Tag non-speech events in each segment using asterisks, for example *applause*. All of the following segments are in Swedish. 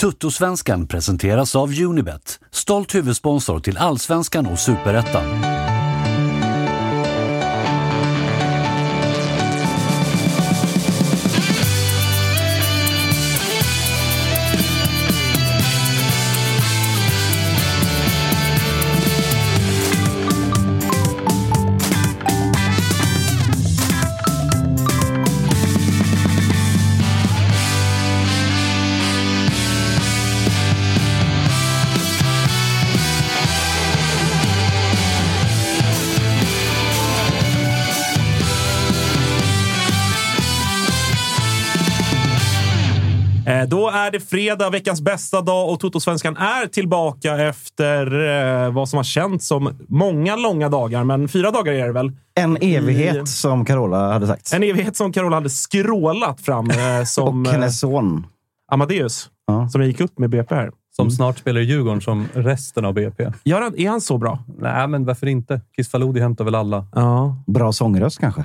Tuttosvenskan presenteras av Unibet, stolt huvudsponsor till Allsvenskan och Superettan. Då är det fredag, veckans bästa dag och Toto-svenskan är tillbaka efter eh, vad som har känts som många långa dagar. Men fyra dagar är det väl? En evighet, I- som Carola hade sagt. En evighet som Carola hade skrålat fram eh, *laughs* som Och eh, hennes son. Amadeus, Ja. som gick upp med BP här. Som snart spelar i Djurgården som resten av BP. Gör han, är han så bra? Nej, men varför inte? Kisfalodi hämtar väl alla. Ja. Bra sångröst kanske?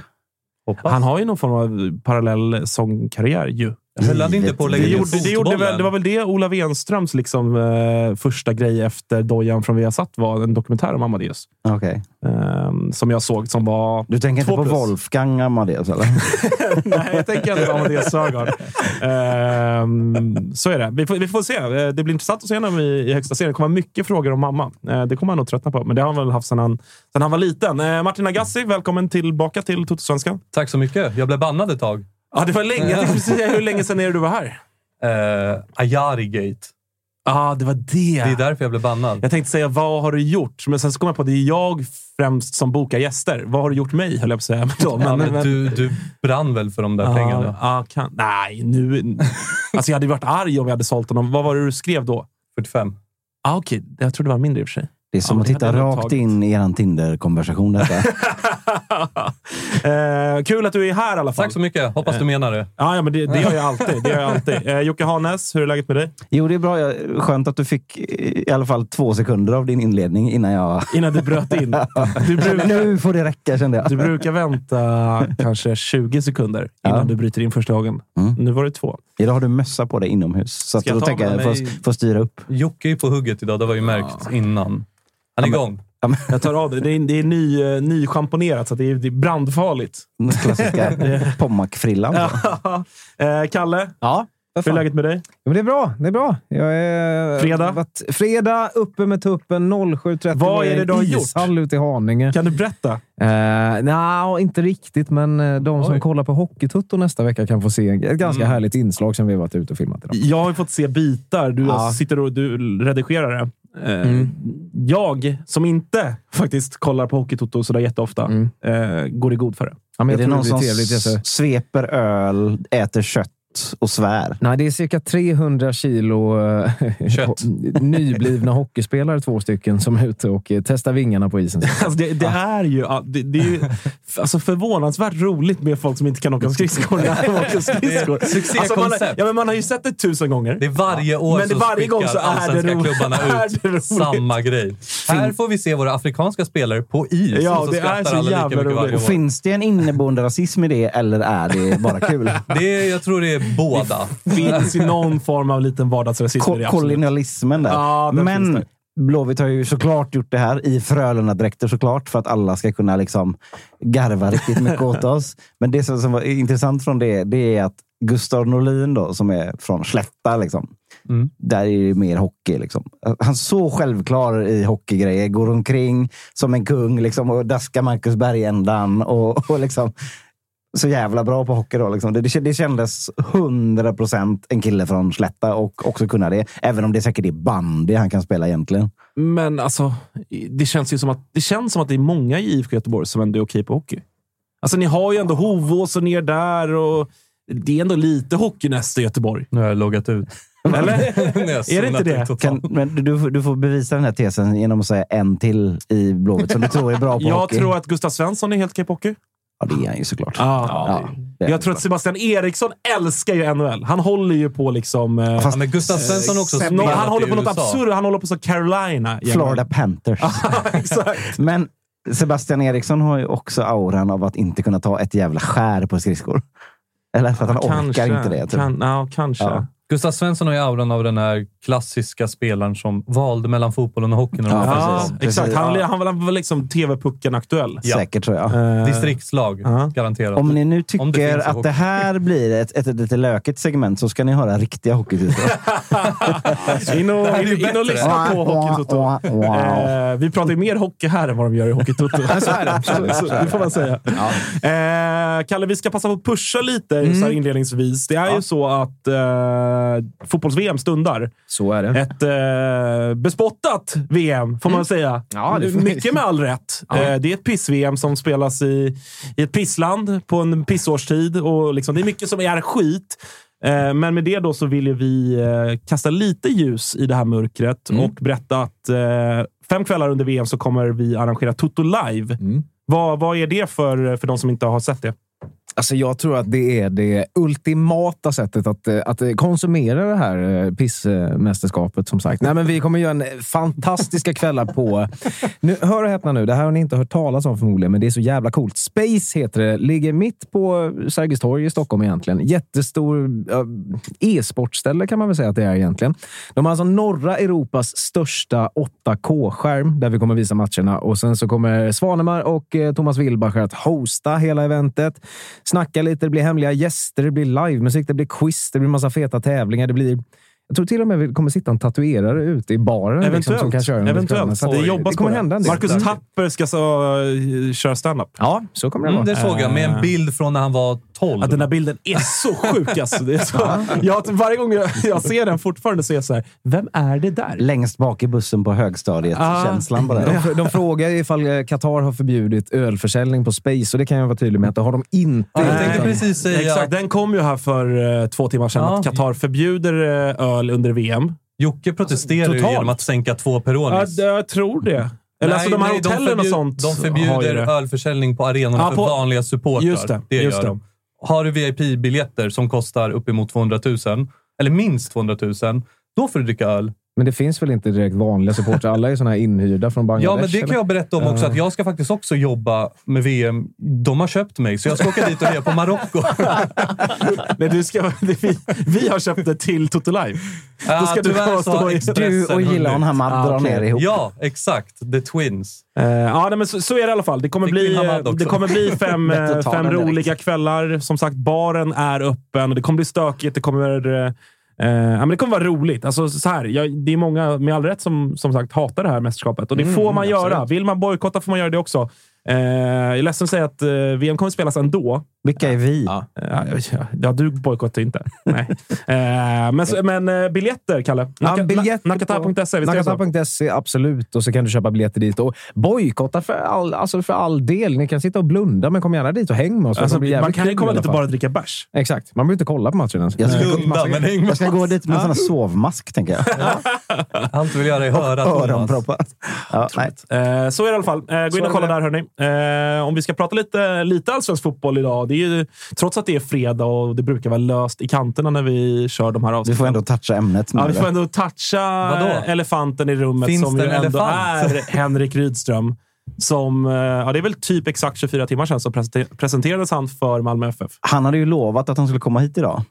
Hoppas. Han har ju någon form av parallell sångkarriär ju. Höll han inte på att lägga Det, gjorde, det, gjorde väl, det var väl det Ola Wenströms liksom, eh, första grej efter dojan från Viasat var en dokumentär om Amadeus. Okej. Ehm, som jag såg som var... Du tänker inte Två på plus. Wolfgang Amadeus, eller? *laughs* Nej, jag tänker inte på Amadeus Sögaard. Ehm, så är det. Vi får, vi får se. Eh, Det blir intressant att se honom i, i högsta serien. Det kommer mycket frågor om mamma. Eh, det kommer han nog tröttna på, men det har han väl haft sedan han, sedan han var liten. Eh, Martin Agassi, välkommen tillbaka till Toto-svenskan. Tack så mycket. Jag blev bannad ett tag. Ja, det var länge. Jag tänkte precis säga, hur länge sedan är det du var här? Eh, Ayari-gate. Ja, ah, det var det. Det är därför jag blev bannad. Jag tänkte säga, vad har du gjort? Men sen så kom jag på att det är jag främst som bokar gäster. Vad har du gjort mig, höll jag på att säga. Men då, ja, men du, du brann väl för de där Ja, pengarna? ja, kan, nej, nu... Alltså jag hade varit arg om jag hade sålt honom. Vad var det du skrev då? 45. Ah, Okej, jag trodde det var mindre i och för sig. Det är som Ja, att titta rakt tagit. in i er Tinder-konversation. *laughs* *laughs* Eh, kul att du är här i alla fall. Tack så mycket. Hoppas du menar det. Ja, ja men det, det gör jag alltid. Det gör jag alltid. *laughs* Eh, Jocke Hanes, hur är läget med dig? Jo, det är bra. Jag- Skönt att du fick i alla fall två sekunder av din inledning innan jag... Innan du bröt in. *laughs* Du, brukar, Nu får det räcka, kände jag. du brukar vänta kanske 20 sekunder innan Ja. du bryter in första gången. Mm. Nu var det två. Idag har du mössa på dig inomhus. Så att Ska jag då ta tänker jag med få, mig- få styra upp. Jocke är på hugget idag. Det var ju märkt innan. Han är igång. Jag tar av det. Det är, det är ny, eh, nyschamponerat, så det är, det är brandfarligt. Den klassiska *laughs* Pommac-frillan. *laughs* eh, Kalle, Ja, hur är läget med dig? Ja, men det är bra. Det är bra. Jag är, Fredag? Varit, fredag, uppe med tuppen 07.30. Vad är det du har gjort? ute i Haninge. Kan du berätta? Eh, Nja, inte riktigt, men de som Oj. kollar på Hockeytutto nästa vecka kan få se ett ganska härligt inslag som vi har varit ute och filmat idag. Jag har ju fått se bitar. Du Ja. sitter och du redigerar det. Eh, Mm. Jag, som inte faktiskt kollar på Hockeytoto sådär jätteofta, Mm. eh, går i god för det. Ja, men Är det någon det som trevligt. Jag ser- sveper öl, äter kött och svär. Nej, det är cirka 300 kilo eh, Kött. nyblivna *laughs* hockeyspelare, två stycken, som är ute och eh, testar vingarna på isen. *laughs* Alltså det, det är ju, det, det är ju alltså förvånansvärt roligt med folk som inte kan åka skridskor när de åker *laughs* skridskor. Alltså man, har- ja, men man har ju sett det tusen gånger. Det är varje år Men det varje gång så är det roligt. klubbarna Är ut det roligt? samma grej. Här får vi se våra afrikanska spelare på is. Ja, och så det är så jävla roligt. Finns det en inneboende rasism i det eller är det bara kul? Det jag tror det är båda. finns ju någon form av liten vardagsrasism det. Ko- kolonialismen där. Ja, Men. Blåvitt har ju såklart gjort det här i Frölunda-dräkter såklart för att alla ska kunna liksom garva riktigt mycket åt oss. Men det som, som var intressant från det, det är att Gustav Norlin då, som är från Slätta, liksom, Mm. där är det mer hockey. Liksom. Han är så självklar i hockeygrejer, går omkring som en kung liksom, och daskar Marcus Bergändan och, och liksom, så jävla bra på hockey. Då, liksom. det, det, kändes 100 procent en kille från Slätta och också kunna det. Även om det säkert är bandy han kan spela egentligen. Men alltså, det känns ju som att det, känns som att det är många i IFK Göteborg som ändå är okej på hockey. Alltså, ni har ju ändå Hovås och ner där och det är ändå lite hockeynäste i Göteborg. Nu har jag loggat ut. *laughs* Eller? *laughs* Jag Är det inte det? Kan, men du, du, får bevisa den här tesen genom att säga en till i Blåvitt som du tror är bra på Jag hockey. tror att Gustav Svensson är helt okej på hockey. Ja, det är han ju såklart. Ja. Ja, är Jag tror att. Sebastian Eriksson älskar ju NHL. Han håller ju på liksom... eh, Ja, men Gustav Svensson har också nå- spelat han håller på något absurt. Han håller på så Carolina. Florida. Panthers. *laughs* Exakt. Men Sebastian Eriksson har ju också auran av att inte kunna ta ett jävla skär på skridskor. Eller för att han orkar inte det. Typ. Kan, ja, kanske. Ja. Gustav Svensson har ju auran av den här klassiska spelaren som valde mellan fotbollen och hockeyn. Ja, Ja, precis. exakt. Han, Ja. han var liksom TV-pucken aktuell. Ja. Säkert tror jag. Eh, Distriktslag, Ja. garanterat. Om ni nu det tycker i att det här blir ett, ett, ett lite lökigt segment så ska ni höra riktiga hockeytitlar. *laughs* In och, Det in, in och lyssna på Hockeytoto. Wow. Eh, vi pratar ju mer hockey här än vad de gör i Hockeytoto. *laughs* så är det. Så, så, det får man säga. Eh, Kalle, vi ska passa på att pusha lite så här inledningsvis. Det är ju så att eh, fotbolls-VM stundar. Så är det. Ett eh, bespottat VM, får man säga. Ja, det får- Mycket med all rätt. *laughs* Ja. Eh, det är ett piss-VM som spelas i, i ett pissland på en pissårstid. Och liksom, det är mycket som är skit. Eh, men med det då så vill vi eh, kasta lite ljus i det här mörkret Mm. och berätta att eh, fem kvällar under VM så kommer vi arrangera Toto Live. Mm. Vad, vad är det för, för de som inte har sett det? Alltså jag tror att det är det ultimata sättet att, eh, att eh, konsumera det här eh, pissmästerskapet. Som sagt. Nej, men vi kommer göra en fantastiska kvällar på... Nu, hör och häpna nu, det här har ni inte hört talas om förmodligen, men det är så jävla coolt. Space heter det. Ligger mitt på Sergels torg i Stockholm egentligen. Jättestor e-sportställe kan man väl säga att det är egentligen. De har alltså norra Europas största 8K-skärm där vi kommer visa matcherna. Och sen så kommer Svanemar och Thomas Wilbacher att hosta hela eventet. Snacka lite, det blir hemliga gäster, det blir livemusik, det blir quiz, det blir massa feta tävlingar. Det blir... Jag tror till och med vi kommer sitta en tatuerare ute i baren. Liksom, Eventuellt. som kan köra. Eventuellt. Så Det det, jobbas det kommer hända en del. Marcus Tapper ska så, uh, köra standup. Ja, så kommer det Mm, vara. det såg jag med en bild från när han var 12. Ja, den där bilden är så *laughs* sjuk. Alltså. Det är så, jag, varje gång jag, jag ser den fortfarande så är jag så här, vem är det där? Längst bak i bussen på högstadiet-känslan bara. De, de frågar ifall eh, Qatar har förbjudit ölförsäljning på Space och det kan jag vara tydlig med att det har de inte. Ja, jag Nej. tänkte precis säga... Exakt, den kom ju här för eh, två timmar sedan. Ja. Att Qatar förbjuder eh, öl under VM. Jocke protesterar ju Totalt. genom att sänka två Ja, Peronis. det- jag tror det. Eller Nej, alltså de här nej, hotellen och förbjud- sånt De ju förbjuder det. ölförsäljning på arenorna Ja, för på- vanliga supportrar. Just det, just gör det. de. Har du VIP-biljetter som kostar uppemot 200 000, eller minst 200 000, då får du dricka öl. Men det finns väl inte direkt vanliga supportrar? Alla är såna här inhyrda från Bangladesh? Ja, men det kan eller? jag berätta om också. Att jag ska faktiskt också jobba med VM. De har köpt mig, så jag ska åka dit och heja på Marocko. *laughs* Nej, du ska, det, vi, vi har köpt det till Toto Live. Då ska Ja, du stå i- Du och Gillan hunnit. Hamad Ah, drar okej. ner ihop. Ja, exakt. The Twins. Eh, ja, nej, men så, så är det i alla fall. Det kommer Fick bli, eh, det kommer bli fem, *laughs* eh, fem direkt. roliga kvällar. Som sagt, baren är öppen det kommer bli stökigt. Det kommer, eh, ja, men det kommer vara roligt. Alltså, så här, jag, det är många med all rätt som, som sagt hatar det här mästerskapet och det får man göra. Vill man bojkotta får man göra det också. Eh, jag är ledsen att säga att eh, VM kommer spelas ändå. Vilka är vi? Ja, ja, ja, du bojkottar inte. *laughs* Nej. Eh, men, men eh, biljetter, Kalle? Ja, Naka- biljetter na- Nakata.se? Nakata.se, absolut. Och så kan du köpa biljetter dit. Och bojkotta för all, alltså för all del. Ni kan sitta och blunda, men kom gärna dit och häng med oss. Alltså, man kan ju komma dit och bara dricka bärs. Exakt. Man behöver inte kolla på matchen ens. Jag ska, Blunda, men häng med jag ska gå dit med en sån här sovmask, tänker jag. Allt vill göra är *laughs* höra Thomas. Öronproppar. Ja, nej. Eh, så är det i alla fall. Eh, gå in är och kolla där, hörni. Eh, om vi ska prata lite, lite allsvensk fotboll idag. Det är ju, trots att det är fredag och det brukar vara löst i kanterna när vi kör de här Vi avsnitten. får ändå toucha ämnet. Ja, med vi får ändå toucha Vadå? elefanten i rummet Finns som ju ändå elefant? är Henrik Rydström. Som, eh, ja, det är väl typ exakt 24 timmar sedan så presente- presenterades han för Malmö FF. Han hade ju lovat att han skulle komma hit idag.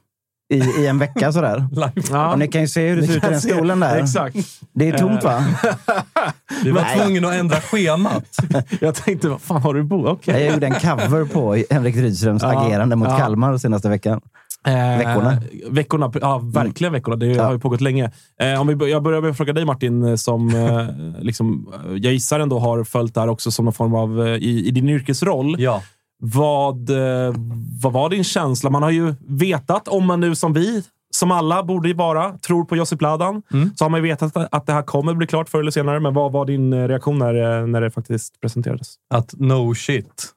I, i en vecka sådär. *laughs* Ja, Och ni kan ju se hur det ser ut i den stolen där. Exakt. Det är tomt va? *laughs* Vi var Nej. tvungna att ändra schemat. *laughs* Jag tänkte, vad fan har du bo? Okej. Jag gjorde en cover på Henrik Rydströms Ja, agerande mot ja. Kalmar senaste veckan. Veckorna. Eh, veckorna. Ja, verkligen veckorna. Det har ju pågått länge. Eh, om vi, jag börjar med att fråga dig Martin, som eh, liksom, eh, jag gissar ändå har följt det här också som någon form av, eh, i, i din yrkesroll. Ja. Vad, eh, vad var din känsla? Man har ju vetat, om man nu som vi, som alla borde vara, tror på Josip Ladan, så har man ju vetat att- det här kommer bli klart förr eller senare. Men vad var din eh, reaktion när, eh, när det faktiskt presenterades? Att no shit.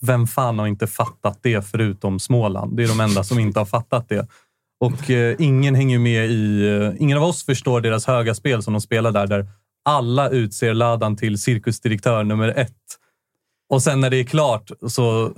Vem fan har inte fattat det förutom Småland? Det är de enda som inte har fattat det. Och eh, ingen hänger med i... Eh, ingen av oss förstår deras höga spel som de spelar där, där alla utser Ladan till cirkusdirektör nummer ett. Och sen när det är klart så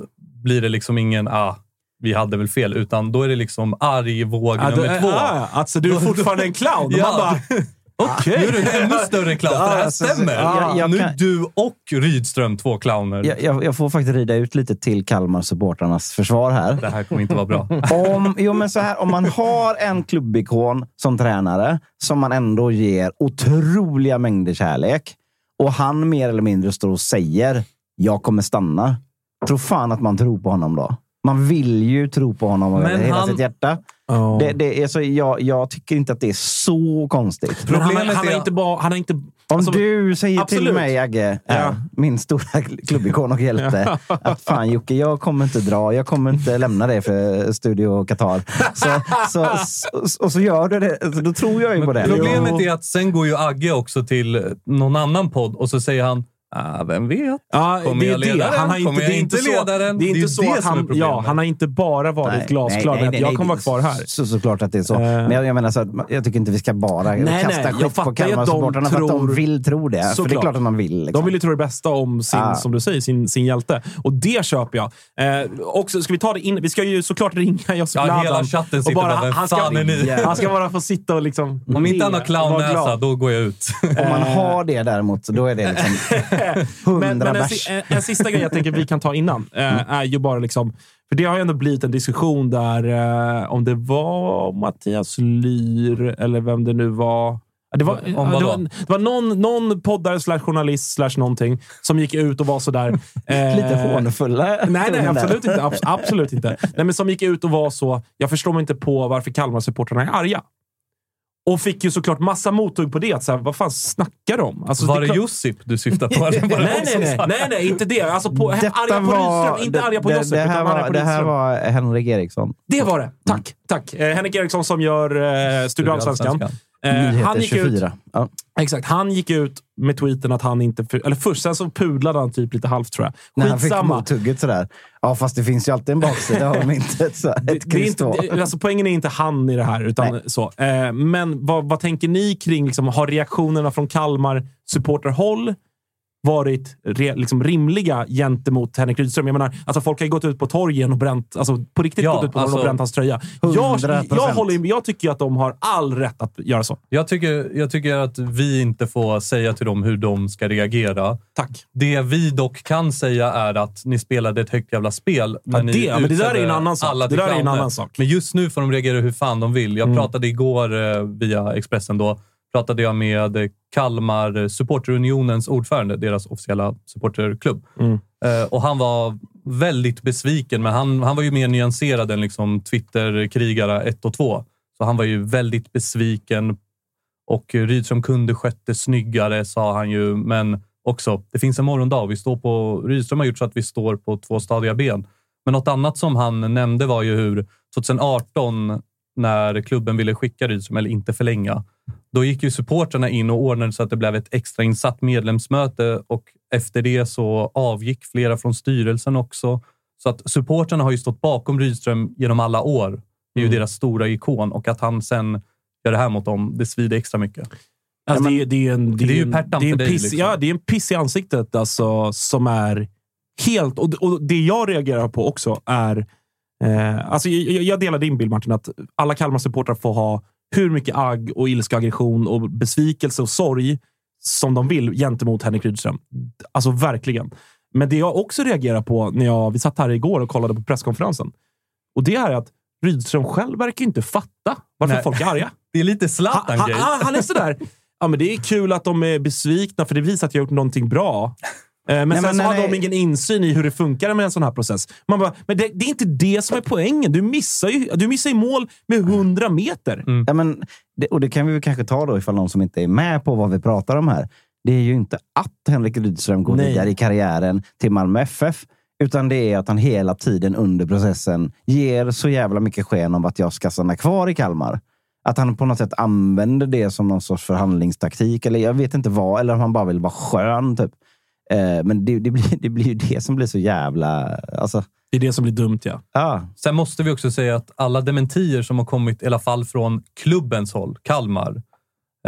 blir det liksom ingen ah, vi hade väl fel, utan då är det liksom arg våg Ja, nummer du- två. ah, alltså, du är fortfarande en clown. *laughs* Ja. Bara, *laughs* Nu är du en ännu större clown, det här alltså, stämmer. jag- jag nu kan- är du och Rydström två clowner. Jag, jag, jag får faktiskt rida ut lite till Kalmar-supportrarnas försvar här. Det här kommer inte vara bra. *laughs* Om, jo, men så här, om man har en klubbikon som tränare som man ändå ger otroliga mängder kärlek och han mer eller mindre står och säger jag kommer stanna. Tror fan att man tror på honom då. Man vill ju tro på honom Men hela han- sitt hjärta. Ja. Det, det är så, jag, jag tycker inte att det är så konstigt. Men han, Problemet han, är- har inte bara, han har inte... Om alltså, du säger till absolut. mig, Agge, Ja. äh, min stora klubbikon och hjälte, att fan Jocke, jag kommer inte dra. Jag kommer inte lämna dig för Studio Qatar. Så, så, så, och så gör du det. Då tror jag ju på det. Problemet är att sen går ju Agge också till någon annan podd och så säger han Ah, vem vet? Ja, Kommer det jag det. leda den? Han har inte, det är inte så, den? Det är inte Det är så att han, ja, han har inte bara varit Nej, glasklar nej, nej, jag kommer vara kvar här. Så, såklart att det är så. Eh. Men jag, jag menar så att jag tycker inte vi ska bara Nej, kasta skit på Kalmar-supportrarna för att de vill tro det. För det är Såklart. klart att man vill. Liksom. De vill ju tro det bästa om sin, Ah. som du säger, sin, sin hjälte. Och det köper jag. Eh, också, ska vi ta det in? Vi ska ju såklart ringa Josip Ja, Ladan. hela chatten sitter bara, vem han, ska, fan är ni? han ska bara få sitta och liksom... Om inte han har clownnäsa, då går jag ut. Om man har det däremot, då är det liksom *laughs* *laughs* Men, men en, en, en sista grej jag tänker vi kan ta innan eh, är ju bara liksom... För det har ju ändå blivit en diskussion där, eh, om det var Mattias Lyr eller vem det nu var. Det var, det var, det var någon, någon poddare slash journalist slash någonting som gick ut och var sådär... *laughs* Eh, Lite hånfulla. *laughs* Nej, nej, absolut inte. Abs- absolut inte. Nej, men som gick ut och var så, jag förstår mig inte på varför Kalmar-supportrarna är arga. Och fick ju såklart massa mothugg på det. Att så här, vad fan snackar de? Alltså, Var det klart- Josip du syftar på? *laughs* det Nej, nej, nej, nej, nej, inte det. Alltså på, Detta arga på var- Rydström, inte arga på det, Josip, det, här utan arga var, på det här var Henrik Eriksson. Det var det. Tack. tack. Eh, Henrik Eriksson som gör eh, Studio Allsvenskan. Eh, Nyheter han gick ut, 24. Ja. exakt, han gick ut med tweeten att han inte... Eller först, sen så pudlade han typ lite halvt tror jag. När han fick Skitsamma. mothugget sådär. Ja, fast det finns ju alltid en baksida *laughs* inte ett, så, ett Det kryss inte, det, alltså poängen är inte han i det här. Utan Nej. så. Eh, men vad, vad tänker ni kring, liksom, har reaktionerna från Kalmar supporterhåll varit re, liksom, rimliga gentemot Henrik Rydström? Jag menar, alltså, folk har ju gått ut på torgen och bränt, alltså, på riktigt Ja, gått ut på torgen alltså, och bränt hans tröja. Jag, 100%. jag, håller, jag tycker att de har all rätt att göra så. Jag tycker, jag tycker att vi inte får säga till dem hur de ska reagera. Tack. Det vi dock kan säga är att ni spelade ett högt jävla spel. Ja, ni det- men det där är en annan sak. Det där är en annan sak. Men just nu får de reagera hur fan de vill. Jag Mm. pratade igår eh, via Expressen då. Pratade jag med Kalmar Supporterunionens ordförande, deras officiella supporterklubb. Mm. Eh, och han var väldigt besviken, men han, han var ju mer nyanserad än liksom Twitter-krigare 1 och 2. Så han var ju väldigt besviken och Rydström kunde skött det snyggare, sa han ju. Men också, det finns en morgondag. Vi står på, Rydström har gjort så att vi står på två stadiga ben. Men något annat som han nämnde var ju hur 2018, när klubben ville skicka Rydström, eller inte förlänga, då gick ju supportrarna in och ordnade så att det blev ett extrainsatt medlemsmöte och efter det så avgick flera från styrelsen också. Så att supportrarna har ju stått bakom Rydström genom alla år. Det är ju Mm. deras stora ikon och att han sen gör det här mot dem, det svider extra mycket. Alltså, det, är- det är en, det Det är ju Pertan för dig, piss, liksom. Ja, det är en piss i ansiktet alltså, som är helt... Och, och det jag reagerar på också är... Eh, alltså, jag, jag delar din bild, Martin, att alla Kalmar-supportrar får ha hur mycket agg och ilska, aggression och besvikelse och sorg som de vill gentemot Henrik Rydström. Alltså verkligen. Men det jag också reagerar på när jag, vi satt här igår och kollade på presskonferensen. Och det är att Rydström själv verkar inte fatta varför Nej. folk är arga. *laughs* Det är lite Han, Zlatan-grej. han, han är sådär. Ja, men det är kul att de är besvikna, för det visar att jag har gjort någonting bra. Eh, Men Nej, sen men så har nej, de nej. ingen insyn i hur det funkar med en sån här process. Man bara, men det, det är inte det som är poängen. Du missar ju du missar ju mål med 100 meter. Ja, men det, och det kan vi väl kanske ta då ifall någon som inte är med på vad vi pratar om här. Det är ju inte att Henrik Rydström går Nej. vidare i karriären till Malmö FF. Utan det är att han hela tiden under processen ger så jävla mycket sken om att jag ska stanna kvar i Kalmar. Att han på något sätt använder det som någon sorts förhandlingstaktik. Eller jag vet inte vad. Eller om han bara vill vara skön. Typ. Eh, men det, det, blir, det blir ju det som blir så jävla... Alltså, Det är det som blir dumt, ja. ja. Sen måste vi också säga att alla dementier som har kommit, i alla fall från klubbens håll, Kalmar,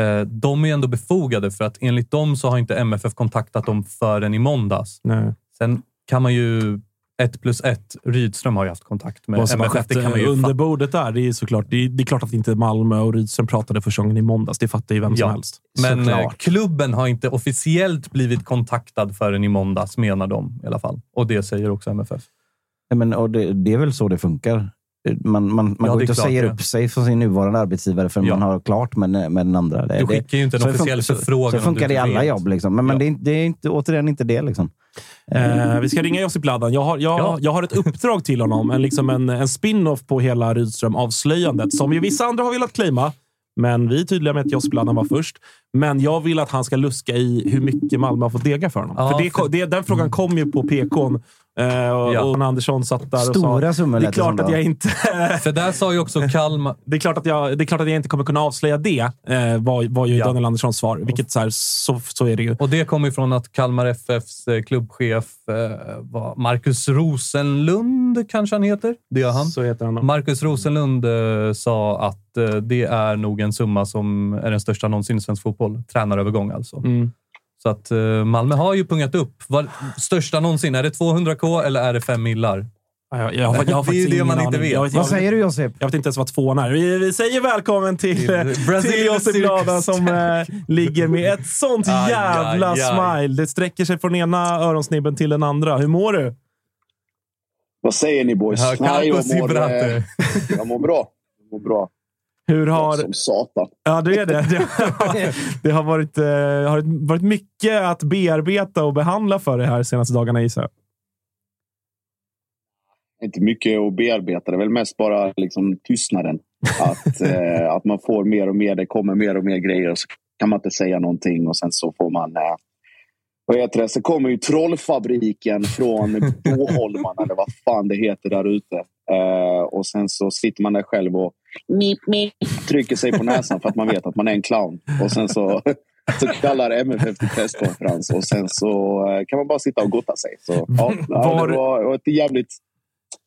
eh, de är ändå befogade för att enligt dem så har inte MFF kontaktat dem förrän i måndags. Nej. Sen kan man ju ett plus ett. Rydström har ju haft kontakt med Vad som har MFF. skett Det kan man ju under fatta. bordet där, det är såklart. Det är, det är klart att inte Malmö och Rydström pratade första gången i måndags. Det fattar ju vem som Ja. helst. Men eh, Såklart. klubben har inte officiellt blivit kontaktad förrän i måndags, menar de i alla fall. Och det säger också MFF. Ja, Men, och det, det är väl så det funkar. Man, man, man Ja, går inte och säger det. upp sig från sin nuvarande arbetsgivare förrän Ja. man har klart med, med den andra. Det, Du skickar ju inte en officiell förfrågan Så funkar det i alla vet. jobb. Liksom. Men, men det, är, inte- det är inte, återigen inte det. Liksom. Eh, vi ska ringa Josip Ladan. Jag har, jag, Ja. jag har ett uppdrag till honom. En, liksom en, en spin-off på hela Rydström-avslöjandet som ju vissa andra har velat claima. Men vi är tydliga med att Josip Ladan var först. Men jag vill att han ska luska i hur mycket Malmö har fått dega för honom. Ja, för det, för- det, den frågan kom ju på PKn. Eh, och, Ja. och Andersson satt där och Stora sa... summor Det är klart att jag inte... *laughs* För där sa ju också Kalmar... *laughs* Det är, klart att jag, det är klart att jag inte kommer kunna avslöja det, eh, var, var ju Ja. Daniel Anderssons svar. Vilket så, här, så, så är det ju. Och det kommer ifrån att Kalmar FFs eh, klubbchef eh, var Marcus Rosenlund, kanske han heter. Det gör han. Så heter han. Marcus Rosenlund eh, sa att eh, det är nog en summa som är den största någonsin i svensk fotboll. Tränarövergång alltså. Mm. Så att eh, Malmö har ju pungat upp. Vad, största någonsin. Är det 200k eller är det 5 millar? Ja, Jag, jag, har, jag har *laughs* Det är det man inte vet. Jag, jag, Vad säger du Josip? Jag vet inte ens vad tvåan är. Vi, vi säger välkommen till, Till eh, Josip. Ladan som eh, ligger med ett sånt Aj, jävla aj, aj. smile. Det sträcker sig från ena öronsnibben till den andra. Hur mår du? Vad säger ni boys? Ja, Nej, jag, mår, jag mår bra. Jag mår bra. Hur har... Som satan. Ja, det är det. Det har, det varit, eh, har varit mycket att bearbeta och behandla för dig här senaste dagarna, gissar jag. Inte mycket att bearbeta. Det är väl mest bara liksom, tystnaden. Att, *laughs* eh, att man får mer och mer. Det kommer mer och mer grejer. Och så kan man inte säga någonting och sen så får man... Eh, vad heter det? Så kommer ju Trollfabriken från Båholmarna eller vad fan det heter där ute. Eh, och sen så sitter man där själv och nip, nip, trycker sig på näsan för att man vet att man är en clown. Och sen så, *laughs* så kallar MFF till presskonferens och sen så eh, kan man bara sitta och gotta sig. Så, ja, ja, Var- det var det var ett jävligt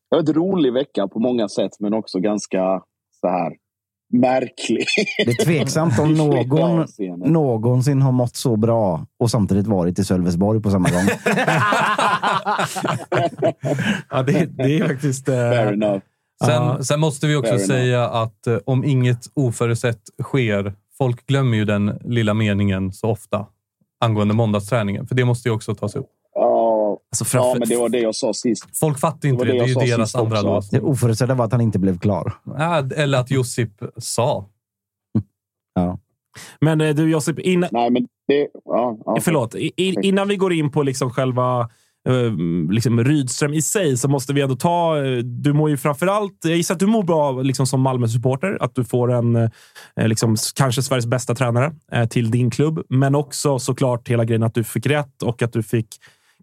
det var ett rolig vecka på många sätt men också ganska så här märklig. Det är tveksamt om *laughs* någon någonsin har mått så bra och samtidigt varit i Sölvesborg på samma gång. *laughs* Ja, det, det är faktiskt... Eh, Fair enough. Sen, sen måste vi också Fair enough. säga att eh, om inget oförutsett sker, folk glömmer ju den lilla meningen så ofta angående måndagsträningen, för det måste ju också tas upp. Ja, alltså, framför, ja, men det var det jag sa sist. Folk fattar inte Det det. Det, är ju deras andra också. lås. Det oförutsedda var att han inte blev klar. Eller att Josip sa. Ja. Men eh, du Josip, innan, Nej, men det... Ja, ja. Förlåt. I, i, innan vi går in på liksom själva eh, liksom Rydström i sig så måste vi ändå ta... eh, Du mår ju framförallt... Jag gissar att du mår bra liksom som Malmö-supporter. Att du får en, eh, liksom, kanske Sveriges bästa tränare eh, till din klubb. Men också såklart hela grejen att du fick rätt och att du fick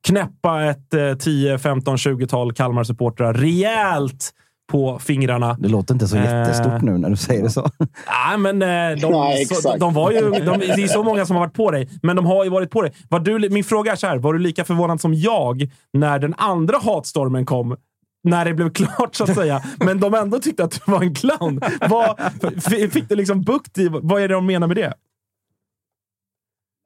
knäppa ett eh, 10, 15, 20-tal Kalmar-supportrar rejält på fingrarna. Det låter inte så Eh. jättestort nu när du säger det så. *laughs* Nej, men eh, de, Nej, så, de, var ju, de, det är så många som har varit på dig, men de har ju varit på dig. Var du, min fråga är så här, var du lika förvånad som jag när den andra hatstormen kom? När det blev klart, så att säga. Men de ändå tyckte att du var en clown. Vad, fick du liksom bukt i... Vad är det de menar med det?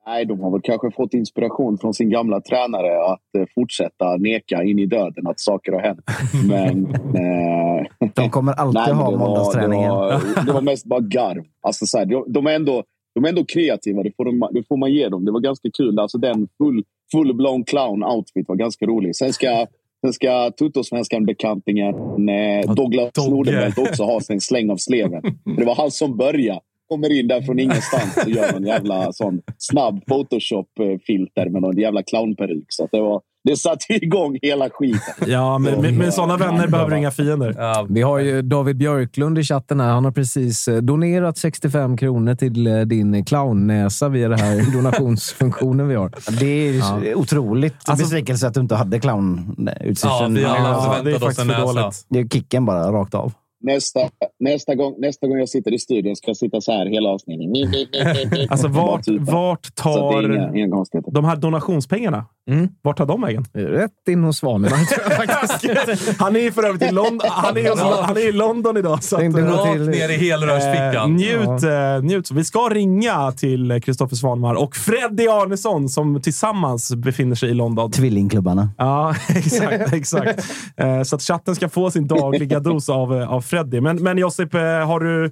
Nej, de har väl kanske fått inspiration från sin gamla tränare att eh, fortsätta neka in i döden att saker har hänt. *laughs* Men... Eh, De kommer alltid *laughs* nej, ha måndagsträningen. Det var, det var mest bara garv. Alltså, så här, de, de, är ändå, de är ändå kreativa, det får, de, det får man ge dem. Det var ganska kul. Alltså, den full, full-blown clown-outfit var ganska rolig. Sen ska, sen ska Tuttosvenskan-bekantingen eh, Douglas Dogge. Nordenbelt också ha sin släng av sleven. *laughs* Det var han som började. Kommer in där från ingenstans och gör någon jävla sån snabb Photoshop-filter med någon jävla clownperuk. Så att det, var, det satte igång hela skiten. Ja, men med, med sådana vänner behöver inga fiender. Ja, Vi har ju David Björklund i chatten här. Han har precis eh, donerat 65 kronor till eh, din clownnäsa via den här *laughs* donationsfunktionen vi har. Det är otroligt Alltså- besvikelse att du inte hade ja, clown-utstyrseln. vi alla Ja, det är förväntat oss en näsa. dåligt. det är kicken bara rakt av. Nästa, nästa, gång, nästa gång jag sitter i studion ska jag sitta så här hela avsnittet. Alltså, vart, typen. vart tar inga, inga de här donationspengarna, Mm. vart tar de vägen? Rätt in hos Svanen. *laughs* *laughs* Han är ju för övrigt i London, han är, hos- han är i London idag. Så att, eh, Rakt till- ner i helrörsfickan. Eh, njut, eh, njut. Vi ska ringa till Kristoffer Svanmar och Freddy Arnesson som tillsammans befinner sig i London. Tvillingklubbarna. Ja, *laughs* exakt. exakt. Eh, så att chatten ska få sin dagliga dos av, av Freddy. Men, men Josip, eh, har du... eh,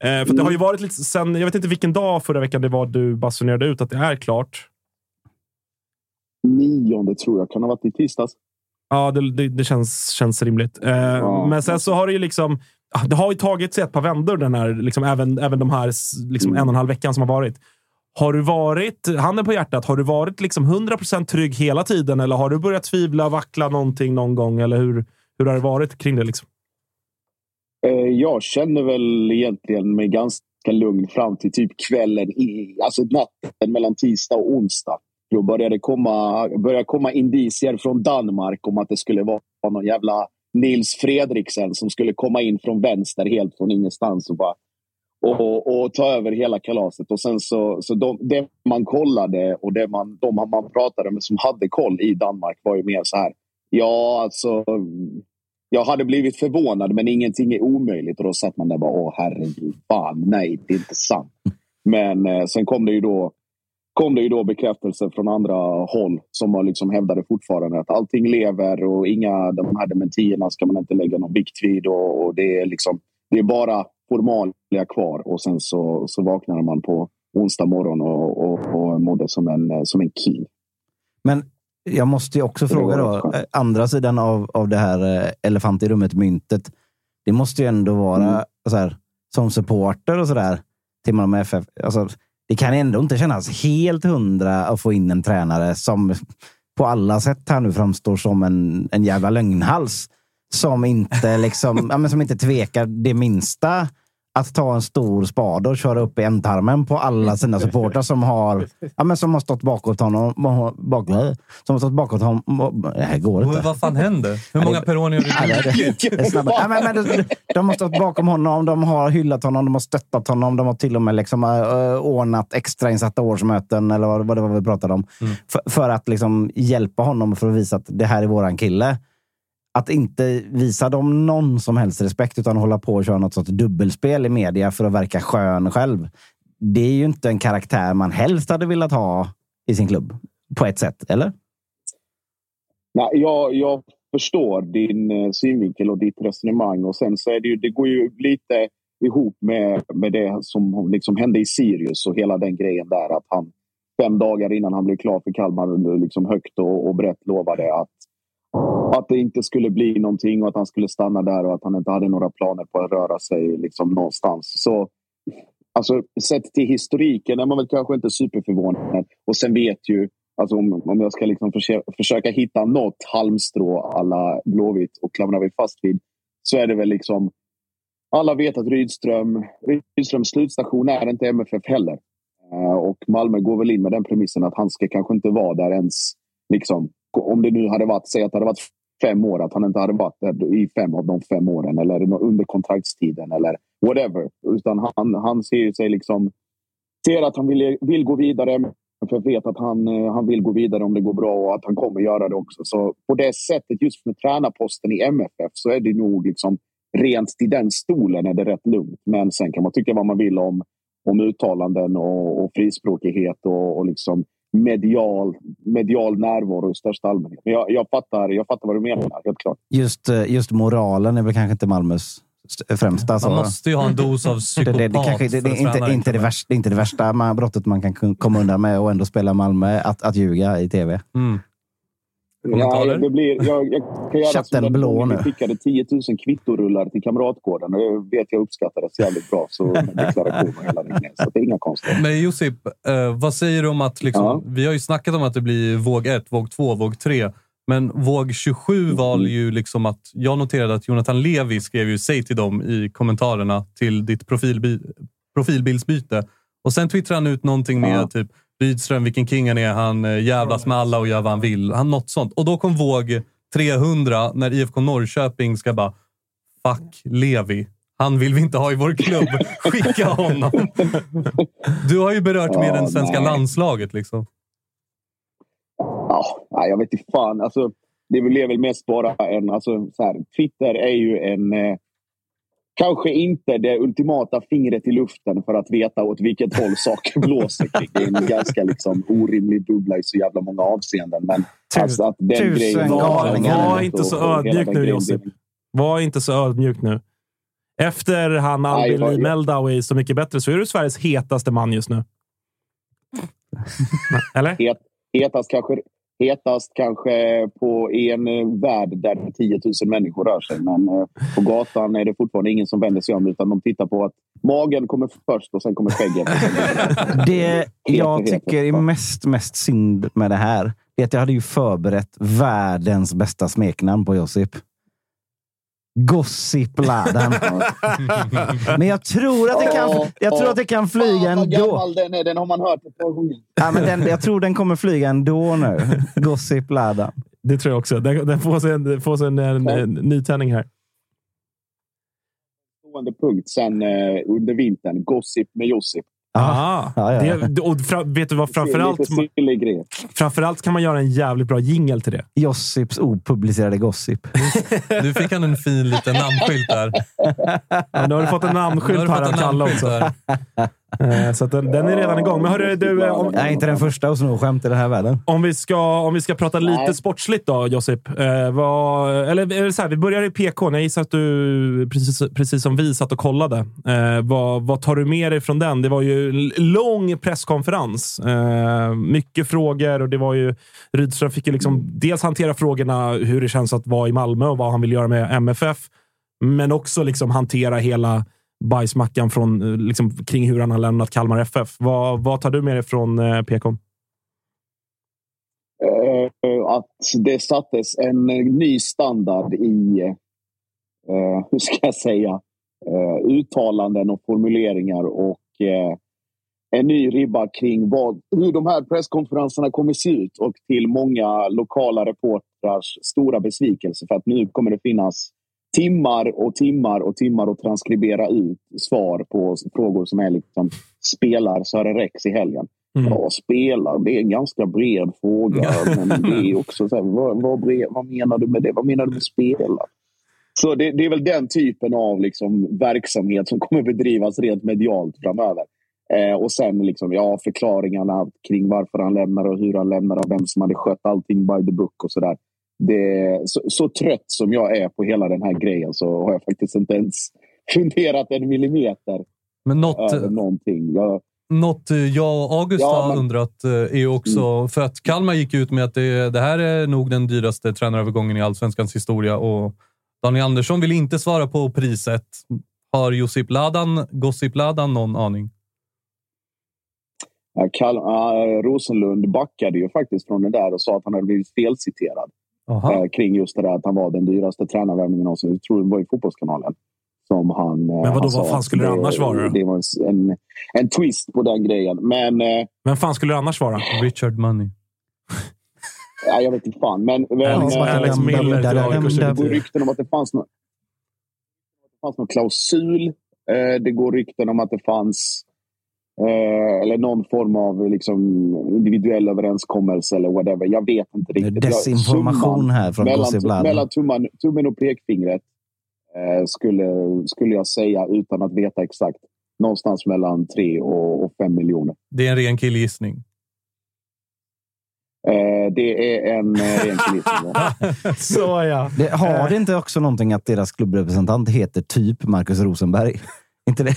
För det har ju varit lite sen, jag vet inte vilken dag förra veckan det var du basunerade ut att det är klart. Nionde tror jag kan ha varit i tisdags. Ja, det, det, det känns, känns rimligt. Eh, Ja. Men sen så har det ju liksom... ah, Det har ju tagit sig ett par vändor, den här, liksom, även, även de här liksom, Mm. en och en halv veckan som har varit. Har du varit, handen på hjärtat, har du varit liksom 100% trygg hela tiden eller har du börjat tvivla, vackla någonting någon gång? Eller hur, hur har det varit kring det? Liksom? Eh, jag känner väl egentligen mig ganska lugn fram till typ kvällen, i, alltså natten mellan tisdag och onsdag. Då började det komma, började komma indicier från Danmark om att det skulle vara någon jävla Nils Fredriksen som skulle komma in från vänster helt från ingenstans och bara och, och ta över hela kalaset. Och sen så, så de, det man kollade och det man, de man pratade med som hade koll i Danmark var ju mer så här. Ja, alltså. Jag hade blivit förvånad, men ingenting är omöjligt. Och då satt man där och bara, åh herregud, fan, nej, det är inte sant. Men eh, sen kom det ju då kom det ju då bekräftelse från andra håll som liksom hävdade fortfarande att allting lever och inga de här dementierna ska man inte lägga någon vikt vid och, och det är liksom det är bara formalia kvar och sen så, så vaknade man på onsdag morgon och, och, och mådde som en, som en king. Men jag måste ju också fråga då, eh, andra sidan av, av det här eh, elefant i rummet-myntet. Det måste ju ändå vara Mm. så här, som supporter och sådär till Malmö FF. Alltså, det kan ändå inte kännas helt hundra att få in en tränare som på alla sätt här nu framstår som en, en jävla lögnhals. Som inte, liksom, *laughs* ja, men som inte tvekar det minsta att ta en stor spade och köra upp i ändtarmen på alla sina supportrar som har, ja, men som har stått bakåt honom. Bak, som har stått bakåt honom. Det här går inte. Men vad fan händer? Hur många Peroni har du Ja, men, men, de, de har stått bakom honom, de har hyllat honom, de har stöttat honom. De har till och med liksom, uh, ordnat extrainsatta årsmöten, eller vad, vad det var vi pratade om. För, för att liksom, hjälpa honom för att visa att det här är våran kille. Att inte visa dem någon som helst respekt, utan hålla på och köra något sorts dubbelspel i media för att verka skön själv. Det är ju inte en karaktär man helst hade velat ha i sin klubb. På ett sätt, eller? Nej, jag, jag förstår din eh, synvinkel och ditt resonemang. Och sen så är det ju, det går ju lite ihop med, med det som liksom hände i Sirius och hela den grejen där. Att han fem dagar innan han blev klar för Kalmar liksom högt och, och brett lovade att, att det inte skulle bli någonting och att han skulle stanna där och att han inte hade några planer på att röra sig liksom någonstans. Så alltså, sett till historiken är man väl kanske inte superförvånad. Och sen vet ju Alltså om, om jag ska liksom försöka, försöka hitta något halmstrå alla Blåvitt och klamra mig fast vid så är det väl liksom alla vet att Rydström, Rydströms slutstation är inte MFF heller. Eh, och Malmö går väl in med den premissen att han ska kanske inte vara där ens liksom om det nu hade varit, säg att det hade varit fem år, att han inte hade varit där i fem av de fem åren eller under kontraktstiden eller whatever. Utan han, han ser sig liksom ser att han vill, vill gå vidare. För vet att han, eh, han vill gå vidare om det går bra och att han kommer göra det också. Så på det sättet, just med tränarposten i MFF, så är det nog liksom rent till den stolen är det rätt lugnt. Men sen kan man tycka vad man vill om, om uttalanden och, och frispråkighet och, och liksom medial, medial närvaro i största allmänhet. Men jag, jag, fattar, jag fattar vad du menar, helt klart. Just, eh, just moralen är väl kanske inte Malmös st- främsta. Man så- måste ju ha en dos av det, psykopat det, det, kanske, det, det, inte, inte, det, värsta, det är inte det värsta man, brottet man kan komma undan med och ändå spela Malmö, att, att ljuga i tv. Mm. Ja, Kommentarer? det blir, jag, jag kan göra Chatten blå nu. vi skickade 10 000 kvittorullar till Kamratgården. Och det vet jag uppskattades jävligt bra. Så med deklaration och hela den. Så det är inga konstigheter. Men Josip, eh, vad säger du om att... Liksom, Ja. Vi har ju snackat om att det blir våg 1, våg 2, våg 3. Men våg 27 var ju liksom att... Jag noterade att Jonathan Levi skrev ju säg till dem i kommentarerna till ditt profilbi, profilbildsbyte. Och sen twittrade han ut någonting med Ja. typ Rydström, vilken king han är. Han eh, jävlas med alla och gör vad han vill. Han, något sånt. Och då kom våg 300 när IFK Norrköping ska bara Fuck Levi. Han vill vi inte ha i vår klubb. *laughs* Skicka honom. Du har ju berört mer Ja, svenska nej. landslaget. Liksom. Ja, jag vet inte fan. Alltså, det är väl mest bara en... Alltså, så här, Twitter är ju en... Eh, kanske inte det ultimata fingret i luften för att veta åt vilket håll saker blåser. Det är en ganska liksom, orimlig bubbla i så jävla många avseenden. Men alltså, att den tusen grejen... galningar. Var inte så ödmjuk nu, Josip. Var inte så ödmjuk nu. Efter han Albin vad- Meldau är Så mycket bättre så är du Sveriges hetaste man just nu. *laughs* Eller? Het, hetast, kanske, hetast kanske på i en eh, värld där 10 000 människor rör sig. Men eh, på gatan är det fortfarande ingen som vänder sig om utan de tittar på att magen kommer först och sen kommer skägget. *laughs* Det jag tycker är mest, mest synd med det här är att jag hade ju förberett världens bästa smeknamn på Josip. Gossip-ladan. *laughs* Men jag tror att det kan, jag tror att det kan flyga Fan, vad ändå. gammal den är. Den har man hört ett par gånger. Ja, men den, jag tror den kommer flyga ändå nu. *laughs* Gossip-ladan. Det tror jag också. Den, den får sig en, får sig en, en, en nytändning här. Stående punkt sen eh, under vintern. Gossip med Josip. Ah, Ja, ja, ja. Det, och fra, vet du vad? Framförallt, framförallt kan man göra en jävligt bra jingle till det. Josips opublicerade gossip. *laughs* Nu fick han en fin liten namnskylt där. Ja, nu har du fått en namnskylt här fått av en Kalle också. Eh, Så att den, den är redan igång. Men hörru, du, eh, om, Jag är inte den första att sno skämt i den här världen. om, vi ska, om vi ska prata lite Nej. sportsligt då, Josip. Eh, vad, eller så här, vi börjar i PK. Jag gissar att du, precis, precis som vi, satt och kollade. Eh, vad, vad tar du med dig från den? Det var ju en lång presskonferens. Eh, mycket frågor och det var ju... Rydström fick ju liksom dels hantera frågorna hur det känns att vara i Malmö och vad han vill göra med MFF. Men också liksom hantera hela bajsmackan från, eh, liksom, kring hur han har lämnat Kalmar FF. Vad, vad tar du med dig från eh, PK? Eh, att det sattes en eh, ny standard i, eh, *laughs* hur ska jag säga, eh, uttalanden och formuleringar och eh, en ny ribba kring vad, hur de här presskonferenserna kommer se ut och till många lokala reportrars stora besvikelse för att nu kommer det finnas timmar och timmar och timmar att transkribera ut svar på frågor som är liksom spelar Sören Rex i helgen. Mm. Ja, spelar, det är en ganska bred fråga. Men det är *laughs* också så här, vad, vad, bred, vad menar du med det? Vad menar du med spela? Så det, det är väl den typen av liksom, verksamhet som kommer bedrivas rent medialt framöver. Eh, och sen liksom, ja, förklaringarna kring varför han lämnar och hur han lämnar och vem som hade skött allting by the book och sådär. Det, så, så trött som jag är på hela den här grejen så har jag faktiskt inte ens *laughs* funderat en millimeter Men något, över någonting. Jag, något jag och August Ja, har men- undrat eh, är också... För att Kalmar gick ut med att det, det här är nog den dyraste tränarövergången i allsvenskans historia och Daniel Andersson vill inte svara på priset. Har Josip Ladan, Gossip Ladan någon aning? Kal- ja, Rosenlund backade ju faktiskt från det där och sa att han hade blivit felciterad Aha. eh, kring just det där att han var den dyraste tränarvärvningen någonsin. Jag tror det var i Fotbollskanalen. Som han, eh, Men vadå, han vad fan skulle det annars vara? Det var en, en twist på den grejen. Men eh, Vem fan skulle det annars vara? Richard Money. Ja, jag vet inte fan. Men, men, Alex, Alex Miller till AIK det går 23. rykten om att det fanns, nå- det fanns någon klausul. Det går rykten om att det fanns eh, eller någon form av liksom, individuell överenskommelse eller whatever. Jag vet inte Det är riktigt. Desinformation summan här från mellan, mellan tumman, tummen och pekfingret eh, skulle, skulle jag säga utan att veta exakt. Någonstans mellan 3 och, och 5 miljoner. Det är en ren killgissning. Eh, det är en eh, ren *laughs* killgissning. ja. *laughs* Så ja. Det, har det inte också någonting att deras klubbrepresentant heter typ Marcus Rosenberg? *laughs* inte det?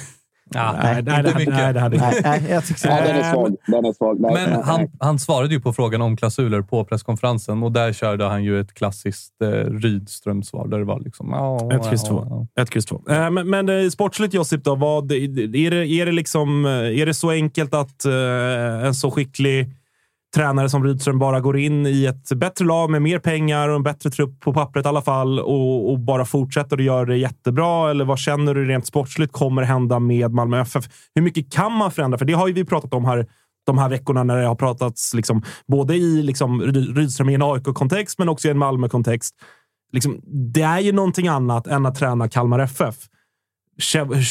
Ja, Nej, nej, inte det, mycket. nej, det hade Nej, nej, jag tycker *laughs* Ja, inte den är svag. Den är svag. Nej, Men han, svarade ju på frågan om klausuler på presskonferensen och där körde han ju ett klassiskt eh, Rydström-svar där det var liksom... Ja, Ett kryss två. Ett kryss två. Eh, Men, men eh, sportsligt Josip, då, vad, är, det, är, det liksom, eh, är det så enkelt att eh, en så skicklig tränare som Rydström bara går in i ett bättre lag med mer pengar och en bättre trupp på pappret i alla fall och, och bara fortsätter och gör det jättebra? Eller vad känner du rent sportsligt kommer hända med Malmö FF? Hur mycket kan man förändra? För det har ju vi pratat om här de här veckorna när det har pratats liksom, både i liksom, Rydström i en AIK-kontext men också i en Malmö-kontext. Liksom, det är ju någonting annat än att träna Kalmar FF.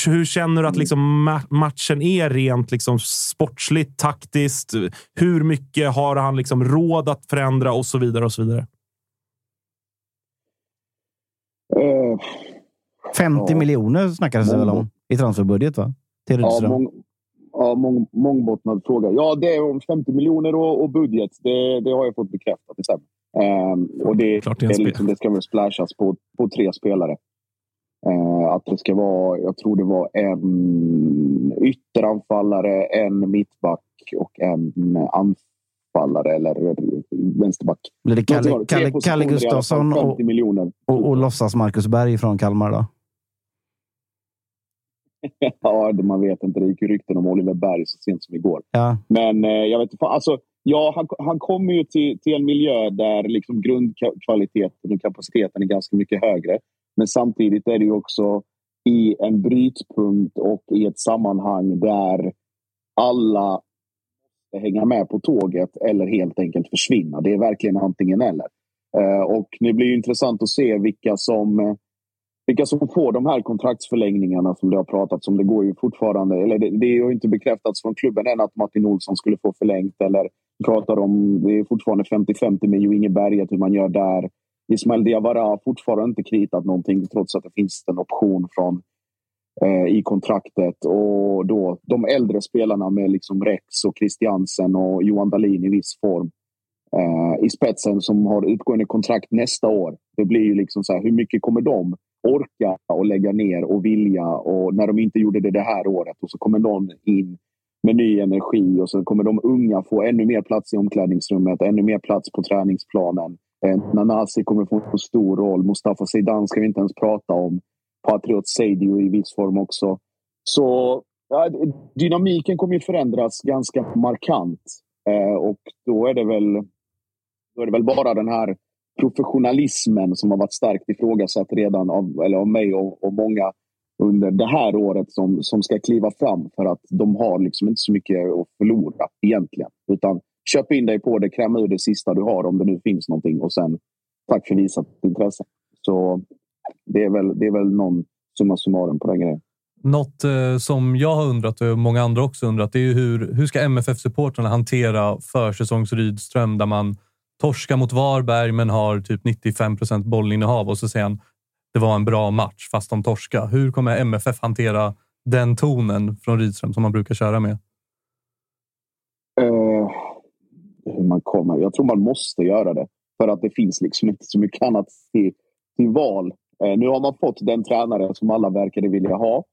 Hur känner du att liksom ma- matchen är rent liksom sportsligt, taktiskt? Hur mycket har han liksom råd att förändra och så vidare och så vidare? Eh, 50 Ja. miljoner snackades det väl om i transferbudget, va? Till Ja, mång, ja mång, mångbottnad fråga. Ja, det är om 50 miljoner och, och budget. Det, det har jag fått bekräftat. Det, stämmer. Ehm, och det, Klart det, det liksom, det ska väl splashas på, på tre spelare. Eh, att det ska vara, jag tror det var en ytteranfallare, en mittback och en anfallare eller vänsterback. Blir det Kalle, Kalle, Kalle fall, Gustafsson och, 50 miljoner. och, och låtsas Marcus Berg från Kalmar då? *laughs* Ja, man vet inte. Det gick ju rykten om Oliver Berg så sent som igår. Ja. Men eh, jag vet inte. Alltså, ja, han, han kommer ju till, till en miljö där liksom grundkvaliteten och kapaciteten är ganska mycket högre. Men samtidigt är det ju också i en brytpunkt och i ett sammanhang där alla måste hänga med på tåget eller helt enkelt försvinna. Det är verkligen antingen eller. Eh, och det blir ju intressant att se vilka som vilka som får de här kontraktsförlängningarna som det har pratats om. Det går ju fortfarande, eller det, det är ju inte bekräftats från klubben än att Martin Olsson skulle få förlängt. Eller pratar om, det är fortfarande 50-50 med Jo Inge Berget, hur man gör där. Ismail Diawara har fortfarande inte kritat någonting trots att det finns en option från eh, i kontraktet. Och då de äldre spelarna med liksom Rex och Christiansen och Johan Dahlin i viss form eh, i spetsen som har utgående kontrakt nästa år. Det blir ju liksom så här, hur mycket kommer de orka och lägga ner och vilja och när de inte gjorde det det här året och så kommer någon in med ny energi och så kommer de unga få ännu mer plats i omklädningsrummet, ännu mer plats på träningsplanen. Eh, Nanasi kommer få en stor roll. Mustafa Zeidan ska vi inte ens prata om. Patriot Seidio i viss form också. Så ja, dynamiken kommer ju förändras ganska markant. Eh, och då är det väl då är det väl bara den här professionalismen som har varit starkt ifrågasatt redan av, eller av mig och, och många under det här året som, som ska kliva fram för att de har liksom inte så mycket att förlora egentligen. Utan köp in dig på det, kräma ur det sista du har om det nu finns någonting och sen tack för visat intresse. Så det är väl, det är väl någon summa summarum på den grejen. Något eh, som jag har undrat och många andra också undrat det är ju hur, hur ska MFF-supportrarna hantera försäsongs Rydström där man torskar mot Varberg men har typ 95 procent bollinnehav och så säger han det var en bra match fast de torska. Hur kommer MFF hantera den tonen från Rydström som man brukar köra med? Eh, hur man kommer. Jag tror man måste göra det. För att det finns liksom inte så mycket annat till, till val. Eh, nu har man fått den tränare som alla verkade vilja ha.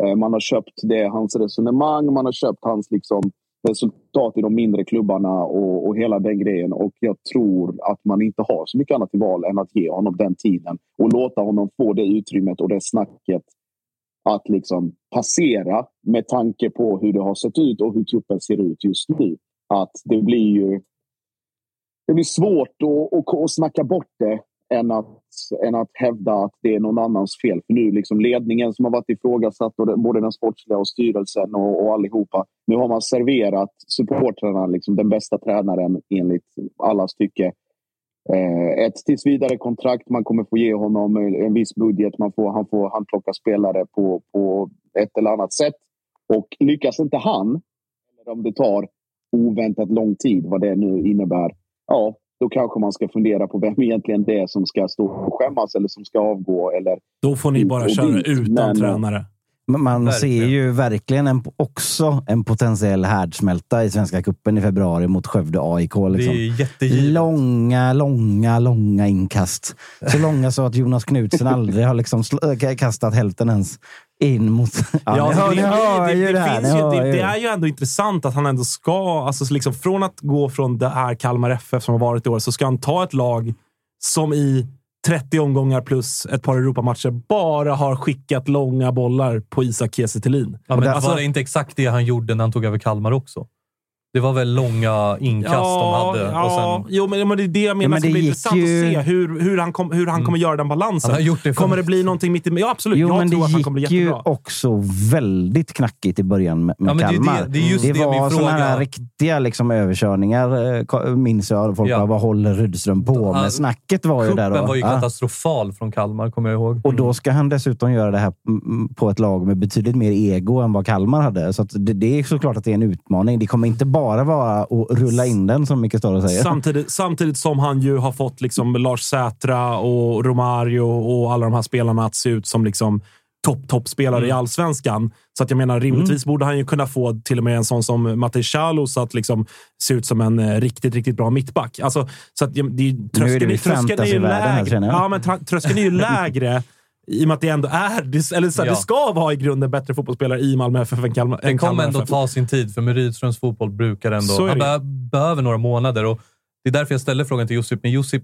Eh, man har köpt det, hans resonemang, man har köpt hans liksom, resultat i de mindre klubbarna och, och hela den grejen. Och jag tror att man inte har så mycket annat till val än att ge honom den tiden och låta honom få det utrymmet och det snacket att liksom passera med tanke på hur det har sett ut och hur truppen ser ut just nu. Att det blir ju det blir svårt att, att, att snacka bort det än att, än att hävda att det är någon annans fel. För nu liksom ledningen som har varit ifrågasatt, och både den sportsliga och styrelsen och, och allihopa. Nu har man serverat supportrarna liksom den bästa tränaren enligt allas tycke. eh, ett tills vidare kontrakt. Man kommer få ge honom en viss budget. Man får, han får handplocka spelare på, på ett eller annat sätt. Och lyckas inte han, eller om det tar oväntat lång tid, vad det nu innebär, ja, då kanske man ska fundera på vem egentligen det är som ska stå och skämmas eller som ska avgå. Eller Då får ni bara köra dit. utan Men, tränare. Man Verkligen. ser ju verkligen en, också en potentiell härdsmälta i Svenska cupen i februari mot Skövde AIK. Det Liksom. är jättegivet. Långa, långa, långa inkast. Så långa så att Jonas Knutsen aldrig har liksom kastat hälften ens in mot... Ja, Ja, ni hör, det, det, ju det, det här. det, ju det är ju ändå intressant att han ändå ska, alltså liksom från att gå från det här Kalmar FF som har varit i år, så ska han ta ett lag som i 30 omgångar plus ett par Europamatcher bara har skickat långa bollar på Isak Kiese. Ja, men Alltså- var det inte exakt det han gjorde när han tog över Kalmar också? Det var väl långa inkast de hade. ja, och sen, jo, men, men det är det jag menar. men det det bli gick intressant ju- att se hur, hur han, kom, hur han kommer göra den balansen. han har gjort det för Kommer det bli någonting mitt i... Ja, absolut. Jo, jag men tror det att han kommer bli gick ju jättebra. också väldigt knackigt i början med, med Ja, men det är Kalmar. det- det det var såna här riktiga liksom, överkörningar, eh, minns jag. Folk Ja. bara, vad håller Rydström på Ja, med? Snacket var ju där. Kuppen var ju Ja. katastrofal från Kalmar, kommer jag ihåg. Och då ska han dessutom göra det här mm, på ett lag med betydligt mer ego än vad Kalmar hade. Så att det, det är såklart att det är en utmaning. Det kommer inte bara vara att rulla in den, som Micke Stare säger. Samtidigt, samtidigt som han ju har fått liksom Lars Sätra och Romario och alla de här spelarna att se ut som liksom topp, toppspelare i allsvenskan. Så att jag menar, rimligtvis borde han ju kunna få till och med en sån som Matej Chalos att liksom se ut som en eh, riktigt, riktigt bra mittback. Alltså, så att, det, tröskeln, vi är- tröskeln är ju här, lägre. jag. Ja, men tröskeln är ju *laughs* lägre i och med att det ändå är, det, eller så här, Ja. det ska vara i grunden bättre fotbollsspelare i Malmö FF än Kalmar, Den än kommer ändå FF. ta sin tid, för med Rydströms fotboll brukar ändå... Han det. be- behöver några månader. Och det är därför jag ställer frågan till Josip. Men Josip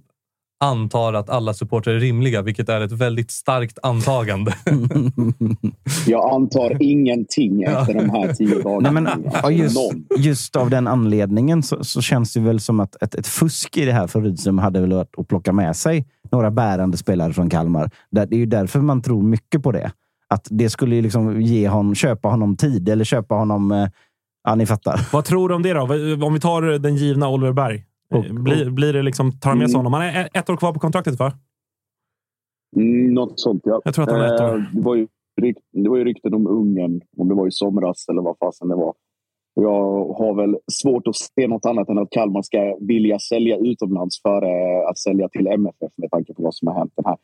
antar att alla supportrar är rimliga, vilket är ett väldigt starkt antagande. *laughs* Jag antar ingenting efter de här tio dagarna. Nej, men, ja, just, just av den anledningen så, så känns det väl som att ett, ett fusk i det här för Rydström hade väl varit att plocka med sig några bärande spelare från Kalmar. Det är ju därför man tror mycket på det. Att det skulle ju liksom ge honom, köpa honom tid eller köpa honom... eh, Ja, ni fattar. Vad tror du om det då? Om vi tar den givna Oliver Berg. Och- blir, blir det liksom, tar han med sig Mm. honom? Han är ett år kvar på kontraktet, va? Mm, något sånt, ja. Jag tror att han är ett år. Eh, det, var ju rykt, det var ju rykten om Ungern, om det var i somras eller vad fasen det var. Jag har väl svårt att se något annat än att Kalmar ska vilja sälja utomlands före att sälja till MFF med tanke på vad som har hänt. Den här.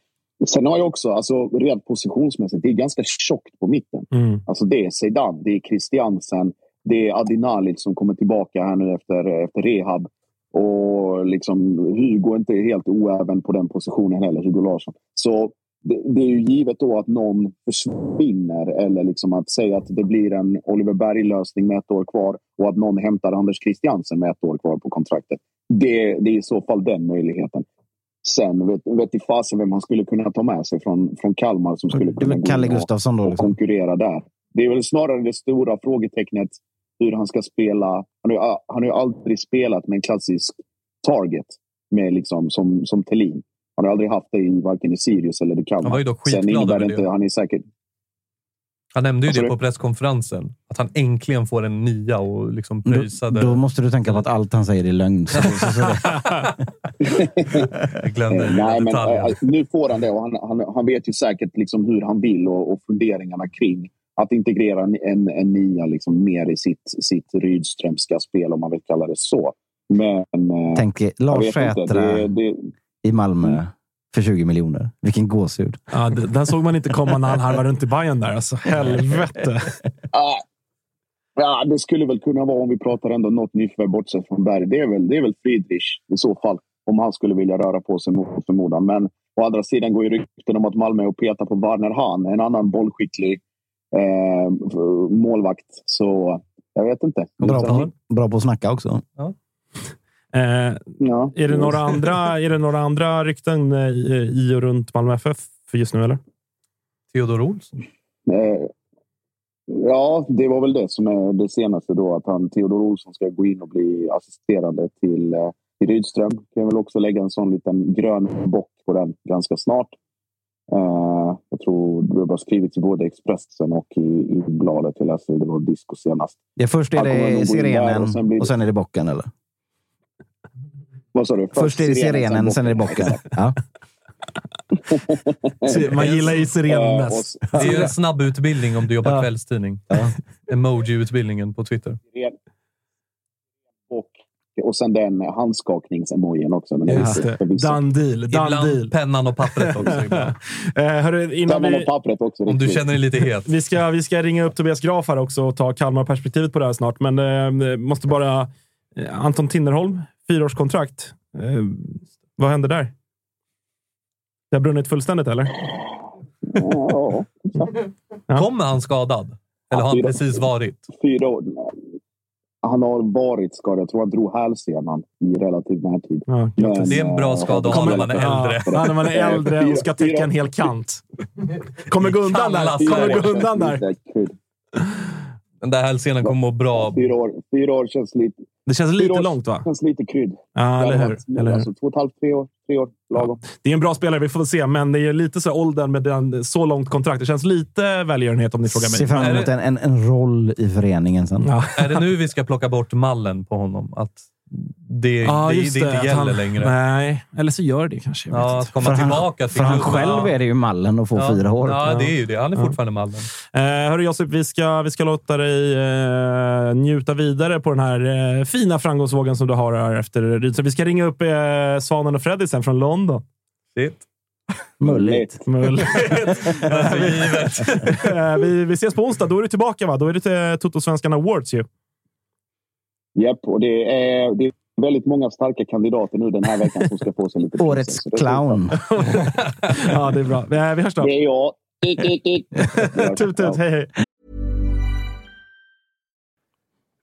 Sen har jag också, alltså, rent positionsmässigt, det är ganska tjockt på mitten. Mm. Alltså det är Zeidan, det är Christiansen, det är Adinalic som kommer tillbaka här nu efter, efter rehab. Och liksom, Hugo är inte helt oäven på den positionen heller, Hugo Larsson. Så det, det är ju givet då att någon försvinner eller liksom att säga att det blir en Oliver Berg-lösning med ett år kvar och att någon hämtar Anders Christiansen med ett år kvar på kontraktet. Det, det är i så fall den möjligheten. Sen vet, vet i fasen vem man skulle kunna ta med sig från, från Kalmar som skulle kunna Kalle Gustafsson då. Liksom. konkurrera där. Det är väl snarare det stora frågetecknet hur han ska spela. Han har ju, han har ju aldrig spelat med en klassisk target med liksom, som, som Thelin. Han har aldrig haft det i varken i Sirius eller i Kalmar. Han var ju dock skitglad över det inte, han är säkert... Han nämnde ju sa det på presskonferensen. Att han äntligen får en nia och liksom Då, pröjsade... då måste du tänka på att allt han säger är lögn. Så, så, så, Jag glömde Nej, men, eh, nu får han det och han, han, han vet ju säkert liksom hur han vill och, och funderingarna kring att integrera en, en, en nia liksom mer i sitt, sitt Rydströmska spel, om man vill kalla det så. Men... eh, tänk jag Lars vet inte, Sätra det, det, i Malmö för 20 miljoner. Vilken gåshud. Ja, d- den såg man inte komma när han harvade runt i Bayern där. Alltså, helvete. *laughs* Ah, ja, det skulle väl kunna vara om vi pratar ändå något nyförvärv bortsett från Berg. Det är, väl, det är väl Friedrich i så fall. Om han skulle vilja röra på sig mot förmodan. Men å andra sidan går ju rykten om att Malmö är och petar på Warner Hahn. En annan bollskicklig eh, målvakt. Så jag vet inte. Bra på, bra på att snacka också. Eh, Ja. är, det några andra, är det några andra rykten eh, i, i och runt Malmö FF för just nu, eller? Theodor Olsson. Eh, ja, det var väl det som är det senaste då. Att han, Theodor Olsson ska gå in och bli assisterande till, eh, till Rydström. Kan jag väl också lägga en sån liten grön bock på den ganska snart. Eh, jag tror det har skrivits i både Expressen och i, i bladet. Jag läste det var Disco senast. Ja, först är det sirenen och sen blir det- och sen är det bocken, eller? Vad sa du? Först är det sirenen, sen är det bocken. Ja. *laughs* Man gillar ju sirenen mest. Det är ju en snabb utbildning om du jobbar Ja. kvällstidning. Emoji-utbildningen på Twitter. Och, sen den handskakningsemojin också. Den Just det. Done deal. Done Ibland deal. pennan och pappret också. *laughs* Eh, hörru, innan Pennan vi, och pappret också. Om du riktigt. känner dig lite het. vi, ska, vi ska ringa upp Tobias Graf här också och ta Kalmar-perspektivet på det här snart. Men eh, måste bara... Eh, Anton Tinnerholm, fyraårskontrakt. Eh, vad hände där? Det har brunnit fullständigt, eller? Ja. Kommer han skadad? Eller har han precis varit? fyra år. Han har varit skadad. Jag tror han drog hälsenan i relativ närtid. Ja, Men, Det är en bra skada att ha när man är äldre. Ja, när man är äldre och ska täcka en hel kant. Kommer gå undan där. Kommer gå undan där. Den där hälsenan kommer må bra. Fyra år, fyra år känns lite, Det känns lite år- långt, va? känns lite krydd. Ja, eller hur? Eller hur? Alltså, två och ett halvt, tre år. Tre år lagom. Det är en bra spelare, vi får väl se. Men det är lite så här åldern med den, så långt kontrakt. Det känns lite välgörenhet om ni frågar mig. fram Är emot det- en, en, en roll i föreningen sen. Ja. Är det nu vi ska plocka bort mallen på honom? Att det, Ja, det, just det, inte gäller han, längre? Nej, eller så gör det kanske. Ja, att komma För han, tillbaka till för han själv är det ju mallen att få ja. fyra år. Ja, det är ju det. Han är Ja. fortfarande mallen. Eh, hörru Josip, vi ska, vi ska låta dig eh, njuta vidare på den här eh, fina framgångsvågen som du har här efter Ryd. Så vi ska ringa upp eh, Svanen och Freddy sen från London. Shit. Mulligt. *laughs* Mull. Alltså. *laughs* Eh, vi, vi ses på onsdag. Då är du tillbaka, va? Då är det till Toto-svenskan Awards ju. Japp, och det är, det är väldigt många starka kandidater nu den här veckan som ska få sig lite. Årets clown. *laughs* ja, det är bra. Vi hörs då. Det är jag. *laughs* Tut, tut. Hej, hej.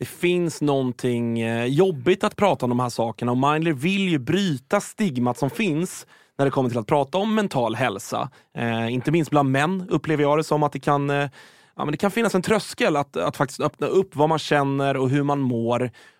det finns någonting eh, jobbigt att prata om de här sakerna och Mindler vill ju bryta stigmat som finns när det kommer till att prata om mental hälsa. Eh, inte minst bland män upplever jag det som att det kan, eh, ja, men det kan finnas en tröskel att, att faktiskt öppna upp vad man känner och hur man mår.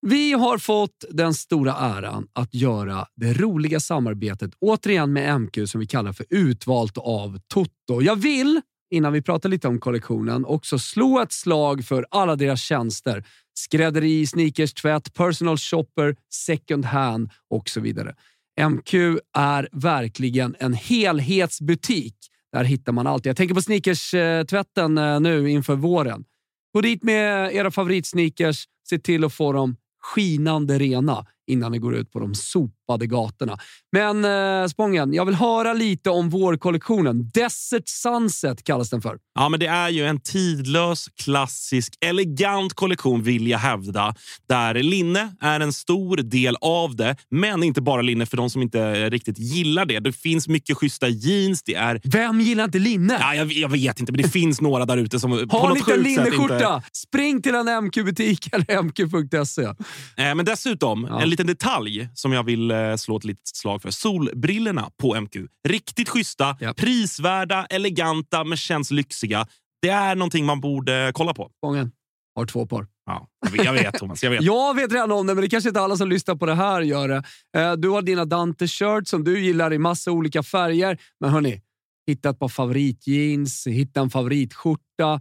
Vi har fått den stora äran att göra det roliga samarbetet återigen med MQ som vi kallar för Utvalt av Toto. Jag vill, innan vi pratar lite om kollektionen, också slå ett slag för alla deras tjänster. Skrädderi, sneakers, tvätt, personal shopper, second hand och så vidare. MQ är verkligen en helhetsbutik. Där hittar man allt. Jag tänker på sneakers-tvätten eh, nu inför våren. Gå dit med era favoritsneakers. Se till att få dem skinande rena innan ni går ut på de sopade gatorna. Men eh, Spången, jag vill höra lite om vårkollektionen. Desert Sunset kallas den för. Ja, men det är ju en tidlös, klassisk, elegant kollektion vill jag hävda. Där linne är en stor del av det, men inte bara linne för de som inte riktigt gillar det. Det finns mycket schyssta jeans. Det är... Vem gillar inte linne? Ja, jag, jag vet inte, men det finns några där ute som på Ha en något liten sjukt sätt linneskjorta! inte... Spring till en MQ-butik eller mq.se. Eh, Men dessutom, Ja. en liten detalj som jag vill eh, slå ett litet slag för. Solbrillorna på MQ. Riktigt schyssta, prisvärda, eleganta men känns lyxiga. Det är någonting man borde kolla på. Gången har två par. Ja, jag vet, jag vet Thomas. Jag vet. *laughs* Jag vet redan om det, men det kanske inte alla som lyssnar på det här gör det. Eh, Du har dina Dante-shirts som du gillar i massa olika färger. Men hörni, hitta ett par favoritjeans, hitta en favoritskjorta.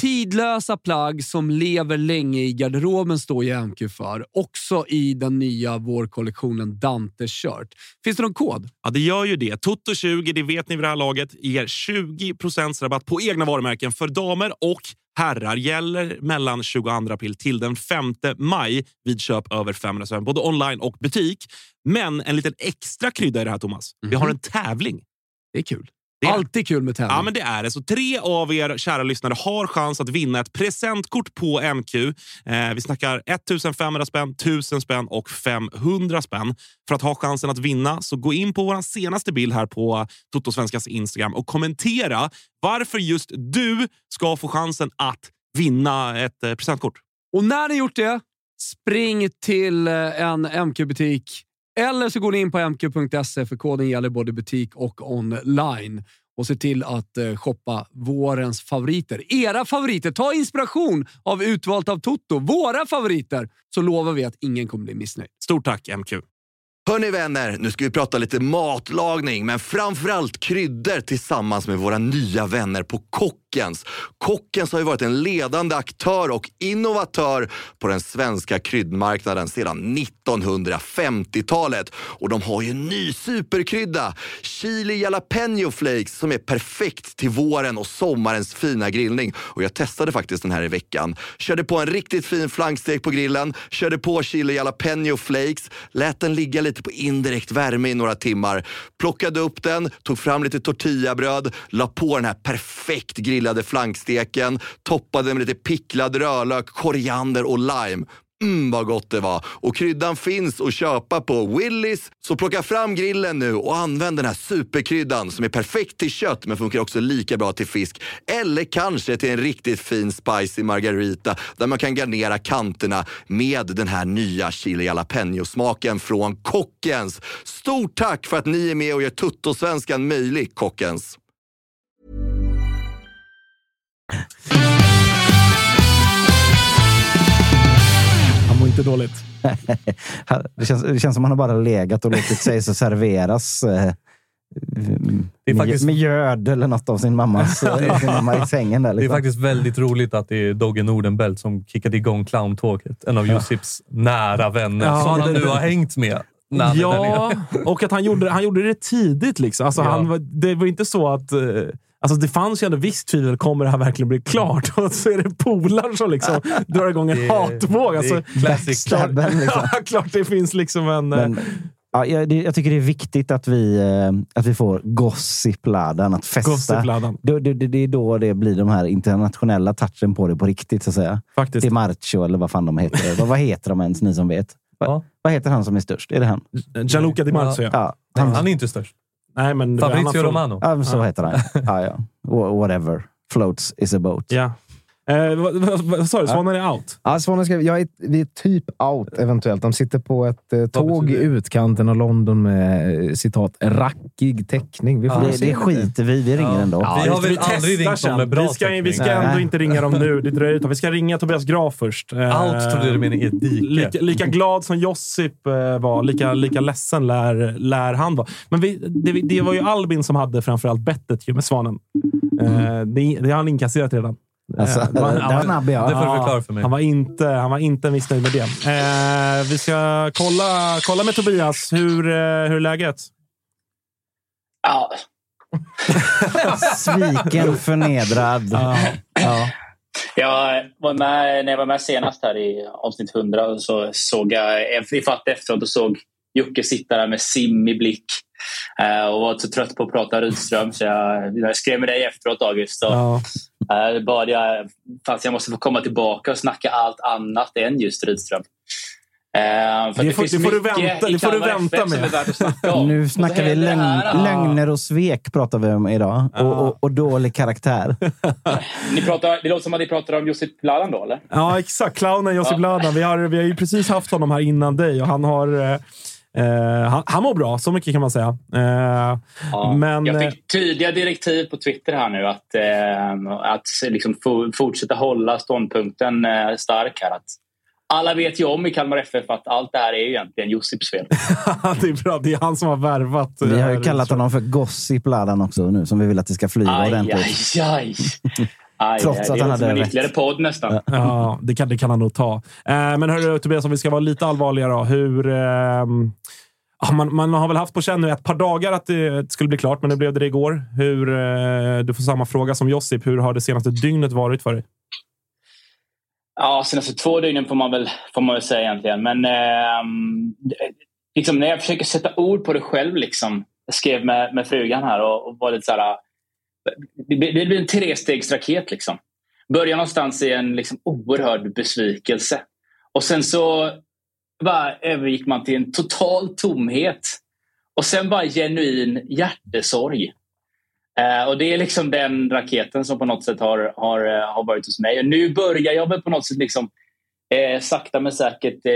Tidlösa plagg som lever länge i garderoben står ju MQ för. Också i den nya vårkollektionen Dante Shirt. Finns det någon kod? Ja, det gör ju det. Toto20, det vet ni vid det här laget, ger 20 rabatt på egna varumärken för damer och herrar. Gäller mellan 22 april till den 5 maj vid köp över 500 spänn, både online och butik. Men en liten extra krydda i det här, Thomas. Vi har en tävling. Det är kul. Det är- Alltid kul med tävling. Ja, men det är det. Så tre av er kära lyssnare har chans att vinna ett presentkort på MQ. Eh, vi snackar 1500 spänn, 1000 spänn och 500 spänn. För att ha chansen att vinna så gå in på vår senaste bild här på Totosvenskans Instagram och kommentera varför just du ska få chansen att vinna ett eh, presentkort. Och när ni gjort det, spring till eh, en MQ-butik. Eller så går ni in på mq.se för koden gäller både butik och online. Och se till att eh, shoppa vårens favoriter. Era favoriter. Ta inspiration av utvalt av Toto. Våra favoriter. Så lovar vi att ingen kommer bli missnöjd. Stort tack MQ. Hörni vänner, nu ska vi prata lite matlagning, men framförallt kryddor tillsammans med våra nya vänner på Kockens. Kockens har ju varit en ledande aktör och innovatör på den svenska kryddmarknaden sedan 1950-talet. Och de har ju en ny superkrydda, chili jalapeno flakes, som är perfekt till våren och sommarens fina grillning. Och jag testade faktiskt den här i veckan. Körde på en riktigt fin flankstek på grillen, körde på chili jalapeno flakes, lät den ligga lite på indirekt värme i några timmar. Plockade upp den, tog fram lite tortillabröd, la på den här perfekt grillade flanksteken, toppade med lite picklad rödlök, koriander och lime. Mm, vad gott det var. Och kryddan finns att köpa på Willys. Så plocka fram grillen nu och använd den här superkryddan som är perfekt till kött men funkar också lika bra till fisk. Eller kanske till en riktigt fin spicy margarita där man kan garnera kanterna med den här nya chili jalapeno-smaken från Kockens. Stort tack för att ni är med och gör Tuttosvenskan möjlig, Kockens. Han mår inte dåligt. *laughs* det, känns, det känns som han har bara legat och låtit sig så serveras eh, Det är faktiskt- med göd eller något av sin mammas *laughs* eh, sin mamma i sängen. Där, Det är liksom. faktiskt väldigt roligt att det är Dogge Nordenbelt som kickade igång clowntåget. En av Ja. Josips nära vänner Ja, som han det- nu har hängt med. där Ja, och att han gjorde, han gjorde det tidigt. Liksom. Alltså, Ja. han, var- det var inte så att... eh, Alltså det fanns ju ändå visst tvivel. Kommer det här verkligen bli klart? *laughs* Och så är det polare som liksom *laughs* drar igång en Det är- hatvåg. Alltså, det är classic. klart, liksom. *laughs* ja, klart det finns liksom en... eh, Men, ja, jag, det, jag tycker det är viktigt att vi, eh, att vi får gossip-ladan att festa. Gossip-ladan. Det, det, det, det är då det blir de här internationella touchen på det på riktigt. Så att säga. Faktiskt. Di Marcio eller vad fan de heter. vad, vad heter de ens, ni som vet? Va, Ja. Vad heter han som är störst? Är det han? Gianluca Di Marzio. Ja, Han, han, är inte störst. Nej, men Fabrizio Romano. ja, så heter han. Ja, ja. Wha- Whatever. Floats is a boat. Ja. Eh, vad, vad, vad sa du? Svanen är out? Ja, Svanen skrev, jag är, vi är typ out eventuellt. De sitter på ett eh, tåg i det? utkanten av London med eh, citat rackig täckning. Vi får Det, se det lite. skiter vi Vi ringer Ja. ändå. Ja. Vi har väl testar aldrig ringt någon med bra vi ska, vi ska ändå inte ringa dem nu. Det dröjer utan Vi ska ringa Tobias Graf först. Eh, Out trodde du menade i ett dike. Lika, lika glad som Josip eh, var, lika, lika ledsen lär, lär han vara. Men vi, det, det var ju Albin som hade framförallt bettet ju med Svanen. Eh, det, det har han inkasserat redan. Alltså, det var- var snabb, ja. Det får du Ja, förklara för mig. Han var inte, han var inte missnöjd med det. Eh, vi ska kolla, kolla med Tobias. Hur, eh, hur är läget? Ja, *laughs* Sviken, förnedrad. Ja. Ja. jag var med, när jag var med senast här i avsnitt 100 så såg jag, vi fattade efteråt och såg Jocke sitta där med sim i blick eh, och var så trött på att prata Rydström så jag, jag skrev med dig efteråt August. Och, Ja. Eh, bad jag, fast jag måste få komma tillbaka och snacka allt annat än just Rydström. Eh, för Det det, får- finns det får du vänta- det får du vänta med. *laughs* Nu snackar vi lögn, här. lögner och svek pratar vi om idag. Och, och, och dålig karaktär. *laughs* Ni pratar, det låter som att ni pratar om Josip Ladan då, eller? Ja, exakt. Clownen Josip Ladan. Vi har, vi har ju precis haft honom här innan dig och han har... Eh, eh, han, han mår bra, så mycket kan man säga. Eh, Ja, men, jag eh, fick tydliga direktiv på Twitter här nu att, eh, att liksom fortsätta hålla ståndpunkten eh, stark här. Att alla vet ju om i Kalmar FF att allt det här är egentligen Josips fel. *laughs* det är bra. Det är han som har värvat. Vi har ju eh, kallat honom för Gossip Ladan också nu, som vi vill att det ska flyga Aj, ordentligt. aj, aj. Aj Trots aj, att det han är som hade en ytterligare podd nästan. Ja, det kan, det kan han nog ta. Eh, men hörru Tobias, om vi ska vara lite allvarliga då. Hur... ehm, ja, man, man har väl haft på känn nu ett par dagar att det skulle bli klart, men nu blev det det igår. Hur, eh, du får samma fråga som Josip. Hur har det senaste dygnet varit för dig? Ja, senaste två dygnen får man väl, får man väl säga egentligen. Men det- liksom, när jag försöker sätta ord på det själv, liksom, jag skrev med, med frugan här och, och var lite så här... Det blir en trestegsraket. Liksom. Börjar någonstans i en liksom, oerhörd besvikelse. Och sen så bara övergick man till en total tomhet. Och sen bara genuin hjärtesorg. Eh, och Det är liksom den raketen som på något sätt har, har, eh, har varit hos mig. Och nu börjar jag väl på något sätt liksom, eh, sakta men säkert eh,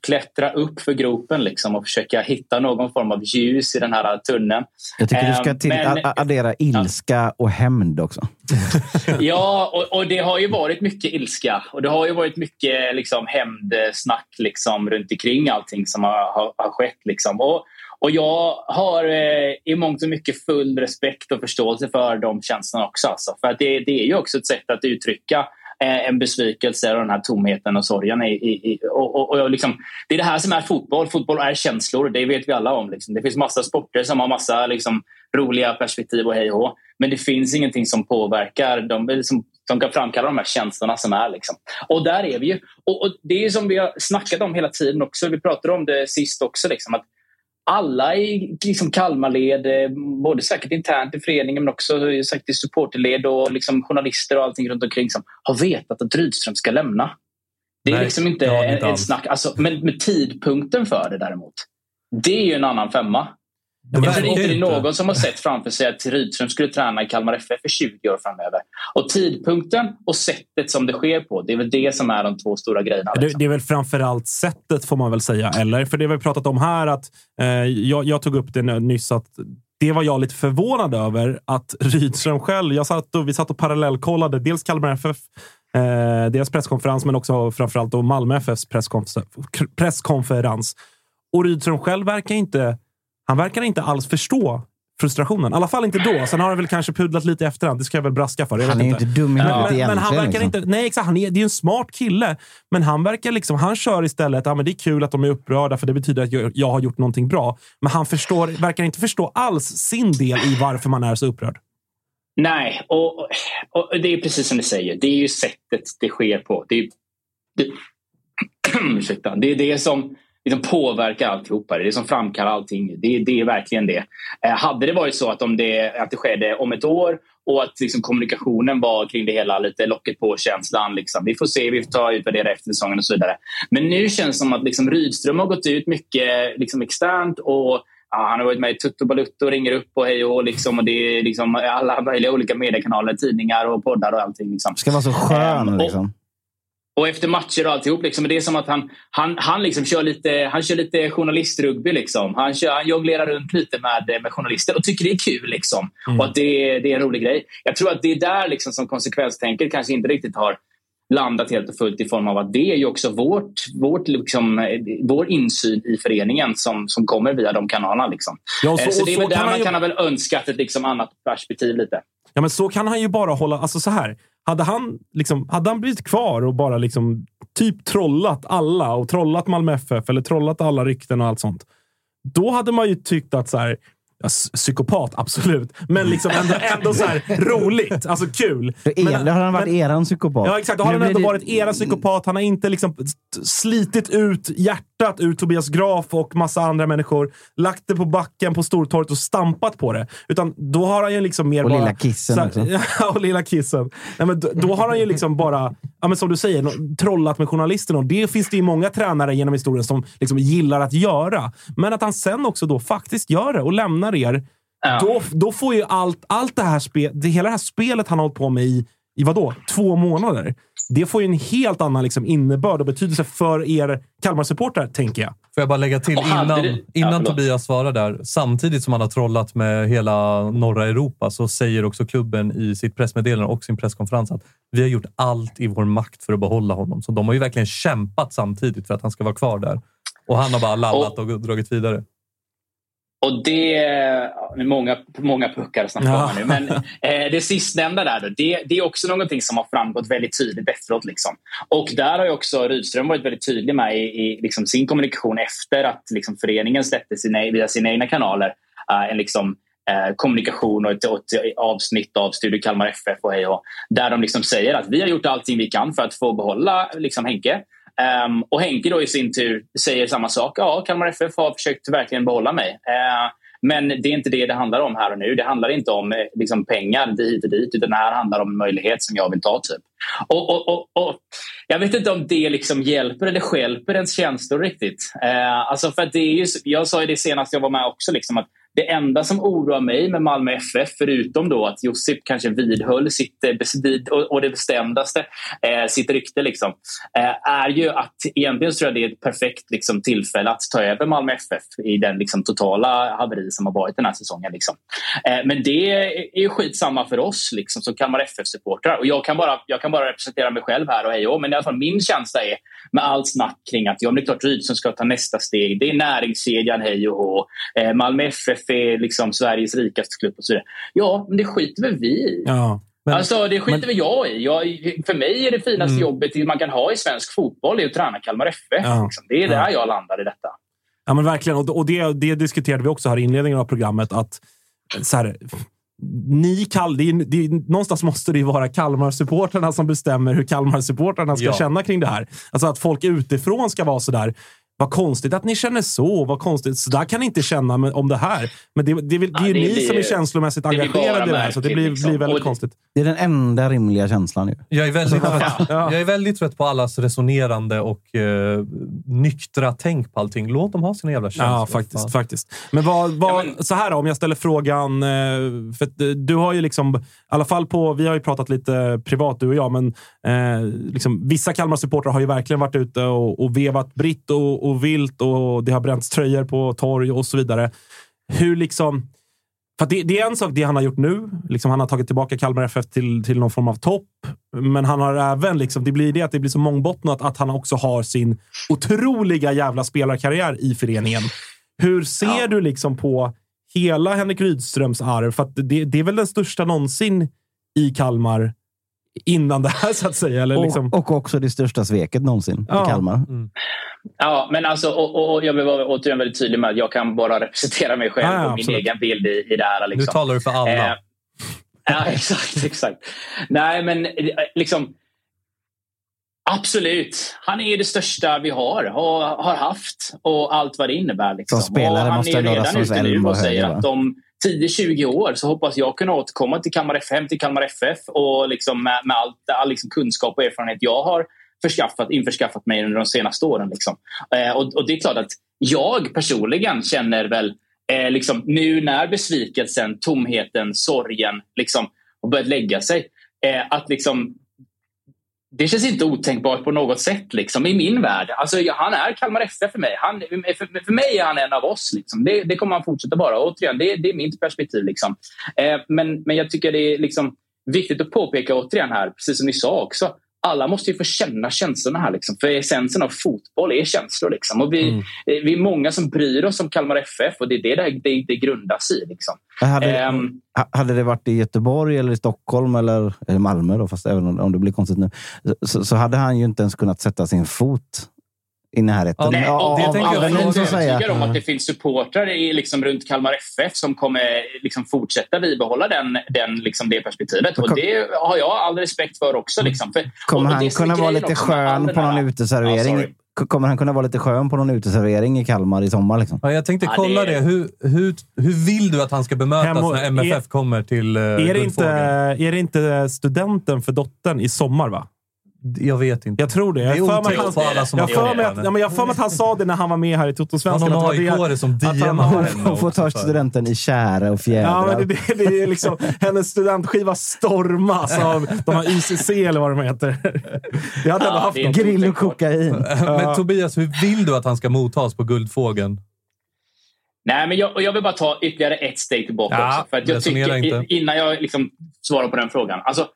klättra upp för gropen liksom, och försöka hitta någon form av ljus i den här tunneln. Jag tycker du ska Eh, till, men- addera ilska och hämnd också. *laughs* Ja, och, och det har ju varit mycket ilska och det har ju varit mycket liksom, hämndsnack liksom, runt omkring allting som har, har, har skett. Liksom. Och, och jag har eh, i mångt och mycket full respekt och förståelse för de känslorna också. Alltså. För att det, det är ju också ett sätt att uttrycka Eh, en besvikelse och den här tomheten och sorgen. I, i, i, och, och, och liksom, det är det här som är fotboll. Fotboll är känslor, det vet vi alla om. Liksom. Det finns massa sporter som har massa liksom, roliga perspektiv och hej och hå. Men det finns ingenting som påverkar, de, som, som kan framkalla de här känslorna som är. Liksom. Och där är vi ju. Och, och Det är som vi har snackat om hela tiden också. Vi pratade om det sist också. Liksom, att alla i liksom Kalmarled, eh, både säkert internt i föreningen men också säkert i supporterled och liksom journalister och allting runt omkring som har vetat att Rydström ska lämna. Det är Nej, liksom inte, inte alls. snack. Alltså, men med tidpunkten för det däremot. Det är ju en annan femma. Ja, Jag tror inte det är någon som har sett framför sig att Rydström skulle träna i Kalmar FF för 20 år framöver. Och tidpunkten och sättet som det sker på, det är väl det som är de två stora grejerna. Det, det är väl framförallt sättet, får man väl säga. Eller? För det vi har pratat om här, att eh, jag, jag tog upp det nyss, att det var jag lite förvånad över. Att Rydström själv, jag satt och, vi satt och parallellkollade dels Kalmar FF, eh, deras presskonferens, men också framförallt då Malmö FFs presskonferens. presskonferens. Och Rydström själv verkar inte, han verkar inte alls förstå frustrationen. I alla fall inte då. Sen har han väl kanske pudlat lite i efterhand. Det ska jag väl braska för. Jag Han är ju inte. dum i huvudet men, men han verkar liksom. inte... Nej, exakt. Han är, det är en smart kille. Men han verkar liksom... Han kör istället... Ja, men det är kul att de är upprörda för det betyder att jag, jag har gjort någonting bra. Men han förstår, verkar inte förstå alls sin del i varför man är så upprörd. Nej, och, och, det är precis som du säger. Det är ju sättet det sker på. Det är, det, *clears throat* det, är det som liksom påverkar alltihopa. Det är det som framkallar allting. Det, det är verkligen det. Eh, hade det varit så att, om det, att det skedde om ett år och att liksom kommunikationen var kring det hela lite locket på-känslan. Liksom. Vi får se, vi får ta utvärdera efter säsongen och så vidare. Men nu känns det som att liksom Rydström har gått ut mycket liksom externt och Ja, han har varit med i Tutto Balutto och ringer upp och hej och liksom, och det är liksom alla möjliga olika mediekanaler, tidningar och poddar och allting. Liksom. Ska vara så skön och- liksom. Och efter matcher och alltihop, liksom, det är som att han, han, han, liksom kör, lite, han kör lite journalistrugby. Liksom. Han, kör, han jonglerar runt lite med, med journalister och tycker det är kul. Liksom. Mm. Och att det, är- det är en rolig grej. Jag tror att det är där liksom, som konsekvenstänket kanske inte riktigt har landat helt och fullt i form av att det är ju också vårt, vårt, liksom, vår insyn i föreningen som, som kommer via de kanalerna. Liksom. Ja, så- Eh, så det är väl där kan man ju- kan ha väl önskat ett liksom, annat perspektiv lite. Ja, men så kan han ju bara hålla... Alltså så här. Hade han, liksom, hade han blivit kvar och bara liksom typ trollat alla och trollat Malmö FF eller trollat alla rykten och allt sånt. Då hade man ju tyckt att så här, ja, psykopat, absolut. Men liksom ändå, ändå så här, roligt. Alltså kul. För er, har han varit eran psykopat. Ja, exakt. Då har han ändå det- varit era psykopat. Han har inte liksom slitit ut hjärtat ur Tobias Graf och massa andra människor, lagt det på backen på Stortorget och stampat på det. Utan då har han ju liksom mer Och bara... lilla kissen här-. *laughs* Ja, och lilla kissen. Nej, men då, då har han ju liksom bara, ja, men som du säger, trollat med journalisterna. Och det finns det ju många tränare genom historien som liksom gillar att göra. Men att han sen också då faktiskt gör det och lämnar er. Då, då får ju allt, allt det här spe, det, hela det här spelet han har hållit på med i, i vadå, två månader. Det får ju en helt annan liksom innebörd och betydelse för er Kalmar-supportrar, tänker jag. Får jag bara lägga till Och innan, det- Ja, innan förlåt. Tobias svarar där. Samtidigt som han har trollat med hela norra Europa så säger också klubben i sitt pressmeddelande och sin presskonferens att vi har gjort allt i vår makt för att behålla honom. Så de har ju verkligen kämpat samtidigt för att han ska vara kvar där. Och han har bara lallat och dragit vidare. Och det ja, många, många puckar som Ja. kommer nu. Men eh, det sistnämnda där, då, det, det är också någonting som har framgått väldigt tydligt efteråt. Liksom. Och där har ju också Rydström varit väldigt tydlig med i, i liksom sin kommunikation efter att liksom, föreningen släppte sina, via sina egna kanaler eh, en liksom, eh, kommunikation och ett, och ett avsnitt av Studio Kalmar FF och hej och, där de liksom säger att vi har gjort allting vi kan för att få behålla liksom, Henke. Um, och Henke då i sin tur säger samma sak. Ja, Kalmar FF har försökt verkligen behålla mig. Uh, men det är inte det det handlar om här och nu. Det handlar inte om eh, liksom, pengar dit och dit, utan det här handlar om en möjlighet som jag vill ta. typ. Och, och, och, och Jag vet inte om det liksom hjälper eller stjälper ens känslor riktigt. Uh, alltså för att det är ju, jag sa ju det senast jag var med också, liksom, att det enda som oroar mig med Malmö FF, förutom då att Josip kanske vidhöll sitt, eh, och, det bestämdaste, eh, sitt rykte, liksom, eh, är ju att egentligen tror jag det är ett perfekt liksom, tillfälle att ta över Malmö FF i den liksom, totala haveri som har varit den här säsongen. Liksom. Men det är ju skitsamma för oss liksom, som Kalmar FF-supportrar. Och jag kan, bara, jag kan bara representera mig själv här och hej och, men i alla fall min känsla är med allt snack kring att ja, men det är klart Rydström ska ta nästa steg. Det är näringskedjan hej och hå. Eh, Malmö FF är liksom Sveriges rikaste klubb och så vidare. Ja, men det skiter väl vi i. Ja. alltså, det skiter väl jag i. Jag, för mig är det finaste Mm. jobbet man kan ha i svensk fotboll är att träna Kalmar FF. Ja. Liksom. Det är där Ja. jag landar i detta. Ja, men verkligen. Och det, det diskuterade vi också här i inledningen av programmet. Att så här, ni kall, det är, det är, någonstans måste det ju vara Kalmar-supportrarna som bestämmer hur Kalmar-supportrarna ska Ja. känna kring det här. Alltså att folk utifrån ska vara sådär. Vad konstigt att ni känner så. Vad konstigt. Så där kan ni inte känna med, om det här. Men det, det, är väl- det är ju det ni som är känslomässigt det engagerade i det här. Så det blir, liksom. blir väldigt det- konstigt. Det är den enda rimliga känslan ju. Jag är väldigt, *laughs* Ja. jag är väldigt trött på allas resonerande och eh, nyktra tänk på allting. Låt dem ha sina jävla känslor. Ja, faktiskt. Fan. faktiskt. Men, vad, vad, så här då, om jag ställer frågan. eh, För eh, du har ju liksom, i alla fall på, vi har ju pratat lite privat du och jag, men eh, liksom, vissa Kalmar-supportrar har ju verkligen varit ute och, och vevat britt och, och vilt och det har bränts tröjor på torg och så vidare. Hur liksom... För det, det är en sak det han har gjort nu. Liksom han har tagit tillbaka Kalmar FF till, till någon form av topp. Men han har även, liksom, det blir det att det blir så mångbottnat att han också har sin otroliga jävla spelarkarriär i föreningen. Hur ser du liksom på hela Henrik Rydströms arv? För det, det är väl den största någonsin i Kalmar innan det här, så att säga. Eller liksom... och, och också det största sveket någonsin Ja. i Kalmar. Ja, men alltså, och, och, och jag vill vara återigen väldigt tydlig med att jag kan bara *laughs* representera mig själv Ja, ja, och min egen bild i, i det här. Liksom. Nu talar du för alla. Eh, ja, *laughs* exakt, exakt. Nej, men liksom... Absolut. Han är det största vi har, har, har haft och allt vad det innebär. Liksom. Som spelare och han måste är redan ute nu och säger att va? 10-20 år så hoppas jag kunna återkomma till Kalmar FM, till Kalmar FF och liksom med, med allt, all liksom kunskap och erfarenhet jag har förskaffat, införskaffat mig under de senaste åren. Liksom. Eh, och, och det är klart att jag personligen känner väl eh, liksom, nu när besvikelsen, tomheten, sorgen liksom, har börjat lägga sig. Eh, att liksom, det känns inte otänkbart på något sätt liksom, i min värld. Alltså, ja, han är Kalmar FF för mig. Han, för, för mig är han en av oss. Liksom. Det, det kommer han fortsätta vara. Återigen, det, det är mitt perspektiv. Liksom. Eh, men, men jag tycker det är liksom, viktigt att påpeka återigen här, precis som ni sa också. Alla måste ju få känna känslorna här. Liksom. För essensen av fotboll är känslor. Liksom. Och vi, Mm. eh, vi är många som bryr oss om Kalmar FF och det är det det, det, det grundas i. Liksom. Hade, ha- hade det varit i Göteborg eller i Stockholm eller, eller Malmö, då, fast även om det blir konstigt nu, så, så hade han ju inte ens kunnat sätta sin fot i närheten. Nej, och det av, tänker jag som säger. övertygad om att det finns supportrar i, liksom, runt Kalmar FF som kommer liksom, fortsätta bibehålla den, den, liksom, det perspektivet. Och det har jag all respekt för också. Liksom. För, Kommer han kunna vara lite skön på någon Ja, uteservering. K- Kommer han kunna vara lite skön på någon uteservering i Kalmar i sommar? Liksom? Ja, jag tänkte Ja, kolla det- det. Hur, hur, hur vill du att han ska bemötas Hem och- när MFF är- kommer till uh, Är det, inte, är det inte studenten för dottern i sommar, va? Jag vet inte. Jag tror det. Jag Det för mig att han, jag för mig att, ja, men jag har för mig att han sa det när han var med här i Toto-svenskan. Han har att det var AIK-are som DMar. Hon får ta studenten i kära och fjädrar. Ja, men det, det, det är liksom, hennes studentskiva stormas av de här YCC eller vad de heter. Jag hade Ja, haft dem. Grill och kokain. Men Tobias, hur vill du att han ska mottas på Guldfågeln? Nej, men jag, och jag vill bara ta ytterligare ett steg tillbaka Ja, också. För att jag tycker, innan jag liksom svarar på den frågan. Alltså,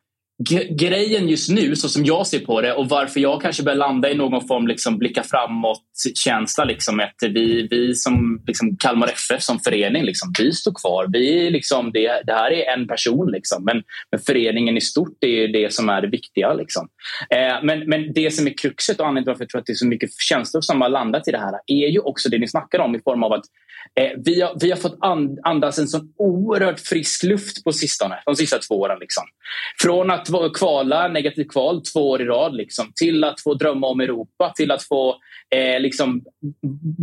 grejen just nu, så som jag ser på det och varför jag kanske börjar landa i någon form liksom blicka framåt-känsla. Liksom, att vi, vi som liksom Kalmar FF som förening, liksom, vi står kvar. Vi, liksom, det, det här är en person, liksom, men, men föreningen i stort är det som är det viktiga. Liksom. Eh, men, men det som är kruxet och anledningen till varför jag tror att det är så mycket känslor som har landat i det här är ju också det ni snackar om i form av att Eh, vi, har, vi har fått andas en sån oerhört frisk luft på sistone, de sista två åren. Liksom. Från att kvala, negativt kval, två år i rad, liksom, till att få drömma om Europa, till att få eh, liksom,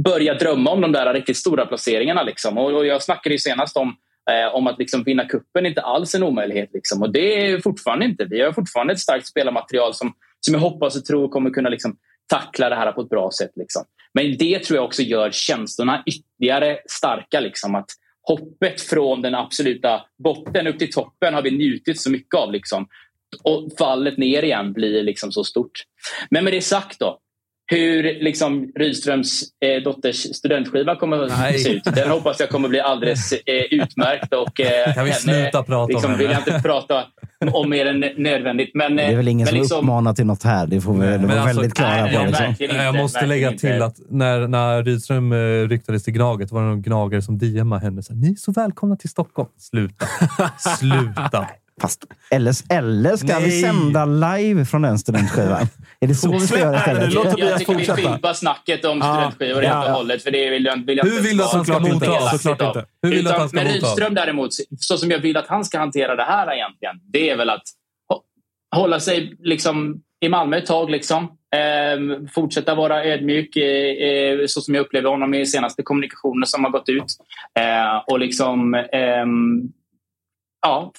börja drömma om de där riktigt stora placeringarna. Liksom. Och, och jag snackade ju senast om eh, om att liksom vinna kuppen inte alls är en omöjlighet. Liksom. Och det är fortfarande inte. Vi har fortfarande ett starkt spelarmaterial som, som jag hoppas och tror kommer kunna liksom, tackla det här på ett bra sätt. Liksom. Men det tror jag också gör känslorna ytterligare starka. Liksom. Att hoppet från den absoluta botten upp till toppen har vi njutit så mycket av. Liksom. Och fallet ner igen blir liksom så stort. Men med det sagt då. Hur liksom Rydströms eh, dotters studentskiva kommer att se ut. Den hoppas jag kommer bli alldeles eh, utmärkt. Och, eh, Kan vi sluta prata om liksom, henne? vill jag inte prata *laughs* om mer än nödvändigt. Men, Det är väl ingen men som liksom, uppmanar till något här. Det får vi vara alltså, väldigt klara nej, på. Liksom. inte, jag måste lägga inte. till att när, när Rydström eh, ryktades till Gnaget var det någon gnagare som DMade henne. Så här, Ni är så välkomna till Stockholm. Sluta. *laughs* Sluta. Fast, eller, eller ska vi Nej. sända live från den studentskivan? är det så vi ska göra istället? låt jag Tobias tycker vi fortsätta. fimpar snacket om Ja, studentskivor helt och hållet. För det vill jag, vill jag Hur vill du att han ska mottas? Såklart inte. Hur vill du att Utan- han ska Men? Rydström däremot, så som jag vill att han ska hantera det här egentligen, det är väl att hå- hålla sig liksom i Malmö ett tag. Liksom. Ehm, fortsätta vara ödmjuk, eh, eh, så som jag upplever honom i senaste kommunikationen som har gått ut. Eh, och liksom ehm, ja,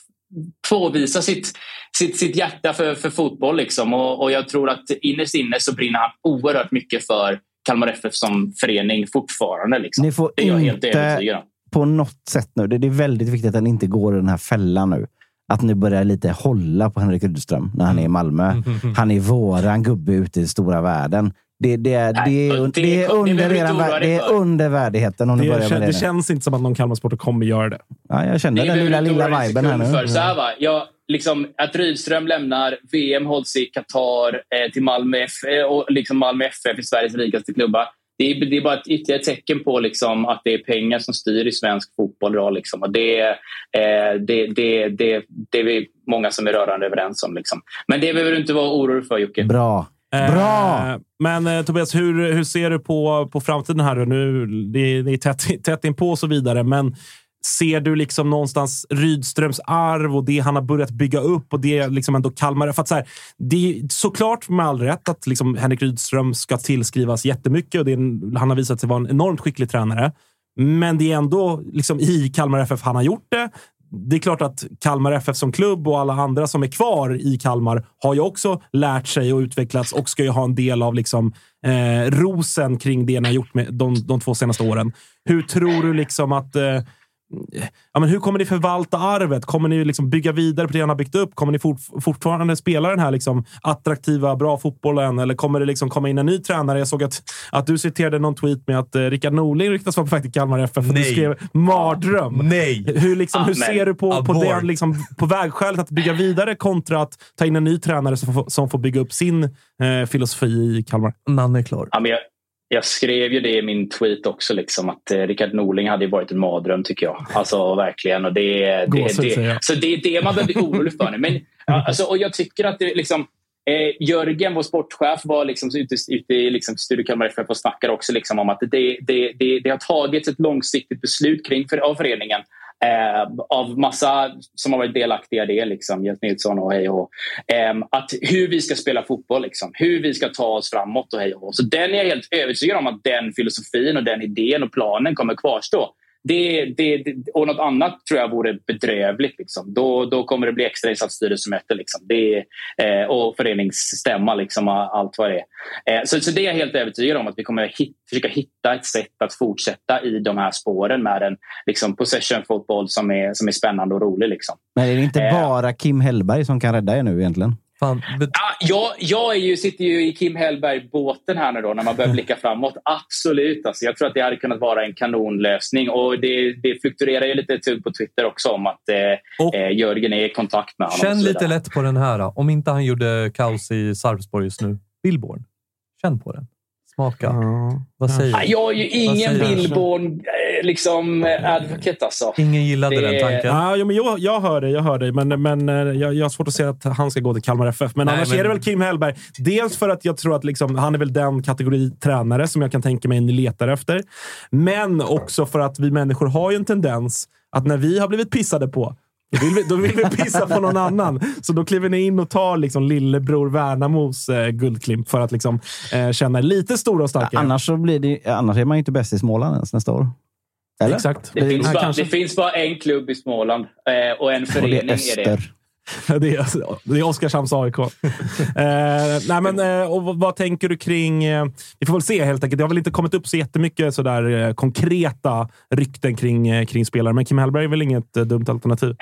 påvisa sitt, sitt, sitt hjärta för, för fotboll. Liksom. Och, och jag tror att innerst inne så brinner han oerhört mycket för Kalmar FF som förening fortfarande. Liksom. Ni får det är jag helt inte övertygad om. på något sätt nu. Det är väldigt viktigt att den inte går i den här fällan nu. Att ni börjar lite hålla på Henrik Rydström när han är i Malmö. Mm. Han är våran gubbe ute i stora världen. Det, det, är, det, det, det det under, du det är värdigheten om ni börjar Det, med det. det känns inte som att någon Kalmarsporter kommer göra det. Ja, jag känner Det den lilla, du lilla viben här nu. För. Så här, va? Jag, liksom, att Rydström lämnar, VM hålls i Qatar eh, till Malmö, F, eh, och liksom Malmö FF i Sveriges rikaste klubbar. Det är, det är bara ett ytterligare tecken på liksom, att det är pengar som styr i svensk fotboll idag. Liksom. Och det, eh, det, det, det, det är vi många som är rörande överens om. Liksom. Men det behöver du inte vara orolig för, Jocke. Bra. Bra! Eh, Men eh, Tobias, hur, hur ser du på, på framtiden här? Nu, det, det är tätt, *laughs* tätt inpå och så vidare, men ser du liksom någonstans Rydströms arv och det han har börjat bygga upp och det liksom ändå Kalmar... För att så här, det är såklart med all rätt att liksom Henrik Rydström ska tillskrivas jättemycket och det är en, han har visat sig vara en enormt skicklig tränare. Men det är ändå liksom i Kalmar FF han har gjort det. Det är klart att Kalmar FF som klubb och alla andra som är kvar i Kalmar har ju också lärt sig och utvecklats och ska ju ha en del av liksom, eh, rosen kring det ni har gjort med de, de två senaste åren. Hur tror du liksom att... Eh, ja, men hur kommer ni förvalta arvet? Kommer ni liksom bygga vidare på det han har byggt upp? Kommer ni fort, fortfarande spela den här liksom attraktiva, bra fotbollen? Eller kommer det liksom komma in en ny tränare? Jag såg att, att du citerade någon tweet med att eh, Rickard Norling ryktas vara på väg till Kalmar FF. och Du Nej. skrev mardröm. Nej! Hur, liksom, hur Amen. ser du på, på, det, liksom, på vägskälet att bygga vidare kontra att ta in en ny tränare som får, som får bygga upp sin eh, filosofi i Kalmar? Nanne är klar. Ja, men jag, skrev ju det i min tweet också, liksom, att eh, Rickard Norling hade varit en mardröm tycker jag. Alltså verkligen. Och det, det, säger det, så det är det man behöver bli orolig för. nu. Men, alltså, och jag tycker att det liksom, eh, Jörgen, vår sportchef, var liksom ute, ute i liksom, Studio Kalmar FF och snackade också liksom om att det, det, det, det har tagits ett långsiktigt beslut kring för, av föreningen Eh, av massa som har varit delaktiga i det, liksom, Jens Nilsson och hej och eh, Att hur vi ska spela fotboll, liksom, hur vi ska ta oss framåt och hej och Så den är jag helt övertygad om att den filosofin och den idén och planen kommer kvarstå. Det, det, det, och något annat tror jag vore bedrövligt. Liksom. Då, då kommer det bli extrainsatt styrelsemöte liksom. det, eh, och föreningsstämma, liksom, allt vad det är. Eh, så, så det är jag helt övertygad om att vi kommer hit, försöka hitta ett sätt att fortsätta i de här spåren med en liksom, possession fotboll som är, som är spännande och rolig. Liksom. Men är det inte Eh. bara Kim Hellberg som kan rädda er nu egentligen? Fan, Ah, jag jag är ju, sitter ju i Kim Hellberg-båten här nu då, när man börjar blicka framåt. Absolut. Alltså, jag tror att det hade kunnat vara en kanonlösning. Och det, det fluktuerar ju lite tugg på Twitter också om att eh, eh, Jörgen är i kontakt med honom. Känn lite lätt på den här. då. Om inte han gjorde kaos i Sarpsborg just nu. Billborn. Känn på den. Smaka. Vad säger Ah, du? Jag är ju ingen? Billborn eh, liksom, eh, advocate alltså. Ingen gillade Det- den tanken. Ja, jo, men jag, jag hör dig, jag hör dig. Men, men eh, jag, jag har svårt att se att han ska gå till Kalmar FF. Men Nej, annars men- är det väl Kim Hellberg. Dels för att jag tror att liksom, han är väl den kategori tränare som jag kan tänka mig ni letar efter. Men också för att vi människor har ju en tendens att när vi har blivit pissade på, då vill, vi, då vill vi pissa på någon annan. Så då kliver ni in och tar liksom lillebror Värnamos eh, guldklimp för att liksom, eh, känna lite stora och starka. Annars, så blir det, annars är man ju inte bäst i Småland ens nästa år. Eller? Exakt. Det finns, Han bara, det finns bara en klubb i Småland eh, och en Och förening det är är det. *laughs* Det är, alltså, det är Oskarshamns AIK. eh, nej, men, eh, och vad, vad tänker du kring... Eh, vi får väl se helt enkelt. Det har väl inte kommit upp så jättemycket sådär, eh, konkreta rykten kring, eh, kring spelare, men Kim Hellberg är väl inget eh, dumt alternativ?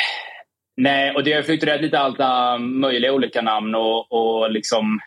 Nej, och det har fluktuerat lite alla möjliga olika namn. Och, och, liksom,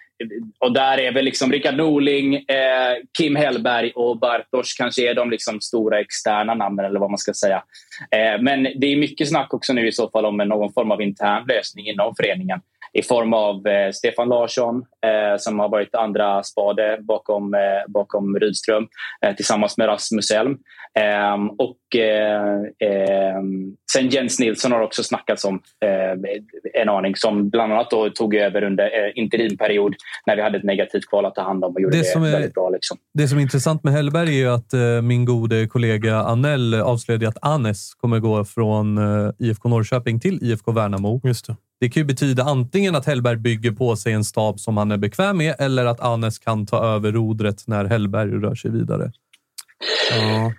och där är väl liksom Rickard Norling, eh, Kim Hellberg och Bartosz kanske är de liksom stora externa namnen, eller vad man ska säga. Eh, men det är mycket snack också nu i så fall om någon form av intern lösning inom föreningen i form av eh, Stefan Larsson eh, som har varit andra spade bakom, eh, bakom Rydström eh, tillsammans med Rasmus Elm. Ehm, och eh, ehm, sen Jens Nilsson har också snackats om eh, en aning som bland annat då tog över under eh, interimperiod när vi hade ett negativt kval att ta hand om och gjorde Det det, är- väldigt bra. Liksom. Det som är intressant med Hellberg är ju att eh, min gode kollega Anel avslöjade att Anes kommer gå från eh, IFK Norrköping till IFK Värnamo. Just det. Det kan ju betyda antingen att Hellberg bygger på sig en stab som han är bekväm med eller att Anes kan ta över rodret när Hellberg rör sig vidare. Ja.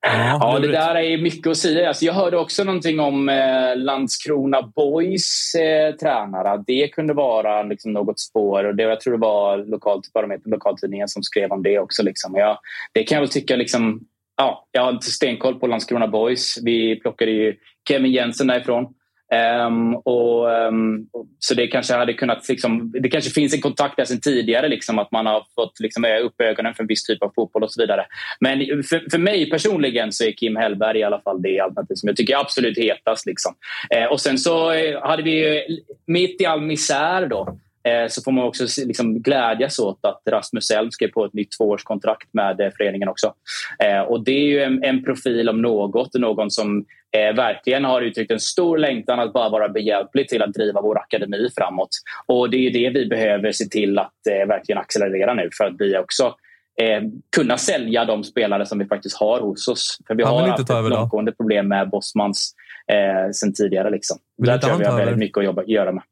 Ja, det där är mycket att säga. Alltså, jag hörde också någonting om eh, Landskrona Boys eh, tränare. Det kunde vara liksom, något spår. Och det, jag tror det var lokalt, Barometern, lokaltidningen som skrev om det också. Liksom. Jag, det kan jag väl tycka... Liksom, ja, jag har inte stenkoll på Landskrona Boys. Vi plockade ju Kevin Jensen därifrån. Um, och, um, så det kanske hade kunnat... Liksom, det kanske finns en kontakt där sedan tidigare. Liksom, att man har fått liksom, upp ögonen för en viss typ av fotboll och så vidare. Men för, för mig personligen så är Kim Hellberg i alla fall det alternativ som jag tycker är absolut hetast. Liksom. Eh, och sen så eh, hade vi ju, mitt i all misär då, så får man också liksom glädjas åt att Rasmus Elm skrev på ett nytt tvåårskontrakt med eh, föreningen också. Eh, och det är ju en, en profil om något, någon som eh, verkligen har uttryckt en stor längtan att bara vara behjälplig till att driva vår akademi framåt. Och det är det vi behöver se till att eh, verkligen accelerera nu för att vi också eh, kunna sälja de spelare som vi faktiskt har hos oss. För vi Han har haft ett långtgående problem med Bosmans eh, sen tidigare. Liksom. Vill Där tror jag vi har väldigt mycket att jobba, göra med.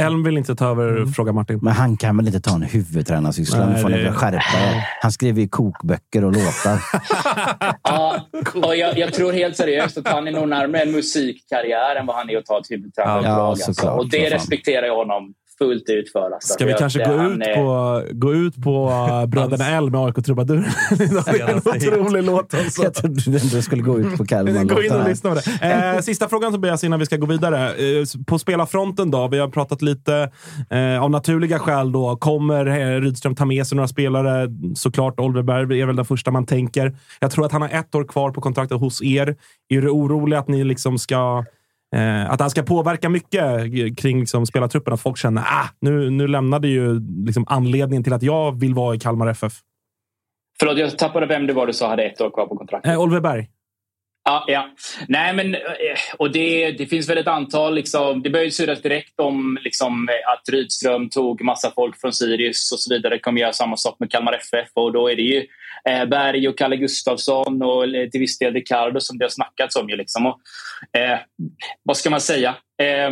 Elm vill inte ta över, frågar Martin. Men han kan väl inte ta en huvudtränarsyssla? Nu får ni det- skärpa er. Han skriver ju kokböcker och låtar. *laughs* Ja, och jag, jag tror helt seriöst att han är nog närmare en musikkarriär än vad han är att ta ett huvudtränareuppdrag. Ja, alltså. Och det respekterar jag honom fullt ut för. Alltså. Ska vi kanske gå han ut, är- på, gå ut på uh, Bröderna L med AIK Trubadur? *laughs* det är en otrolig låt. Alltså. Jag trodde du skulle gå ut på Kalmar. *laughs* Gå in och lyssna på det. Eh, sista frågan Tobias innan vi ska gå vidare. Eh, på spelarfronten då? Vi har pratat lite eh, av naturliga skäl. då. Kommer eh, Rydström ta med sig några spelare? Såklart Oliver Berg är väl den första man tänker. Jag tror att han har ett år kvar på kontraktet hos er. Är du orolig att ni liksom ska Eh, att han ska påverka mycket kring liksom, spelartruppen. Att folk känner ah, nu, nu lämnade ju liksom, anledningen till att jag vill vara i Kalmar FF. Förlåt, jag tappade vem det var du sa hade ett år kvar på kontraktet. Eh, Oliver Berg. Ja, ja. Nej, men, eh, och det, det finns väl ett antal... Liksom, det började surras direkt om liksom, att Rydström tog massa folk från Sirius och så vidare. kommer göra samma sak med Kalmar FF. Och då är det ju eh, Berg och Kalle Gustafsson och eh, till viss del Ricardo som det har snackats om. Ju, liksom. och, eh, vad ska man säga? Eh,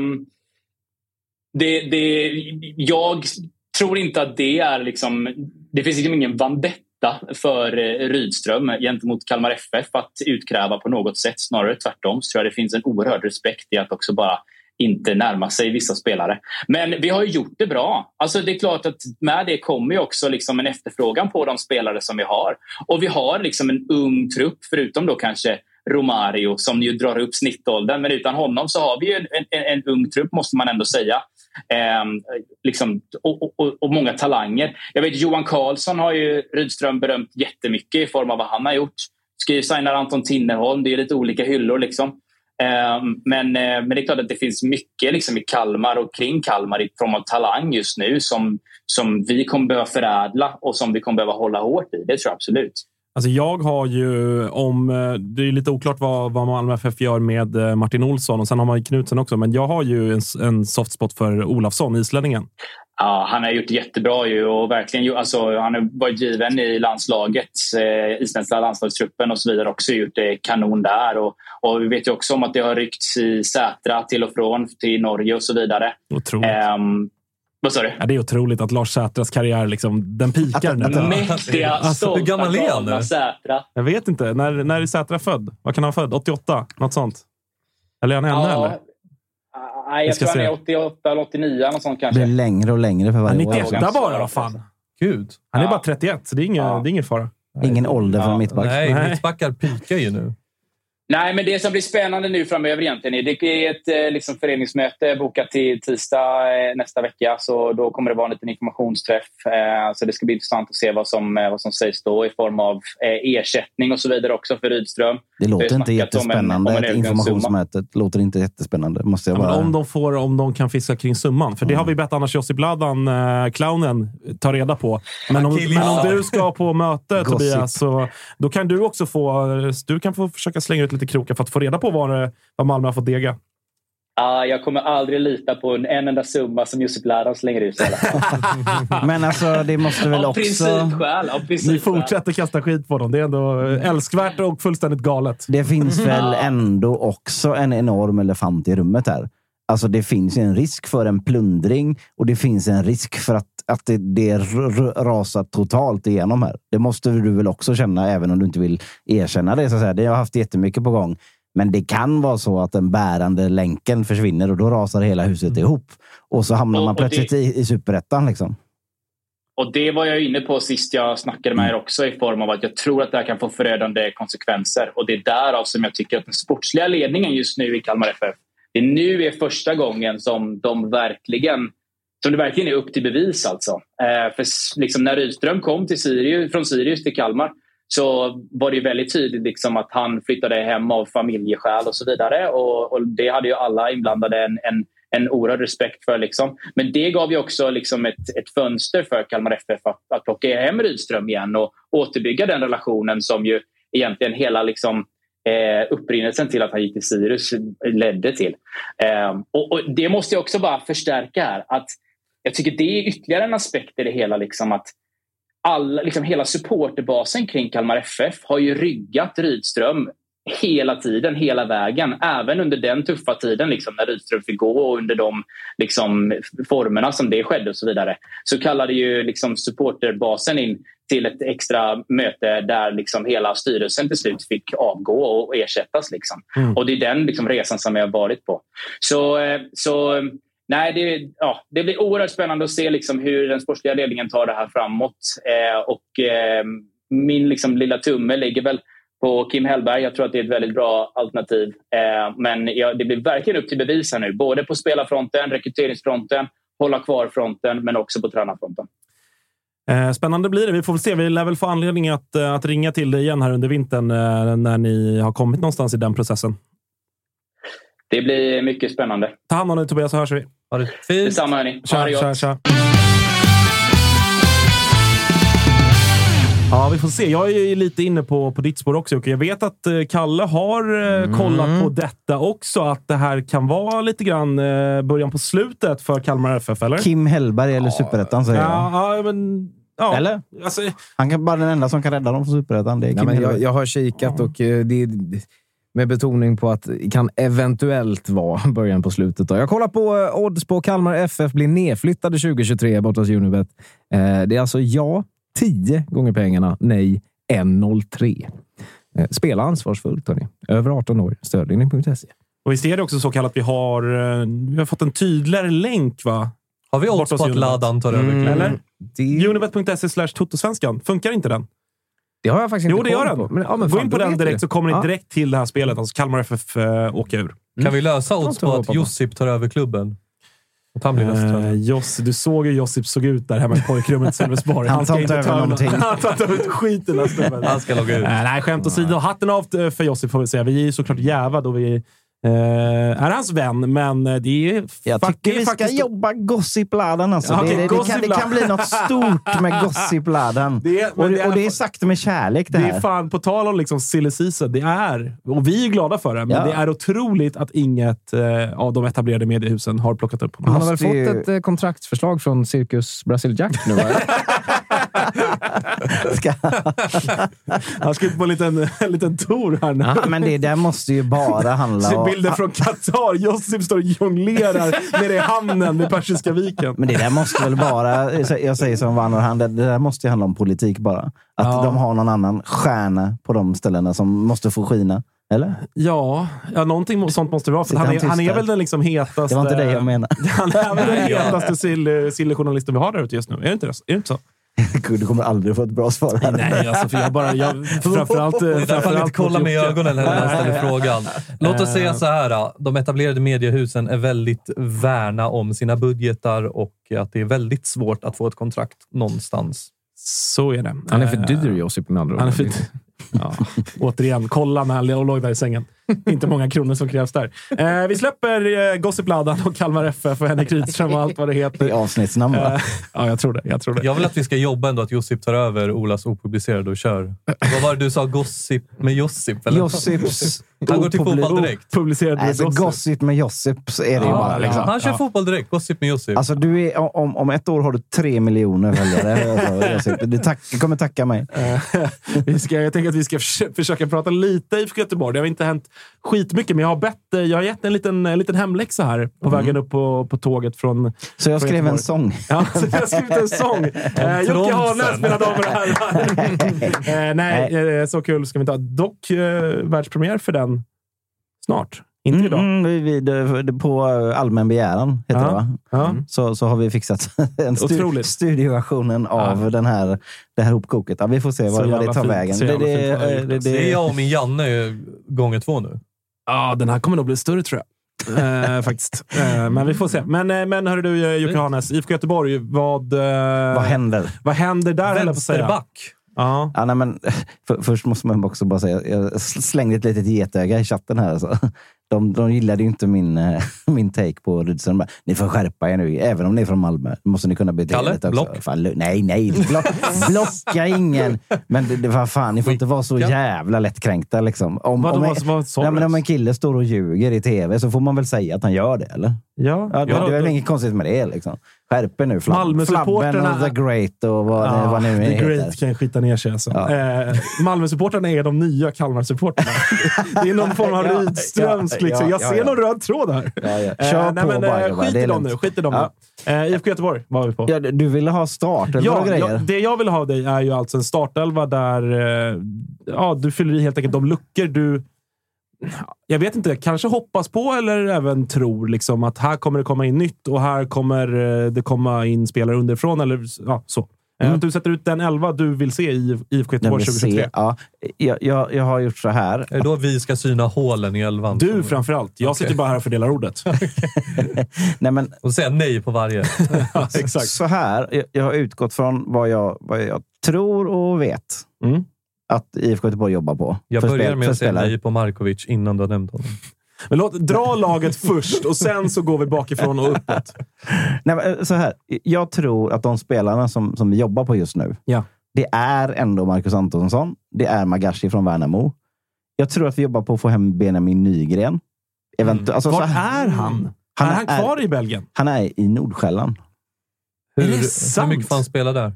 det, det, jag tror inte att det är... Liksom, det finns liksom ingen vandett för eh, Rydström gentemot Kalmar FF att utkräva på något sätt. Snarare tvärtom så tror jag det finns en oerhörd respekt i att också bara inte närma sig vissa spelare. Men vi har gjort det bra. Alltså det är klart att med det kommer ju också liksom en efterfrågan på de spelare som vi har. Och vi har liksom en ung trupp, förutom då kanske Romario som ju drar upp snittåldern. Men utan honom så har vi en, en, en ung trupp måste man ändå säga. Eh, liksom, och, och, och, många talanger. Jag vet Johan Karlsson har ju Rydström berömt jättemycket i form av vad han har gjort. Skrivsignar Anton Tinnerholm. Det är lite olika hyllor. Liksom. Eh, men, eh, men det är klart att det finns mycket liksom, i Kalmar och kring Kalmar i form av talang just nu som, som vi kommer behöva förädla och som vi kommer behöva hålla hårt i. Det tror jag absolut. Alltså jag har ju, om eh, det är lite oklart vad, vad Malmö FF gör med eh, Martin Olsson och sen har man ju Knutsen också, men jag har ju en, en soft spot för Olafsson, islänningen. Ja, han har gjort det jättebra ju och verkligen, alltså, han har varit given i landslaget, eh, isländska landslagstruppen och så vidare. Också gjort det kanon där. Och, och vi vet ju också om att det har ryckts i Sätra till och från till Norge och så vidare. Otroligt. Um, vad sa du? Ja, det är otroligt att Lars Sätras karriär liksom, den pikar nu. Mäktiga, Alltså, hur gammal är han nu? Sätra. Jag vet inte. När, när är Sätra född? Vad kan han vara född? 88? Något sånt? Eller är han ännu Ja, äldre? Nej, Vi jag ska tror han är se. 88 eller 89 eller något sånt Det kanske. blir längre och längre för Han varje är år. 91 bara, vad fan. Gud. Han är Ja. bara 31, så det är ingen, det är ingen fara. Ingen ålder för en mittback. Nej, mittbackar pikar ju nu. Nej, men det som blir spännande nu framöver egentligen är det är ett eh, liksom, föreningsmöte bokat till tisdag eh, nästa vecka. Så då kommer det vara en liten informationsträff. Eh, så det ska bli intressant att se vad som, vad som sägs då i form av ersättning och så vidare också för Rydström. Det låter inte om en- jättespännande. om en övergångssumma. informationsmötet låter inte jättespännande. Måste jag Ja, men bara... om, de får, om de kan fiska kring summan. För det har vi bett annars Jussi Bladan, eh, clownen, ta reda på. Men om, men om du ska på möte. Tobias, så då kan du också få, du kan få försöka slänga ut lite krokar för att få reda på vad, det- vad Malmö har fått dega. Ah, jag kommer aldrig lita på en, en enda summa som Josip Ladan slänger ut. *laughs* Men alltså, det måste väl Av också... principskäl. Av Ni principskäl. fortsätter kasta skit på dem. Det är ändå eh, älskvärt och fullständigt galet. Det finns väl ändå också en enorm elefant i rummet här. Alltså det finns en risk för en plundring och det finns en risk för att, att det, det rasar totalt igenom här. Det måste du väl också känna, även om du inte vill erkänna det. Så att säga. Det har haft jättemycket på gång. Men det kan vara så att den bärande länken försvinner och då rasar hela huset ihop. Och så hamnar Och- man och det- plötsligt i, i superettan. Liksom. Och det var jag inne på sist jag snackade med er också i form av att jag tror att det här kan få förödande konsekvenser. Och det är därav som jag tycker att den sportsliga ledningen just nu i Kalmar FF, det är nu är första gången som de verkligen som det verkligen är upp till bevis. alltså. Eh, för liksom när Rydström kom till Sirius, från Sirius till Kalmar så var det väldigt tydligt liksom att han flyttade hem av familjeskäl och så vidare. Och, och Det hade ju alla inblandade en, en, en oerhörd respekt för. Liksom. Men det gav ju också liksom ett, ett fönster för Kalmar FF att, att plocka hem Rydström igen och återbygga den relationen som ju egentligen hela liksom, eh, upprinnelsen till att han gick till Sirius ledde till. Eh, och, och Det måste jag också bara förstärka här. Att jag tycker det är ytterligare en aspekt i det hela. Liksom att alla, liksom hela supporterbasen kring Kalmar FF har ju ryggat Rydström hela tiden, hela vägen. Även under den tuffa tiden liksom, när Rydström fick gå och under de liksom, formerna som det skedde och så vidare. Så kallade ju liksom, supporterbasen in till ett extra möte där liksom hela styrelsen till slut fick avgå och ersättas. Liksom. Mm. Och det är den liksom, resan som jag har varit på. Så, eh, så nej, det, ja, det blir oerhört spännande att se liksom, hur den sportsliga ledningen tar det här framåt. Eh, och eh, min liksom, lilla tumme ligger väl på Kim Hellberg. Jag tror att det är ett väldigt bra alternativ. Eh, men ja, det blir verkligen upp till bevis här nu. Både på spelarfronten, rekryteringsfronten, hålla kvar-fronten men också på tränarfronten. Eh, Spännande blir det. Vi får väl se. Vi lär väl få anledning att, eh, att ringa till dig igen här under vintern eh, när ni har kommit någonstans i den processen. Det blir mycket spännande. Ta hand om dig Tobias så hörs vi. Ha det fint. Detsamma hörni. Ha det tja, gott. tja. Ja, vi får se. Jag är ju lite inne på, på ditt spår också, Jocke. Jag vet att eh, Kalle har eh, kollat på detta också. Att det här kan vara lite grann eh, början på slutet för Kalmar FF, eller? Kim Hellberg eller Superettan säger. Ja, ja, men... Ja. Eller? Alltså, Han kan bara den enda som kan rädda dem från Superettan. Jag, jag har kikat och det med betoning på att det kan eventuellt vara *laughs* början på slutet. Då. Jag kollar på eh, odds på Kalmar FF blir nedflyttade 2023 borta hos Unibet. Eh, Det är alltså ja, 10 gånger pengarna. Nej, 1,03. Eh, Spela ansvarsfullt, hörni. Över 18 år. Stödlinjen.se. Och visst är det också så kallat att vi har, vi har fått en tydligare länk, va? Har vi odds på att. Ladan tar över? Mm. Eller? Det, Unibet.se slash Totosvenskan. Funkar inte den? Det har jag faktiskt Jo, inte det gör den. på. Men, ja, men Gå fan, in på den direkt det. så kommer ni Ja. direkt till det här spelet. Alltså Kalmar FF äh, åker ur. Kan vi lösa odds på att. Josip tar över klubben? Att han blir nästa Eh. Joss, du såg hur Josip såg ut där hemma i pojkrummet i Sölvesborg. Han tar inte över någonting. *laughs* Han tar inte över ett skit den här snubben. Han ska logga ut. Eh, nej, skämt åsido. Hatten av eh, för Josip får vi säga. Vi är ju såklart jäva då vi eh, är hans vän, men det är, Jag tycker vi ska jobba Gossip-ladan. Alltså. Ja, okej, det, det, det, kan, det kan bli något stort med Gossip-ladan. *laughs* Det är- men och, det är- och det är sagt med kärlek det Det här. är fan, på tal om liksom silly season, det är, och vi är glada för det, men Ja. det är otroligt att inget eh, av de etablerade mediehusen har plockat upp honom. Han har väl fått ett eh, kontraktsförslag från Cirkus Brasil Jack nu? *laughs* *laughs* *laughs* Ska, *laughs* Han ska ut på en liten, en liten tour här nu. ja, men det där måste ju bara handla om... bilder från Qatar. Josip står och jonglerar nere i hamnen vid Persiska viken. Men det där måste väl bara, jag säger som Vanor, det där måste ju handla om politik bara. Att Ja. de har någon annan stjärna på de ställena som måste få skina. Eller? Ja, ja någonting sånt måste det vara. För han, är, han är väl den liksom hetaste... Det var inte det jag menade. *laughs* Han är väl den hetaste sill- sillejournalisten vi har där ute just nu. Är det inte, det? Är det inte så? *laughs* Du kommer aldrig få ett bra svar här. Nej, alltså, för jag bara... Jag, *laughs* framförallt... Det är därför han framförallt inte kollar med Jocke. ögonen när han ställer frågan. Låt oss Eh. säga så här. De etablerade mediehusen är väldigt värna om sina budgetar och att det är väldigt svårt att få ett kontrakt någonstans. Så är det. Han är för Eh, dyr, Josip, med andra ord. Han är för... Ja, *laughs* återigen, kolla när han låg där i sängen. *laughs* Inte många kronor som krävs där. Eh, vi släpper eh, Gossip-ladan och Kalmar FF och Henrik Rydström och allt vad det Det heter. är avsnittsnamn va? Eh, ja, jag tror det. Jag tror det. Jag vill att vi ska jobba ändå, att Josip tar över Olas opublicerade och kör. Vad var det du sa? Gossip med Josip? Eller? Josips... Han går till fotboll direkt. Publicerade Alltså, Gossip. gossip med Josip så är det ju Ja, bara. Liksom. Han kör Ja. fotboll direkt. Gossip med Josip. Alltså, du är, om, om ett år har du tre miljoner följare. *laughs* Alltså. Du, tack, du kommer tacka mig. Eh, *laughs* vi ska, jag tänker att vi ska förs- försöka prata lite IFK Göteborg. Det har inte hänt skitmycket, men jag har, bett, eh, jag har gett en liten, en liten hemläxa här på vägen upp på, på tåget från... Så jag från skrev en sång. Ja, *laughs* så jag skrivit en sång. Eh, Jocke. Harnäs, mina damer och herrar. *laughs* eh, nej, eh, så kul ska vi inte ha. Dock eh, världspremiär för den snart. Inte Mm, idag. mm, vi, vi, på allmän begäran, heter Ja. det va? Ja. Så, så har vi fixat *laughs* en stu, studioversionen av den här, det här hopkoket. Ja, vi får se vad, det tar fint. vägen. Det, det, det det, gjort, det. Det är jag och min Janne gånger två nu. Ja, den här kommer nog bli större tror jag. Eh, *laughs* faktiskt. Eh, men vi får se. Men, eh, men hörru du, eh, Jocke Harnäs. IFK Göteborg, vad, eh, vad händer? vad händer där? höll jag på att säga. Vänsterback. Ja. Ja, nej, men, *laughs* för, först måste man också bara säga, jag slängde ett litet getöga i chatten här. Alltså. De, de gillade ju inte min, eh, *laughs* min take på Rydström. Bara, Ni får skärpa er nu, även om ni är från Malmö. måste ni kunna bete er också. block. Fan, nej, nej. Block, *laughs* blocka ingen. Men det, det var fan, ni får inte vara så jävla lättkränkta. Liksom. Om, om, vad- vad du men om en kille står och ljuger i tv så får man väl säga att han gör det, eller? Ja, Ja, det, ja, det är väl inget konstigt med det. Liksom. Skärp er nu. Flab, Malmösupportrarna- Flabben och The Great och vad, Ja, vad nu The heter. Great kan skita ner sig. Alltså. Ja. Eh, Malmösupportrarna är de nya Kalmar-supportrarna. *laughs* det är någon form av Ja, Rydströms. ja, Liksom. Jag ja, ser någon röd tråd här. Eh, Kör nej, på men, bara, eh, gubbar. Skit i dem nu. Skit i dem Ja. nu. Eh, IFK Göteborg var vi på. Ja, du ville ha start, Ja, grejer? ja, det jag vill ha av dig är ju alltså en startelva där eh, ja, du fyller i helt enkelt de luckor du jag vet inte, kanske hoppas på eller även tror liksom att här kommer det komma in nytt och här kommer eh, det komma in spelare underifrån. Eller, ja, så. Eh, Mm. Att du sätter ut den elva du vill se i IFK Jag, Göteborg vill 2023. se, ja, jag, jag, jag har gjort så här. Är det då vi ska syna hålen i elvan? Du framförallt. Jag sitter bara här och fördelar ordet. *laughs* *laughs* Nej, men, Och säga nej på varje. *laughs* ja, exakt. så här. Jag, jag har utgått från vad jag, vad jag tror och vet Mm. Att IFK Göteborg jobbar på. Jag börjar spel- med att säga nej på Markovic innan du har nämnt honom. Men låt, dra laget först och sen så går vi bakifrån och uppåt. *laughs* Nej, men, eh, så här. Jag tror att de spelarna som, som vi jobbar på just nu, Ja. Det är ändå Marcus Antonsson. Det är Magashi från Värnamo. Jag tror att vi jobbar på att få hem Benjamin Nygren. Eventu- alltså, Var så här- är han? är han kvar i Belgien? Han är i Nordsjälland. Hur, Är det hur sant? mycket får han spela där?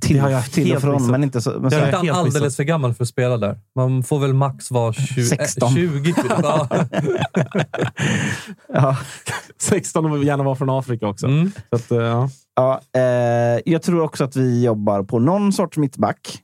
Till, Det har jag till och från, men inte så. Men Är jag här, inte alldeles för gammal för att spela där? Man får väl max vara 20, 16. 20 typ. Ja. *laughs* ja. 16 och gärna vara från Afrika också. Mm. Så att, eh, ja. Ja, eh, jag tror också att vi jobbar på någon sorts mittback.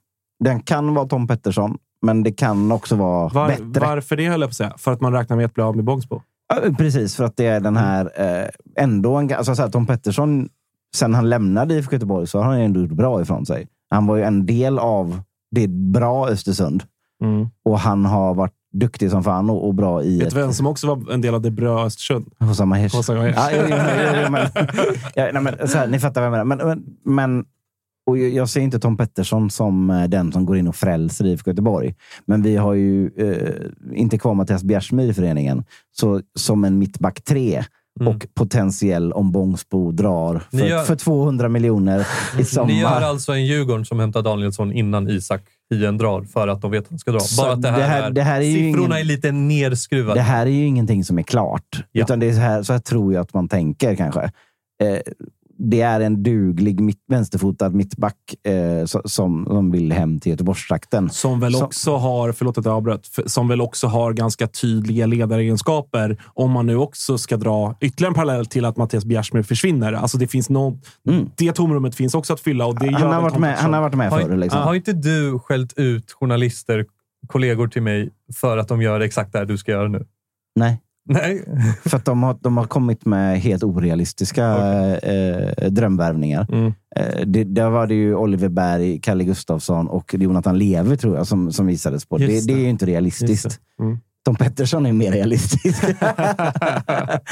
Den kan vara Tom Pettersson, men det kan också vara Var, bättre. varför det höll jag på att säga? För att man räknar med att bli av med Bångsbo? Ja, precis, för att det är den här... Eh, ändå en, alltså, så här, Tom Pettersson, sen han lämnade IFK Göteborg så har han ändå gjort bra ifrån sig. Han var ju en del av det bra Östersund. Mm. Och han har varit duktig som fan och, och bra i... Vet du vem som också var en del av det bra Östersund? Hos Amahesh. Hos Amahesh. Ja, jo, jo, jo, jo, men, *laughs* ja, nej, men, så här, ni fattar vad jag menar. Men, men, men, och jag, ser inte Tom Pettersson som eh, den som går in och frälser IFK Göteborg. Men vi har ju eh, inte kvar Mattias Bjärsmyr i föreningen. Så som en mittback 3 och potentiell om Bångsbo drar Mm. För, gör- för 200 miljoner i sommar. Ni gör alltså en Djurgården som hämtar Danielsson innan Isak Hien drar för att de vet att han ska dra. Så Bara att det här, det här- är, det här är siffrorna ingen- är lite nerskruvade. Det här är ju ingenting som är klart. Ja. Utan det är så här, så här tror jag att man tänker kanske. Eh, det är en duglig mitt, vänsterfotad mittback eh, so- som, som vill hem till Göteborgstrakten. Som väl Som- också har, förlåt att jag avbröt, som väl också har ganska tydliga ledaregenskaper. Om man nu också ska dra ytterligare en parallell till att Mattias Bjärsmyr försvinner. Alltså det finns något, Det tomrummet finns också att fylla. Och det Han gör har varit med- han har varit med har, förr, liksom. har inte du skällt ut journalister, kollegor till mig, för att de gör exakt det här du ska göra nu? Nej. Nej. *laughs* För att de har, de har kommit med helt orealistiska eh, drömvärvningar. Mm. Eh, det, där var det ju Oliver Berg, Kalle Gustafsson och Jonathan Levi tror jag som, som visades på. Det, det. det. är ju inte realistiskt. Mm. Tom Pettersson är mer realistisk. *laughs* *laughs*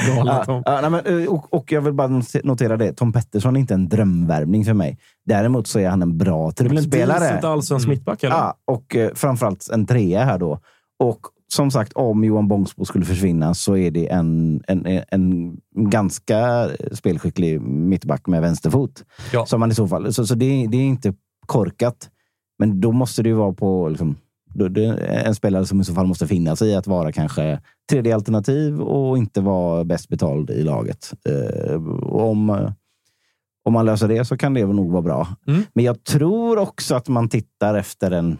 Galen ja, Tom. ja, nej, men, eh, och, och jag vill bara note- notera det. Tom Pettersson är inte en drömvärvning för mig. Däremot så är han en bra Det är väl en truppspelare. decent allsvensk mittback? Eller? Ja, och eh, framförallt en trea här då. Och som sagt, om Johan Bångsbo skulle försvinna så är det en, en, en ganska spelskicklig mittback med vänsterfot. Ja. Som man i så fall. Så, så det, det är inte korkat. Men då måste det ju vara på liksom, en spelare som i så fall måste finna sig i att vara kanske tredje alternativ och inte vara bäst betald i laget. Eh, och om, om man löser det så kan det nog vara bra. Mm. Men jag tror också att man tittar efter en,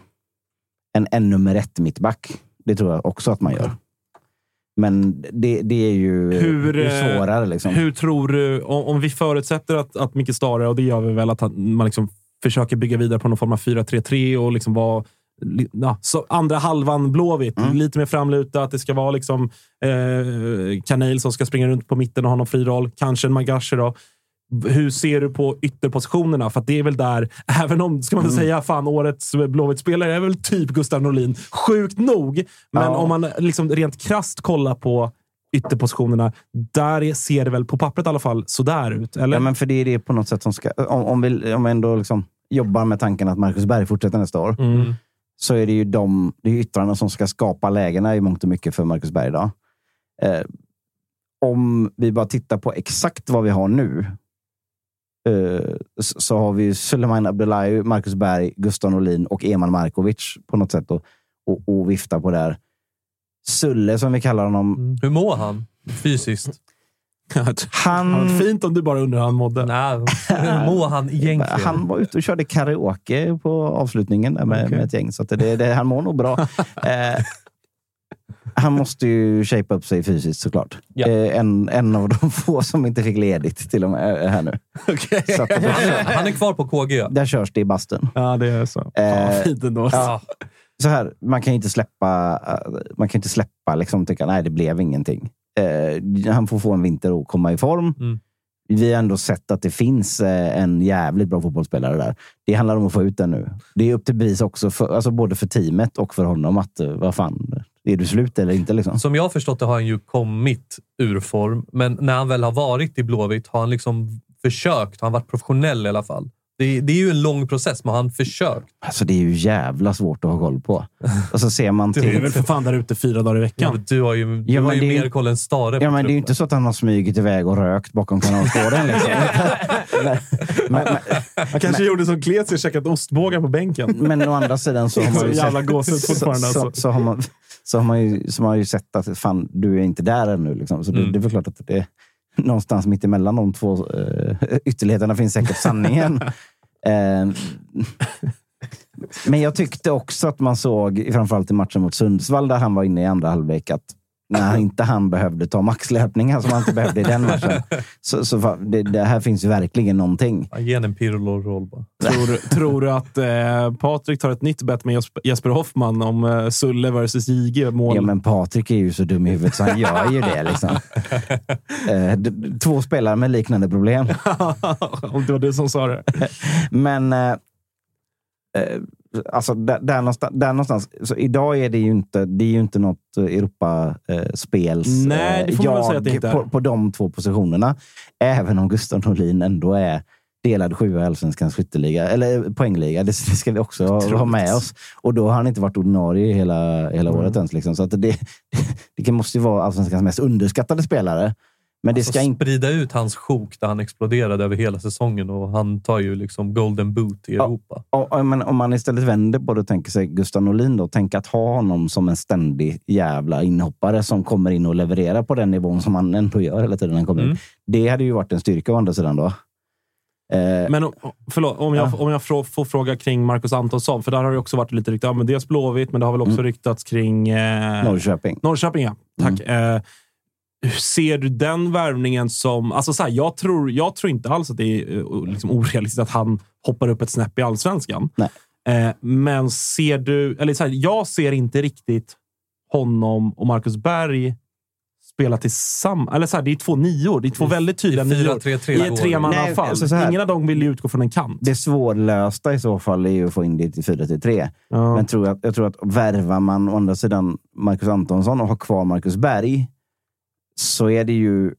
en, en nummer ett mittback. Det tror jag också att man gör. Men det, det är ju Hur, det är eh, svårare. Liksom. Hur tror du, om, om vi förutsätter att, att Micke Stare, och det gör vi väl, att han, man liksom försöker bygga vidare på någon form av 4-3-3 och liksom vara ja, så andra halvan Blåvitt. Mm. Lite mer framlutat. Det ska vara liksom eh, Kanel som ska springa runt på mitten och ha någon fri roll. Kanske en Magashi då. Hur ser du på ytterpositionerna? För att det är väl där, *laughs* även om, ska man Mm. säga, fan årets Blåvitt-spelare är väl typ Gustav Norlin. Sjukt nog. Men Ja. om man liksom rent krasst kollar på ytterpositionerna, där är- ser det väl på pappret i alla fall sådär ut. Eller? Ja, men för det är det på något sätt som ska... Om, om vi om vi ändå liksom jobbar med tanken att Marcus Berg fortsätter nästa år, Mm. så är det ju de det är yttrarna som ska skapa lägena i mångt och mycket för Marcus Berg idag. Eh, om vi bara tittar på exakt vad vi har nu, så, så har vi Suleiman Abdullahi, Marcus Berg, Gustav Norlin och Eman Markovic på något sätt och, och, och vifta på där. Sulle, som vi kallar honom. Hur mår han fysiskt? *laughs* Han... Det var fint om du bara undrar hur han mådde. Nej, hur mår han egentligen? Han var ute och körde karaoke på avslutningen med, Okej. med ett gäng, så att det, det, han mår nog bra. *laughs* eh, han måste ju shape upp sig fysiskt såklart. Ja. Eh, en, en av de *laughs* få som inte fick ledigt till och med eh, här nu. Så att Han är kvar på KG. där körs det i bastun. Ja, det är så. Eh, Ja, fint ändå. ja. Så här, man kan ju inte släppa, eh, man kan inte släppa liksom tycka nej, det blev ingenting. Eh, han får få en vinter och komma i form. Mm. Vi har ändå sett att det finns eh, en jävligt bra fotbollsspelare där. Det handlar om att få ut den nu. Det är upp till bevis också, för, alltså både för teamet och för honom. att vad fan, är du slut eller inte? Liksom? Som jag har förstått det har han ju kommit ur form, men när han väl har varit i Blåvitt har han liksom försökt, har han varit professionell i alla fall, det, det är ju en lång process, men han försökt. Alltså det är ju jävla svårt att ha koll på. Och så ser man *laughs* Du till... är väl för fan där ute fyra dagar i Ja, veckan. men du har ju, du Ja, har ju det är ju- mer koll än Stare Ja, men det är ju truppen. inte så att han har smugit iväg och rökt bakom kanalskåren. Liksom. *laughs* men, men, men, Han kanske gjorde som Klesi och käkat ostbågar på bänken. men å andra sidan så har man ju *laughs* jävla sett, gåshud fortfarande, så, alltså. så, så, har man, så har man ju, så har man ju sett att fan, du är inte där ännu. Liksom. Så det, Mm. det är väl klart att det är *laughs* någonstans mitt emellan de två uh, ytterligheterna finns säkert sanningen. *laughs* Eh, men jag tyckte också att man såg, framförallt i matchen mot Sundsvall, där han var inne i andra halvlek, att när inte han behövde ta maxlöpningar som han inte behövde i den matchen. Så, så det, det här finns ju verkligen någonting. Ja, Ge en Pirlo-roll bara. Tror, du- tror du att eh, Patrik tar ett nytt bett med Jesper- Hoffman om eh, Sulle versus JG? Mål? Ja, men Patrik är ju så dum i huvudet så han gör ju det. Liksom. *laughs* Eh, Två spelare med liknande problem. *laughs* om det var du som sa det. Men eh, eh, alltså, där, där, någonstans, där någonstans. Så idag är det ju inte, det är ju inte något Europaspels Nej, det får man väl säga att det jag inte är. på, på de två positionerna. Även om Gustav Norlin ändå är delad sjua i Allsvenskans skytteliga, eller poängliga. Det, det ska vi också ha, ha med oss. Och då har han inte varit ordinarie hela, hela Mm. året ens. Liksom. Så att det, *laughs* det måste ju vara Allsvenskans mest underskattade spelare. Men det Alltså, ska inte... sprida ut hans sjok där han exploderade över hela säsongen och han tar ju liksom golden boot i Europa. Och, och, men om man istället vänder på det och tänker sig Gustav Norlin, då, tänk att ha honom som en ständig jävla inhoppare som kommer in och levererar på den nivån som han ändå gör hela tiden. Han kommer in. Mm. Det hade ju varit en styrka å andra sidan då. Eh, Men om- förlåt, om jag, om jag får, får fråga kring Marcus Antonsson, för där har det också varit lite rykte. Ja, men dels Blåvitt, men det har väl också Mm. ryktats kring... Eh, Norrköping. Norrköping, ja. Tack. Eh, hur ser du den värvningen som... Alltså så här, jag, tror, jag tror inte alls att det är eh, liksom orealistiskt att han hoppar upp ett snäpp i allsvenskan. Nej. Eh, men ser du... Eller så här, jag ser inte riktigt honom och Marcus Berg spela tillsammans. Eller så här, det är två nior. Det är två väldigt tydliga nior. 4-3-3 I ett tremannaanfall. Nej, alltså Ingen av dem vill ju utgå från en kant. Det svårlösta i så fall är ju att få in det till 4 till 3. Ja. Men tror jag, jag tror att värvar man å andra sidan Marcus Antonsson och har kvar Marcus Berg så är det ju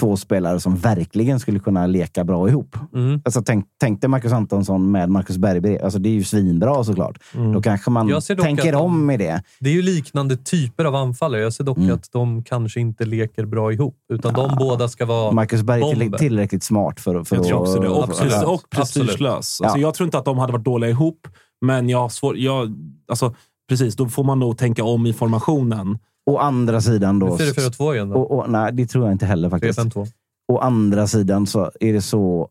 två spelare som verkligen skulle kunna leka bra ihop. Mm. Alltså, tänk, tänk dig Marcus Antonsson med Marcus Berg. Alltså, det är ju svinbra såklart. Mm. Då kanske man Jag tänker att de- om i det. Det är ju liknande typer av anfallare. Jag ser dock Mm. att de kanske inte leker bra ihop, utan de båda ska vara Marcus Berg är bomber. till, tillräckligt smart för, för Jag tror också det. Och, Absolut. och prestigelös. Ja. Alltså, jag tror inte att de hade varit dåliga ihop, men jag har svår, jag, alltså, precis, då får man nog tänka om i formationen. Å andra sidan då... 4-4-2 igen då. Och, och, nej, det tror jag inte heller faktiskt. 3-5-2. Å andra sidan så är det så...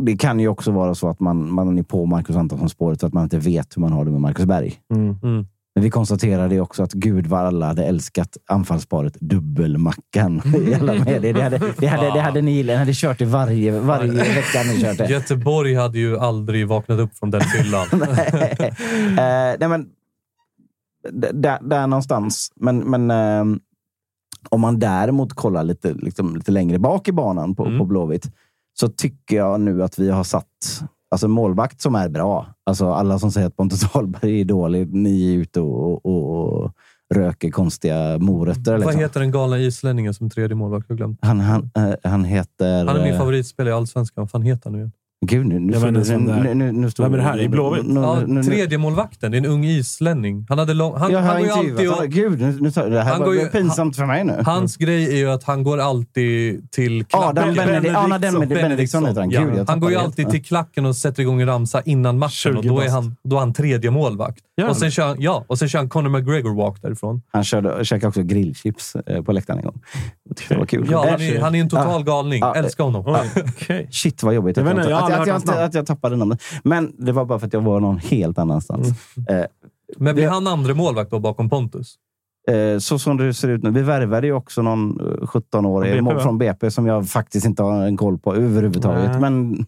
Det kan ju också vara så att man, man är på Marcus Antonsson-spåret och att man inte vet hur man har det med Marcus Berg. Mm. Men vi konstaterade också att gud vad alla hade älskat anfallsparet dubbelmackan *laughs* i alla medier. Det hade, det hade, det hade ni gillat. Ni hade kört det varje, varje vecka. Ni kört det. Göteborg hade ju aldrig vaknat upp från den fyllan. *laughs* eh, nej, men, d- där, där någonstans. Men, men eh, om man däremot kollar lite, liksom, lite längre bak i banan på, Mm. på Blåvitt så tycker jag nu att vi har satt alltså, målvakt som är bra. Alltså, alla som säger att Pontus *laughs* Ahlberg är dålig, ni är ute och, och, och röker konstiga morötter. Vad Liksom. heter den galna islänningen som tredje målvakt? Jag glömt. Han, han, eh, han heter... Han är min eh, favoritspelare i Allsvenskan. Vad fan heter han nu igen? Gud, nu, nu, är. nu, nu, nu står Vem är det här? I Blåvitt? Nu, Ja, nu, nu, tredje målvakten. Det är en ung islänning. Han, hade lång, han, jag han har går ju alltid och. Gud, nu, nu, det här Han var går ju- pinsamt för mig nu. Hans grej är ju att han går alltid till klacken. Benedikt- Adam Benediktsson. Benediktsson heter han. Ja. Gud, jag han går ju alltid till klacken och sätter igång en ramsa innan matchen och 20 då är han, då är han tredje målvakt. Gör Och sen, kör, ja, och sen kör han Conor McGregor walk därifrån. Han körde, käkade också grillchips eh, på läktaren en gång. Jag det var kul. Ja, han är, han är en total Ja. galning. Ja, Älskar honom. Oj, okej. Shit vad jobbigt Jag att vet inte, jag, jag att, att, jag, hans att, jag tappade namnet. Men det var bara för att jag var någon helt annanstans. Eh, Men blir han andra målvakt då bakom Pontus? Eh, så som det ser ut nu. Vi värvade ju också någon eh, 17-årig Från BP, från, BP som jag faktiskt inte har en koll på överhuvudtaget. Nej. Men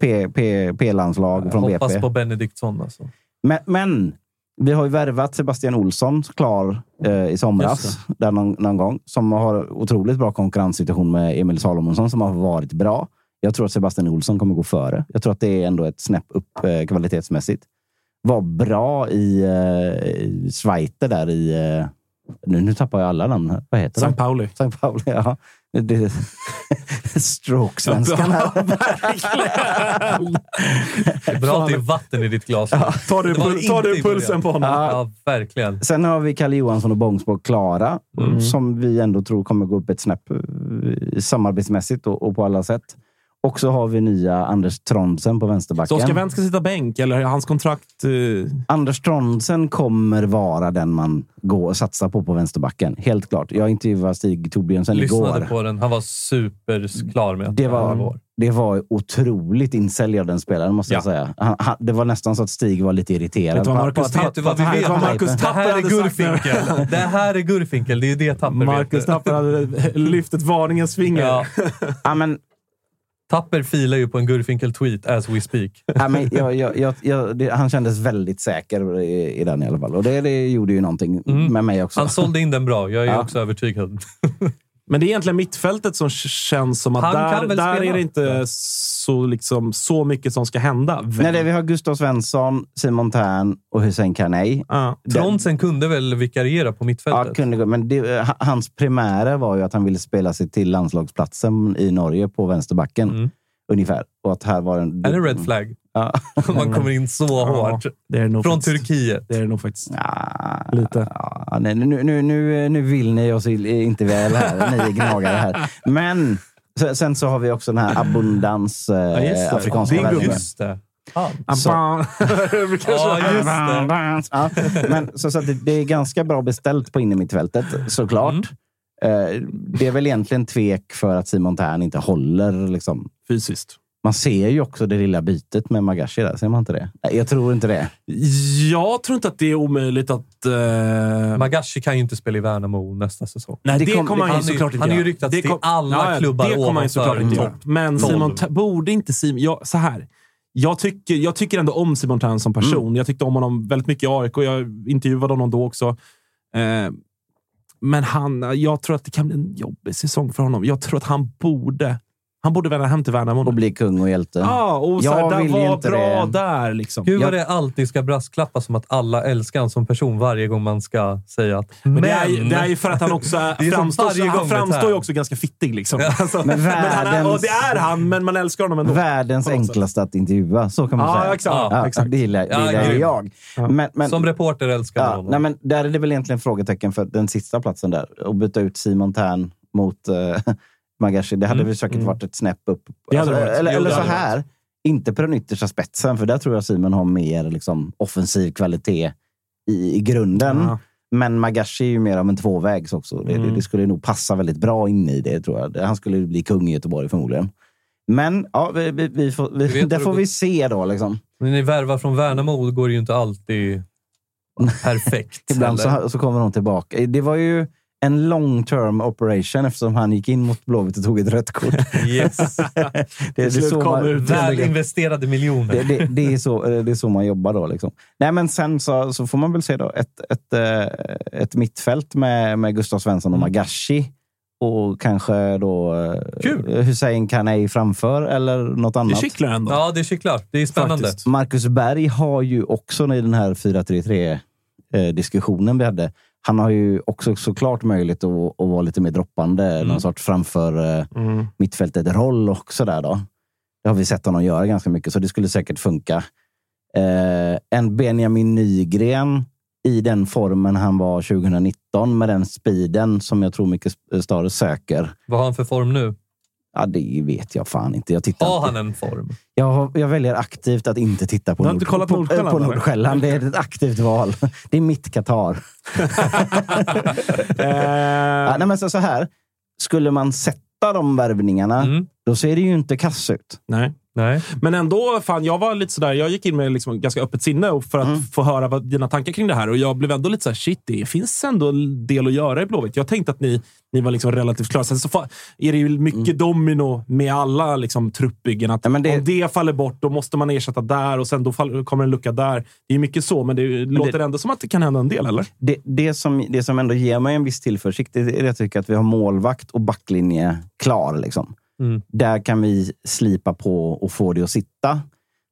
P- P- P-landslag från Hoppas BP. på Benediktsson alltså. Men, men vi har ju värvat Sebastian Olsson klar eh, i somras, där någon, någon gång, som har otroligt bra konkurrenssituation med Emil Salomonsson som har varit bra. Jag tror att Sebastian Olsson kommer gå före. Jag tror att det är ändå ett snäpp upp eh, kvalitetsmässigt. Var bra i, eh, i Schweiter där i, eh, Nu, nu tappar jag alla namn. här. Vad heter det? Pauli. St. Pauli, *laughs* ja. Det, Stroke-svenskan här. Det är *laughs* bra att det är vatten i ditt glas. Tar du, Det var pul- tar inte du pulsen på honom? Ja, verkligen. Sen har vi Kalle Johansson och Bångsbo Klara, Mm. som vi ändå tror kommer gå upp ett snäpp eh, samarbetsmässigt och, och på alla sätt. Och så har vi nya Anders Trondsen på vänsterbacken. Så Oskar Wendt ska sitta bänk, eller är hans kontrakt... eh, Anders Trondsen kommer vara den man går och satsar på på vänsterbacken. Helt klart. Jag intervjuade Stig Torbjörnsen Lyssnade igår. på den. Han var superklar med att Det var, vår. det var otroligt insälj av den spelaren, måste jag Ja. säga. Han, han, det var nästan så att Stig var lite irriterad. Vet du vad Marcus att- Tapp- Vet du vad vi på att- vet? på att- Marcus Det Tapper här är hade sagt. Gurfinkel. Det här är Gurfinkel. Det är det Tapper Marcus. Tapper hade lyft ett varningens finger. Ja. Ja, men, Tapper filar ju på en Gurfinkel-tweet as we speak. *laughs* ja, men jag, jag, jag, det, han kändes väldigt säker i, i den i alla fall. Och det, det gjorde ju någonting Mm. med mig också. Han sålde in den bra. Jag är Ja. också övertygad. *laughs* Men det är egentligen mittfältet som känns som att Han där, där spela. är det inte så, liksom, så mycket som ska hända. Nej, det, vi har Gustav Svensson, Simon Tern och Hussein Kanei. Ja. Trondsen kunde väl vikariera på Ja, mittfältet? kunde gå. Men det, ha- hans primära var ju att han ville spela sig till landslagsplatsen i Norge på vänsterbacken. Mm. Ungefär. Och att här var en... Är det red flag? Ja. *laughs* Man kommer in så Ja, hårt. det är det nog Från faktiskt. Turkiet. Det är det nog faktiskt. Ja, Lite. Ja, nej, nu, nu, nu, nu vill ni oss inte väl här, *laughs* ni gnagare här. Men sen, så har vi också den här abundans eh, just det. afrikanska världen. Just det. Fan. Så- *laughs* Ja, just det. Ja, men så, så att det, det är ganska bra beställt på innermittfältet, såklart. Mm. Eh, det är väl egentligen tvek för att Simon Tern inte håller. Liksom. Fysiskt. Man ser ju också det lilla bytet med Magashi där, ser man inte det? Nej, jag tror inte det. Jag tror inte att det är omöjligt att... eh, Magashi kan ju inte spela i Värnamo nästa säsong. Nej, det, Det kom- kommer han ju han är- såklart inte han är ju ryktats Det till kom- alla klubbar Det kommer han ju såklart inte göra. Men. Simon borde inte Simon... Ja, så här. Jag tycker, jag tycker ändå om Simon Tern som person. Mm. Jag tyckte om honom väldigt mycket i AIK. Jag intervjuade honom då också. Eh, men han, jag tror att det kan bli en jobbig säsong för honom. Jag tror att han borde han borde vända hem till Värnamo. Och bli kung och hjälte. Ja, och så här, Jag vill var inte bra det. där. Liksom. Gud vad Jag- det alltid ska brasklappa som att alla älskar honom som person varje gång man ska säga att Men men... det, är, ju- det är ju för att han också *laughs* framstår, varje han framstår ju också ganska fittig. Liksom. Ja. Alltså, Men men han är, världens- och det är han, men man älskar honom ändå. Världens enklaste att intervjua, så kan man Ja, säga. exakt. Ja, exakt. Det gillar, det Ja, gillar grym. jag. Ja. Men, men, Som reporter älskar man ja, honom. nej, men där är det väl egentligen frågetecken för den sista platsen där. Att byta ut Simon Tern mot uh, Magashi. Det hade Mm. väl säkert Mm. varit ett snäpp upp. Alltså, varit. eller eller så här. Inte på den yttersta spetsen, för där tror jag Simon har mer liksom, offensiv kvalitet i, i grunden. Ja. Men Magashi är ju mer av en tvåvägs också. Det, Mm. det skulle nog passa väldigt bra in i det, tror jag. Han skulle bli kung i Göteborg förmodligen. Men ja, vi, vi, vi får, vi, *laughs* det får vi se då. Liksom. Men ni värvar från Värnamo går det ju inte alltid *laughs* perfekt. Ibland så, så kommer de tillbaka. Det var ju en long term operation eftersom han gick in mot Blåvitt och tog ett rött kort. Yes. *laughs* det, det, är så kom man. Väl investerade miljoner. det, det, det, är så, det är så man jobbar då. Liksom. Nej, men sen så, så får man väl se då ett, ett, eh, ett mittfält med, med Gustav Svensson och Magashi. Och kanske då eh, Kul. Hussein Kanei framför eller något Det annat. kittlar ändå. Ja, det är kittlar. Det är spännande. Faktiskt. Marcus Berg har ju också i den här 4-3-3 eh, diskussionen vi hade. Han har ju också såklart möjlighet att, att vara lite mer droppande. Någon sorts framför eh, Mm. mittfältet roll också där då. Det har vi sett honom göra ganska mycket, så det skulle säkert funka. Eh, en Benjamin Nygren i den formen han var 2019 med den speeden som jag tror mycket större söker. Vad har han för form nu? Ja, det vet jag fan inte. Jag tittar Har inte. han en form? Jag, jag väljer aktivt att inte titta på, Du har inte kollat på Nordsjälland, på? Nordsjälland. Det är ett aktivt val. Det är mitt Qatar. *laughs* Ja, nej, men så, så här. Skulle man sätta de värvningarna, Mm. då ser det ju inte kass ut. nej. Nej. Men ändå, fan, jag var lite sådär, jag gick in med liksom ganska öppet sinne för att Mm. få höra vad, dina tankar kring det här. Och jag blev ändå lite såhär, shit, det finns ändå en del att göra i Blåvitt. Jag tänkte att ni, ni var liksom relativt klara. Sen så fa- är det ju mycket domino med alla liksom, truppbyggen. Att Ja, men det- Om det faller bort, då måste man ersätta där och sen då fall, kommer en lucka där. Det är mycket så, men det låter ändå som att det kan hända en del, eller? Det, det, som, det som ändå ger mig en viss tillförsikt är att jag tycker att vi har målvakt och backlinje klar. Liksom. Mm. Där kan vi slipa på och få det att sitta.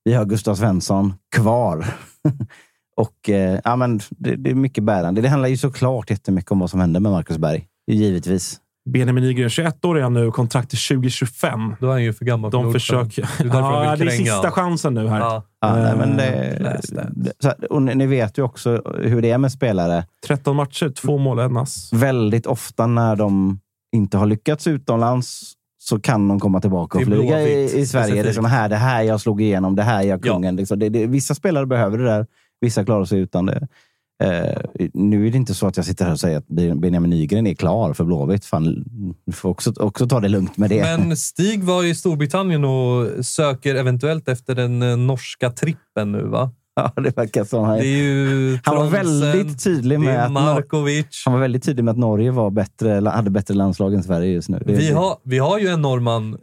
Vi har Gustav Svensson kvar. *laughs* Och eh, ja, men det, det är mycket bärande. Det handlar ju såklart jättemycket om vad som händer med Marcus Berg. Givetvis. Benjamin Nygren, 21 år är han nu, kontrakt till 2025. Då är han ju för gammal för De Nordström. försöker... Det är därför de ja, det är sista chansen nu här. Ja. Ja, nej, men Eh, det, det, och ni ni vet ju också hur det är med spelare. 13 matcher, två mål, en ass. Väldigt ofta när de inte har lyckats utomlands så kan de komma tillbaka och flyga i, i Sverige. Det är specifikt. som här, det här jag slog igenom, det här är jag kungen. Liksom. Det, det, vissa spelare behöver det där, vissa klarar sig utan det. Eh, nu är det inte så att jag sitter här och säger att Benjamin Nygren är klar för Blåvitt. Fan, du får också, också ta det lugnt med det. Men Stig var i Storbritannien och söker eventuellt efter den eh, norska trippen nu, va? *laughs* Ja, det verkar som. Han, ju han var väldigt tydlig med att Markovic. han var väldigt tydlig med att Norge var bättre, hade bättre landslag än Sverige just nu. Det, Vi har, vi har ju en norrman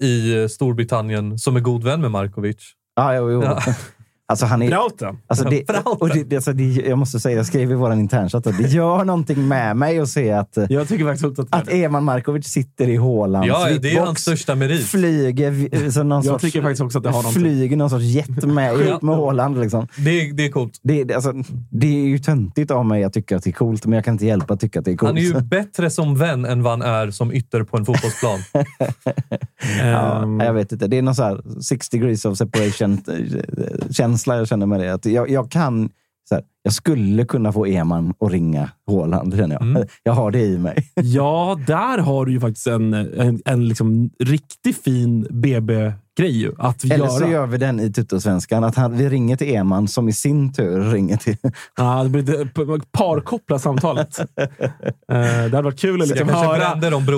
i eh, Storbritannien som är god vän med Markovic. Ja, jo, jo. Ja. *laughs* Alltså, han är, Brauten. Alltså det, *laughs* och det, det, alltså det, jag måste säga, jag skrev i vår internchatt att det gör någonting med mig att se att, Jag tycker faktiskt att, att Eman Markovic sitter i Hålands Ja, det är hans största merit. Flyger, vi- så någon Jag sorts, tycker faktiskt också att det har någonting. flyger någon sorts jet med, *laughs* Ja. ihop med Håland. Liksom. Det, är- det är coolt. Det, alltså, det är ju töntigt av mig att tycka att det är coolt, men jag kan inte hjälpa att tycka att det är coolt. Han är ju bättre som vän än vad han är som ytter på en fotbollsplan. *laughs* Ja, jag vet inte. Det är någon så här six degrees of separation-känsla jag känner med det. Att jag, jag kan... Så här, jag skulle kunna få Eman att ringa Håland, känner jag. Mm. Jag har det i mig. Ja, där har du ju faktiskt en, en, en liksom riktigt fin BB-grej ju, att Eller göra. så gör vi den i Tuttosvenskan. Att han, vi ringer till Eman som i sin tur ringer till... Ja, det blir parkoppla samtalet. *laughs* eh, det hade varit kul att liksom höra,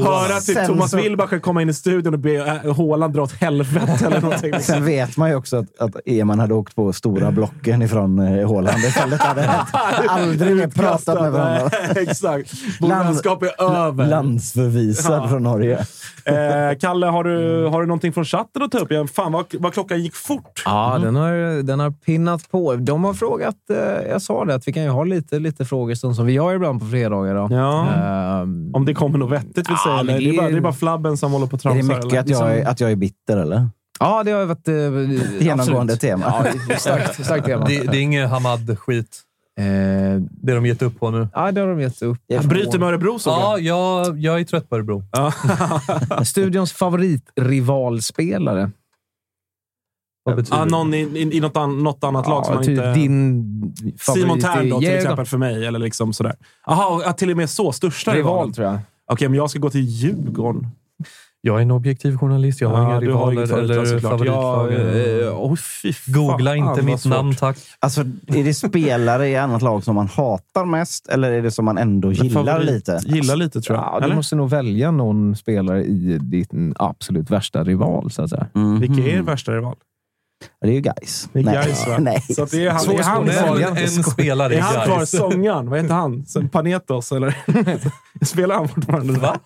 höra till Sen Thomas så- Wilbacher komma in i studion och be äh, Håland dra åt helvete eller någonting. Liksom. *laughs* Sen vet man ju också att, att Eman hade åkt på stora blocken ifrån eh, Håland. Istället hade *laughs* aldrig mer pratat med varandra. Exakt. Vänskap är över. Landsförvisad Ja. från Norge. Eh, Kalle, har du, har du någonting från chatten att ta upp? Igen? Fan vad, vad klockan gick fort. Ja, den har, den har pinnat på. De har frågat, eh, jag sa det, att vi kan ju ha lite, lite frågestund som vi gör ibland på fredagar. Då. Ja. Ehm, Om det kommer något vettigt vill Ja, säga. men eller? det Det, är bara, är- det är bara flabben som håller på och Är det mycket eller? att jag, är, att jag är bitter, eller? ja, det har varit... Eh, *laughs* Genomgående absolut. tema. Ja, starkt, starkt *laughs* tema. Det, det är ingen Hamad-skit. Eh, Det har de gett upp på nu. ja, det har de gett upp. Han bryter med Örebro såg Ja, jag. jag, jag är trött på Örebro. *laughs* Studions favoritrivalspelare. Ja, det? någon i, i, i något, an, något annat lag som man typ inte... din favorit Simon Tern då, till Jäger- exempel för mig. Eller liksom sådär. Jaha, ja, till och med så. Största Rival, rivalen. tror jag. Okej, men jag ska gå till Djurgården. Jag är en objektiv journalist. Jag har Ja, inga har rivaler favoritlag eller såklart. favoritlag. Ja, eh, Googla inte mitt svårt. namn, tack. Alltså, är det spelare i annat lag som man hatar mest eller är det som man ändå gillar Favorit- lite? Gillar lite, tror jag. Ja, du Eller? måste nog välja någon spelare i din absolut värsta rival, så att säga. Mhm. Vilka är er värsta rival? Det är ju guys. Det är Nej. Gais, va? *laughs* Nej. Så att det är han, Så är han, välja. En, en spelare i är han kvar Gais. *laughs* sångaren? Vad heter han? Sen Panetos, eller? *laughs* spelar han fortfarande? Va?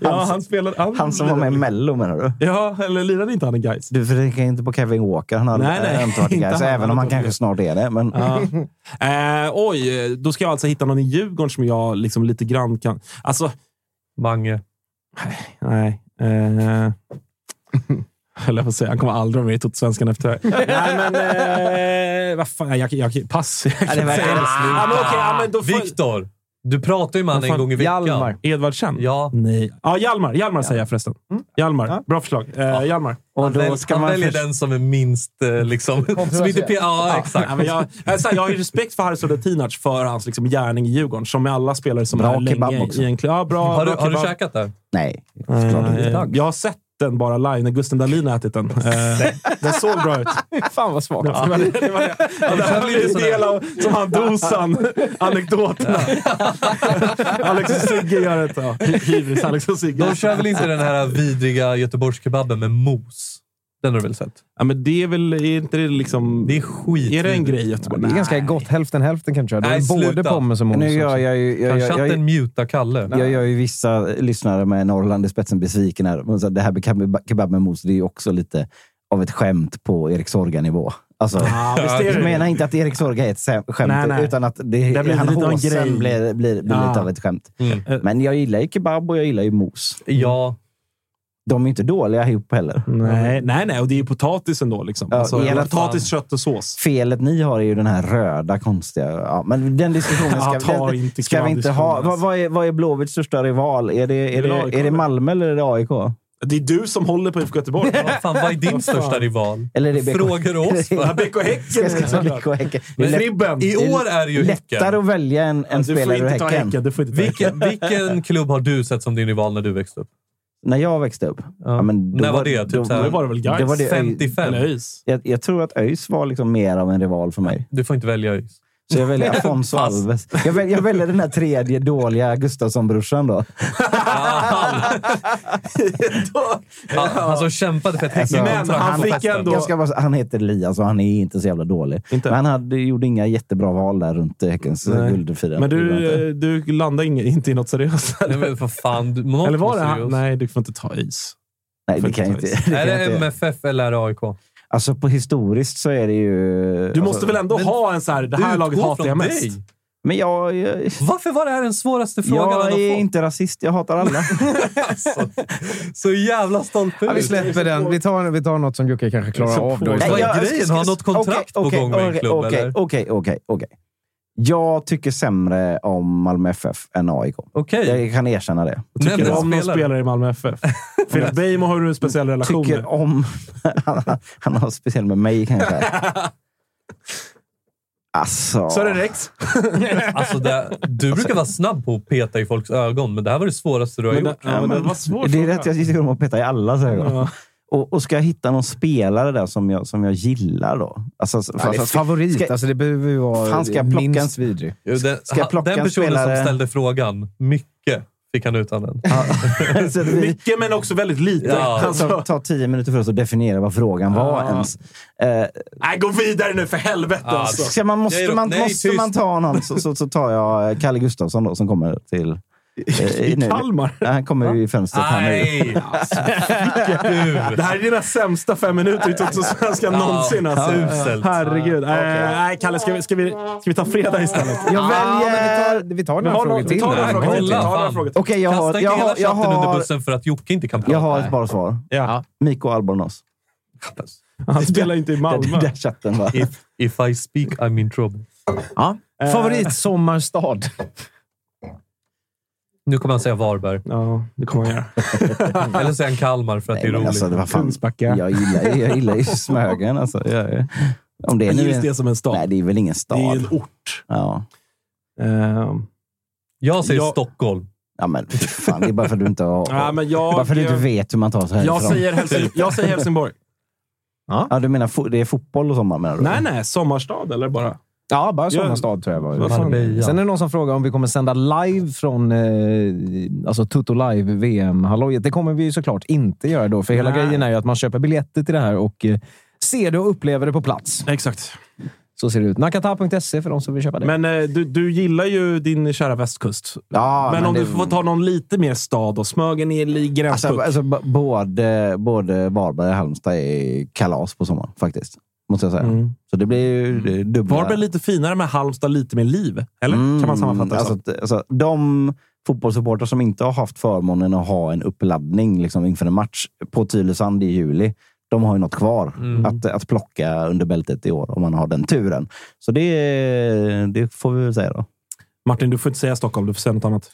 Ja, han spelar... Han, Han som var med i Mello menar du? Ja, eller lirade inte han i Gais? Du tänker inte på Kevin Walker. Han har Nej, nej, inte varit i inte guys, han. även Han om han kanske snart är det. Men... Ja. Eh, oj, då ska jag alltså hitta någon i Djurgården som jag liksom lite grann kan... Alltså, Mange. nej. Eh, höll jag säga. Han kommer aldrig vara med i Totosvenskan efter det här. *laughs* Nej, men... Eh, vad fan, jag, jag, jag, pass. Jag kan verkar säga det. helt Ja, men okej, ja, men då får- Viktor! Du pratar ju med honom en gång i veckan. Hjalmar. Edvardsen? Ja. Nej. Ja, Hjalmar. Hjalmar säger jag förresten. Hjalmar. Bra förslag. Eh, Hjalmar. Och Han, då väl, ska han väljer den som är minst... Eh, liksom, som inte, pe- ja, exakt. Ja, men jag, jag, jag har ju respekt för Haris Sudetinac för hans liksom, gärning i Djurgården, som med alla spelare som Bra är kebab länge också. i en klubb. Ja, bra, har, du, bra har du kebab. käkat där? Nej. Eh, jag har sett den bara live när Gusten Dahlin har ätit den. *laughs* Eh, den såg bra ut. *laughs* Fan vad svagt. Det var det, det, var det. Ja, det här blir en del av som han dosan *laughs* anekdoterna. Alex och Sigge gör ett... Ja, hybris, Alex och Sigge. De kör väl inte den här vidriga Göteborgskebaben med mos? Den har du väl sett? Ja, men det är väl... Är inte det liksom... Det är skit. Är det en grej i Göteborg? Det är ganska gott. Hälften hälften kan du köra. Det Nej, både sluta. pommes och mos. Nu gör också. jag ju... Jag, Kan jag, jag, chatten muta Kalle? jag gör ju vissa lyssnare med Norrland i spetsen besviken här. Men så Det här med kebab- kebab med mos, det är ju också lite av ett skämt på Erik Sorga-nivå. Alltså, Ja, visst är det jag det. menar inte att Erik Sorga är ett säm- skämt, Nej, nej. utan att det, Det blir han lite av en håsen grej. blir, blir, blir Ja. lite av ett skämt. Mm. Men jag gillar ju kebab och jag gillar ju mos. Ja. De är inte dåliga ihop heller. Nej, nej, nej. Och det är ju potatis ändå. Liksom. Ja, alltså, potatis, kött och sås. Felet ni har är ju den här röda konstiga... Ja, men den diskussionen ska, Ja, ta den, inte ska vi inte ha. Vad, vad, är, vad är Blåvitts största rival? Är det, är, Det är det, är det eller? Malmö eller är det AIK? Det är du som håller på IFK Göteborg. Fan, vad är din största rival? Eller är det? Frågar du oss? Ja? BK Häcken Häcken. Fribben. I år är det ju lättare Häcken. att välja en, en Du får spelare ur inte ta Häcken. Häcken. Du får inte ta Vilken, vilken klubb har du sett som din rival när du växte upp? När jag växte upp. Ja. men då När var det? Typ då, så här- Då var det väl Gais? det var det- 55. Eller ÖIS? jag, jag tror att ÖIS var liksom mer av en rival för mig. Du får inte välja ÖIS. Så jag väljer Afonso. Alves. Jag väljer, jag väljer den här tredje dåliga Gustafsson-brorsan då. *laughs* Han, han som kämpade för ett Alltså, Häckenkontrakt han på fick ändå- Jag ska bara, han heter Elias och han är inte så jävla dålig. Inte? Men han hade, gjorde inga jättebra val där runt eh, Häckens Nej. guldfirande. Men han du, eh, du landade ing- inte i något seriöst? Nej, men för fan, du, något Eller var det han? Nej, du får inte ta ÖIS. Nej, det kan jag inte Det Är kan det. MFF eller är det AIK? Alltså på historiskt så är det ju... Du måste alltså, väl ändå ha en så här, det här laget hatar jag mest. dig. Men jag, jag, Varför var det här den svåraste frågan jag är inte rasist. Jag hatar alla. *laughs* Alltså, så jävla stolt Ja, vi släpper den. Vi tar, vi tar något som Jocke kanske klarar av. Då. Nej, Vad är grejen? Har han något kontrakt på Okej, gång med en okej, klubb? Okej, okej, okej. Jag tycker sämre om Malmö FF än AIK. Okej. Jag kan erkänna det. Tycker Nämn du en om någon spelare. spelare i Malmö FF? Filip *laughs* Beijmo har du en speciell relation Tycker med. om... *laughs* han har speciellt med mig kanske. *laughs* Alltså... Det Rex. Alltså det, du brukar vara snabb på att peta i folks ögon, men det här var det svåraste du har Men det, gjort. ja, men det var svårt. Det är rätt, jag tycker om att peta i allas ögon. Ja. Och, och ska jag hitta någon spelare där som jag, som jag gillar då? Alltså, Ja, det är ska- favorit. ska- alltså, det behöver ju vara Fan, ska jag plocka minst en- vidrig. Jo, Den, Ska jag plocka den en personen spelare? som ställde frågan, mycket fick han utan den. *laughs* *laughs* Mycket, men också väldigt lite. Ja. Alltså, ta, ta tio minuter för oss att definiera vad frågan var Ja. ens. Eh, nej, gå vidare nu för helvete. Ja, alltså. ska man, måste man, nej, måste man ta någon så, så, så tar jag Kalle Gustafsson då, som kommer till... eh, I. Kalmar. Ja, Han kommer ju i fönstret här nu. Nej! Du. Det här är dina sämsta fem minuter i Totosvenskan Ja, någonsin. Alltså. uselt. Herregud. Eh, nej, Kalle, ska vi, ska, vi, ska vi ta fredag istället? Jag väljer... vi tar, vi tar Vi några har frågor till. vi tar några frågor till. Några frågor. Okej, jag har, Kasta jag, har, jag, under bussen för att Jocke inte kan prata. jag har ett bara svar. Ja. Mikko Albornoz. Han spelar inte i Malmö. Den där chatten va? If, if I speak I'm in trouble. Ja. Favorit sommarstad? Nu kommer han säga Varberg. Ja, det kommer han göra. *laughs* Eller säga en Kalmar för att Nej, det är roligt. alltså, det var fan, Kungsbacka. jag, gillar, jag gillar ju *laughs* Smögen. Alltså. Jag, om det är Men nu just det som en stad. Nej, det är väl ingen Det är stad. en ort. Ja. Ehm, jag säger jag- Stockholm. ja, men fan. Det är bara för att du inte, har, *laughs* ja, men jag, bara för att du inte vet hur man tar sig jag, härifrån. säger Helsing, jag säger Helsingborg. Ja, du menar det är fotboll och sommar menar du? Nej, nej. Sommarstad eller bara? Ja, bara Ja. sommarstad tror jag var. Marbella. Sen är det någon som frågar om vi kommer sända live från eh, alltså Tutto Live VM-hallojet. Det kommer vi såklart inte göra då, för hela Nej. grejen är ju att man köper biljetter till det här och eh, ser det och upplever det på plats. Exakt. Så ser det ut. Nakata.se för de som vill köpa det. Men eh, du, du gillar ju din kära västkust. Ja, men, men om det- du får ta någon lite mer stad och Smögen är gränspuck. Alltså, alltså, både Varberg och Halmstad är kalas på sommaren faktiskt. Måste jag säga. Mm. Så det blir ju dubbla... Varberg lite finare med Halmstad lite mer liv. Eller? Kan man sammanfatta det alltså, alltså, De fotbollssupportrar som inte har haft förmånen att ha en uppladdning liksom, inför en match på Tylösand i juli, de har ju något kvar Mm. att, att plocka under bältet i år, om man har den turen. Så det, det får vi väl säga då. Martin, du får inte säga Stockholm. Du får säga något annat.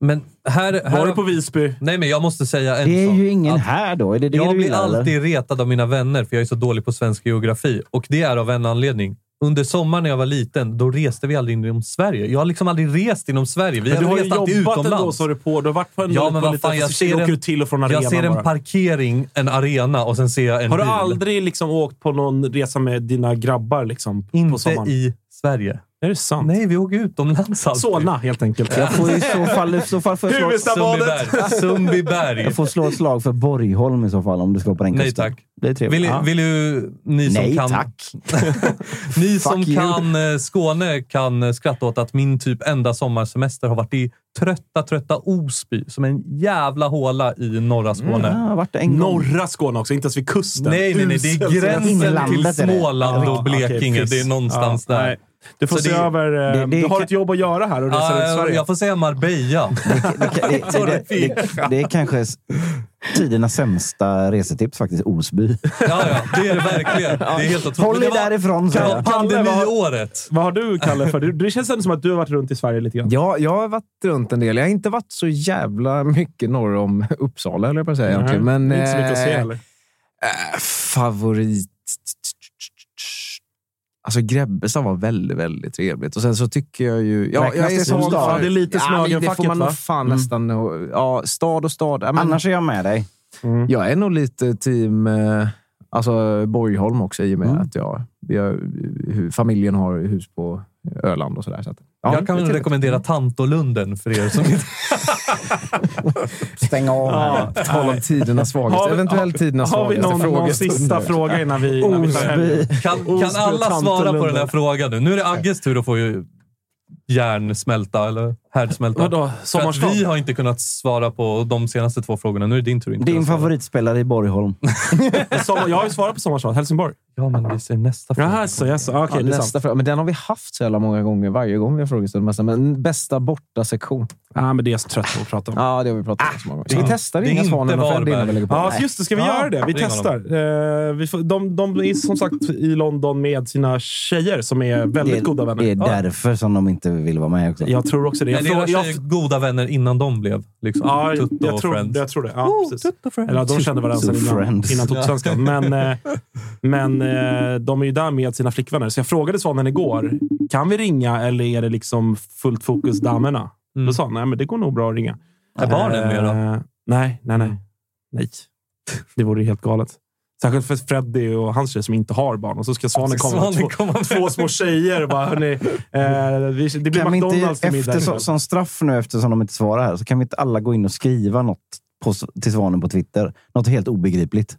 Men här... här Var du på Visby? Nej, men jag måste säga en Det är sak. ju ingen Att här då. Är det det jag du blir gillar, eller? alltid retad av mina vänner för jag är så dålig på svensk geografi. Och det är av en anledning. Under sommaren när jag var liten, då reste vi aldrig inom Sverige. Jag har liksom aldrig rest inom Sverige. Vi Men du har ju rest alltid jobbat utomlands. ändå, sa du på. Du har varit på en, Ja, men på vad fan, jag ser en- du till och från arenan Jag ser en bara. parkering, en arena och sen ser jag en Har du bil. aldrig liksom åkt på någon resa med dina grabbar liksom, på Inte sommaren? i Sverige. Är det sant? Nej, vi åker utomlands alltid. Solna, helt enkelt. Jag får i så fall, i så fall får jag slå, Sundbyberg. Sundbyberg. jag får slå ett slag för Borgholm i så fall, om du ska på den Nej kusten. tack. Det är trevligt. Vill, Ja. vill du, ni som Nej, kan, tack. *laughs* ni som you. kan eh, Skåne kan eh, skratta åt att min typ enda sommarsemester har varit i trötta, trötta Osby, som är en jävla håla i norra Skåne. Mm, jag har varit en gång. Norra Skåne också, inte ens vid kusten. Nej, nej, nej. Det är gränsen till. Småland Ja, och Blekinge. det är någonstans Ja, där. nej. Du får Så se det- över... eh, det- det du har kan- ett jobb att göra här och resa Ja, runt jag, Sverige. jag får säga Marbella. *laughs* Det, det, *laughs* det, det, det, det är kanske... tidernas sämsta resetips faktiskt, Osby. *laughs* Ja, ja, det är det verkligen. Det är helt otroligt. Håll det er därifrån, det säger var jag. pandemiåret. Vad har du, Kalle, för? Det- Det känns ändå som att du har varit runt i Sverige lite grann. Ja, jag har varit runt en del. Jag har inte varit så jävla mycket norr om Uppsala, eller på att säga. Egentligen. Men, det är inte så mycket att se eh, heller. eh, favorit... Alltså Grebbestad var väldigt, väldigt trevligt. Och sen så tycker jag ju... Ja, Räknas jag är det som stad? för- Det är lite ja, men Det Smögenfacket, får man nog va? fan Mm. nästan... Ja, stad och stad. Ja, men, Annars är jag med dig. Jag är nog lite team eh, alltså Borgholm också i och med att jag, hur familjen har hus på Öland och sådär. Så att, ja, jag kan rekommendera Tantolunden för er som inte... Stäng av Ja, på tal om tidernas svagaste. Har vi- Eventuellt tidernas Har vi svagaste någon, någon frågestund sista fråga innan vi, innan vi tar hem? Kan, kan alla svara på den här frågan nu? Nu är det Agges tur att få ju hjärnsmälta eller härdsmälta. Vadå? Sommarstad? vi har inte kunnat svara på de senaste två frågorna. Nu är det din tur. Inte Din favoritspelare i Borgholm? *laughs* Jag har ju svarat på Sommarstad. Helsingborg. Ja, men vi ser nästa fråga. Jaha, så, yes. Okej, Ja, det är sant. nästa fråga. Men den har vi haft så jävla många gånger. Varje gång vi har frågestund. nästan. Men bästa borta-sektion? Ja, men det är jag så trött på att prata om. Ja, det har vi pratat om så många gånger. Ska vi Ja. testa Det är Ringa inte Svanen och Freddy innan vi lägger på? Ja, Nej. just det. Ska vi Ja, göra det? Vi ring testar. Eh, vi får, de, de är som sagt i London med sina tjejer som är väldigt det, goda vänner. Det är därför som de inte vill vara med också. Jag tror också det. Jag Men era frå- jag- goda vänner innan de blev liksom, Ja, Tutto jag tror, Friends. jag tror det. Ja, Oh, precis. Tutto Friends. Eller ja, de kände varandra sedan Tutto innan, Friends. innan Toto-svenskan. Men, eh, *laughs* men eh, de är ju där med sina flickvänner. Så jag frågade Svanen igår, kan vi ringa eller är det liksom fullt fokus damerna? Då sa han, nej men det går nog bra att ringa. Är barnen med då? Eh, Nej, nej, nej. Nej. Det vore ju helt galet. Särskilt för Freddy och hans tjej som inte har barn. Och så ska Svanen komma med Svanen två, komma med- två små tjejer och bara, hörni, eh, det blir Kan McDonalds inte, till middag. som, som straff nu eftersom de inte svarar här, så kan vi inte alla gå in och skriva något på, till Svanen på Twitter? Något helt obegripligt.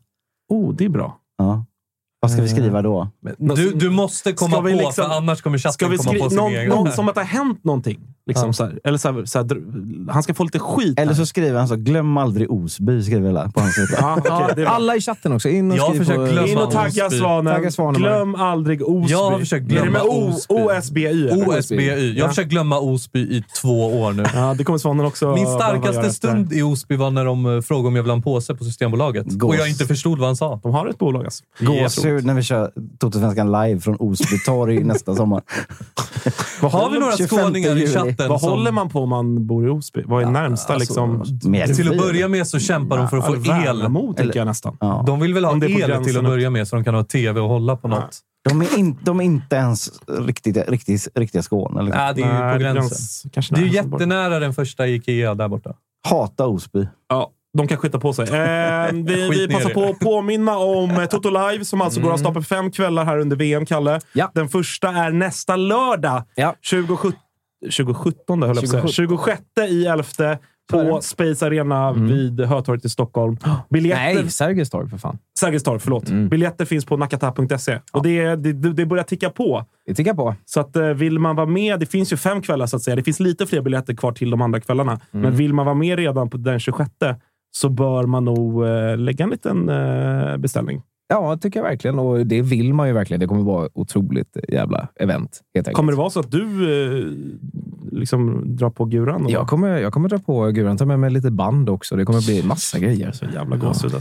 Oh, det är bra. Ja. Vad ska vi skriva då? Du, du måste komma Ska på, liksom- för annars kommer Ska chatten vi komma på sin någon, egen. någon som att det har hänt någonting? Liksom Ja. så här, eller så här, så här, han ska få lite skit. Eller här. så skriver han så, glöm aldrig Osby, skriver jag på hans. *laughs* Ja, bra. Alla i chatten också. In och Jag skriv på... glömma In och tagga. Svanen. Tagga Svanen Glöm aldrig Osby. Jag har försökt glömma Osby. OSBY? OSBY. Jag har försökt glömma Osby i två år nu. Ja, det kommer Svanen också Min starkaste stund i Osby var när de eh, frågade om jag ville ha en påse på Systembolaget. Gås. Och jag inte förstod vad han sa. De har ett bolag alltså. Gåshud när vi kör Toto-svenskan live från Osby torg *laughs* nästa sommar. Har vi några 25 skåningar i chatten Vad som... håller man på om man bor i Osby? Vad är närmsta liksom? Med Till att börja med så kämpar de för att få el. Värnamo tänker jag nästan. Ja. De vill väl ha el till gränsen att börja med så de kan ha tv och hålla på något. De är, in, de är inte ens riktigt, riktigt, riktiga Skåne. Liksom. Nej, det är ju Nej, på det är gränsen. gräns- Det är jättenära den första Ikea där borta. Hata Osby. Ja, de kan skita på sig. *laughs* Eh, vi, vi passar på det. att påminna om eh, Toto Live som alltså går av stapeln fem kvällar här under VM, Kalle. Ja. Den första är nästa lördag. Ja. 2017, 2017 höll jag på att säga. 26 i 11 på Space Arena vid Hötorget i Stockholm. Biljetter... Nej, Sergels torg för fan. Sergels torg, förlåt. Biljetter finns på nakata.se. Och det, det, det börjar ticka på. Vi tittar på. Så att, eh, vill man vara med, det finns ju fem kvällar så att säga. Det finns lite fler biljetter kvar till de andra kvällarna. Men vill man vara med redan på den 26 så bör man nog eh, lägga en liten eh, beställning. Ja, det tycker jag verkligen. Och det vill man ju verkligen. Det kommer vara otroligt jävla event. Helt enkelt. Kommer det vara så att du eh, liksom drar på guran? och- Jag kommer, jag kommer dra på guran. Ta med mig lite band också. Det kommer bli massa grejer. Så jävla gåshud.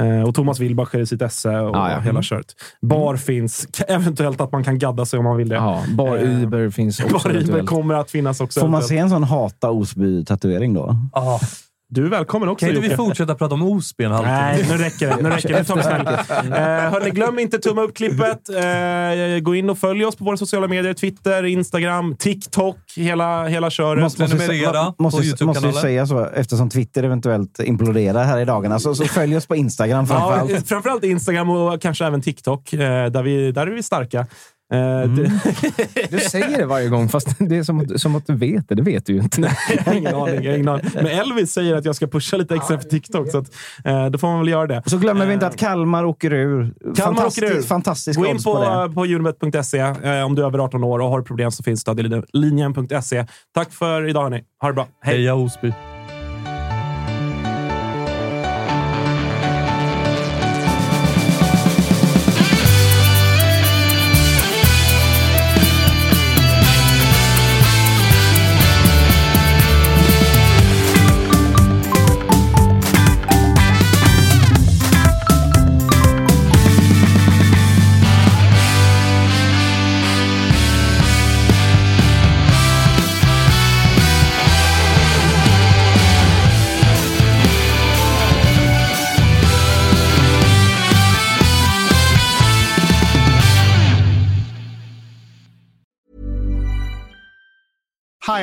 Eh, och Thomas Wilbacher i sitt esse och Ja, ja. hela kört. Bar finns. K- *laughs* Eventuellt att man kan gadda sig om man vill det. Ja, Bar Eh, Uber finns *laughs* också. Bar Uber kommer att finnas också. Får man se en sån hata Osby-tatuering då? Ah. Du är välkommen också Kan inte vi fortsätta prata om Osby en halvtimme? Nej, nu räcker det. Nu räcker det. *laughs* Snacket. Eh, hörni, glöm inte tumma upp klippet. Eh, gå in och följ oss på våra sociala medier. Twitter, Instagram, TikTok. Hela, hela köret. Måste, måste, måste, måste ju säga så, eftersom Twitter eventuellt imploderar här i dagarna. Så, så följ oss på Instagram Ja, framförallt. eh, framförallt Instagram och kanske även TikTok. Eh, där, vi, där är vi starka. Eh, det- *laughs* Du säger det varje gång, fast det är som att, som att du vet det. Det vet du ju inte. jag har ingen aning. Jag har ingen aning. Men Elvis säger att jag ska pusha lite extra för TikTok, så att, eh, då får man väl göra det. Så glömmer vi inte att Kalmar åker ur. Kalmar åker ur. fantastisk Gå in på, på, på unibet.se eh, om du är över 18 år och har problem så finns stödlinjen.se. Tack för idag hörni. Ha det bra. Hej! Heja Osby!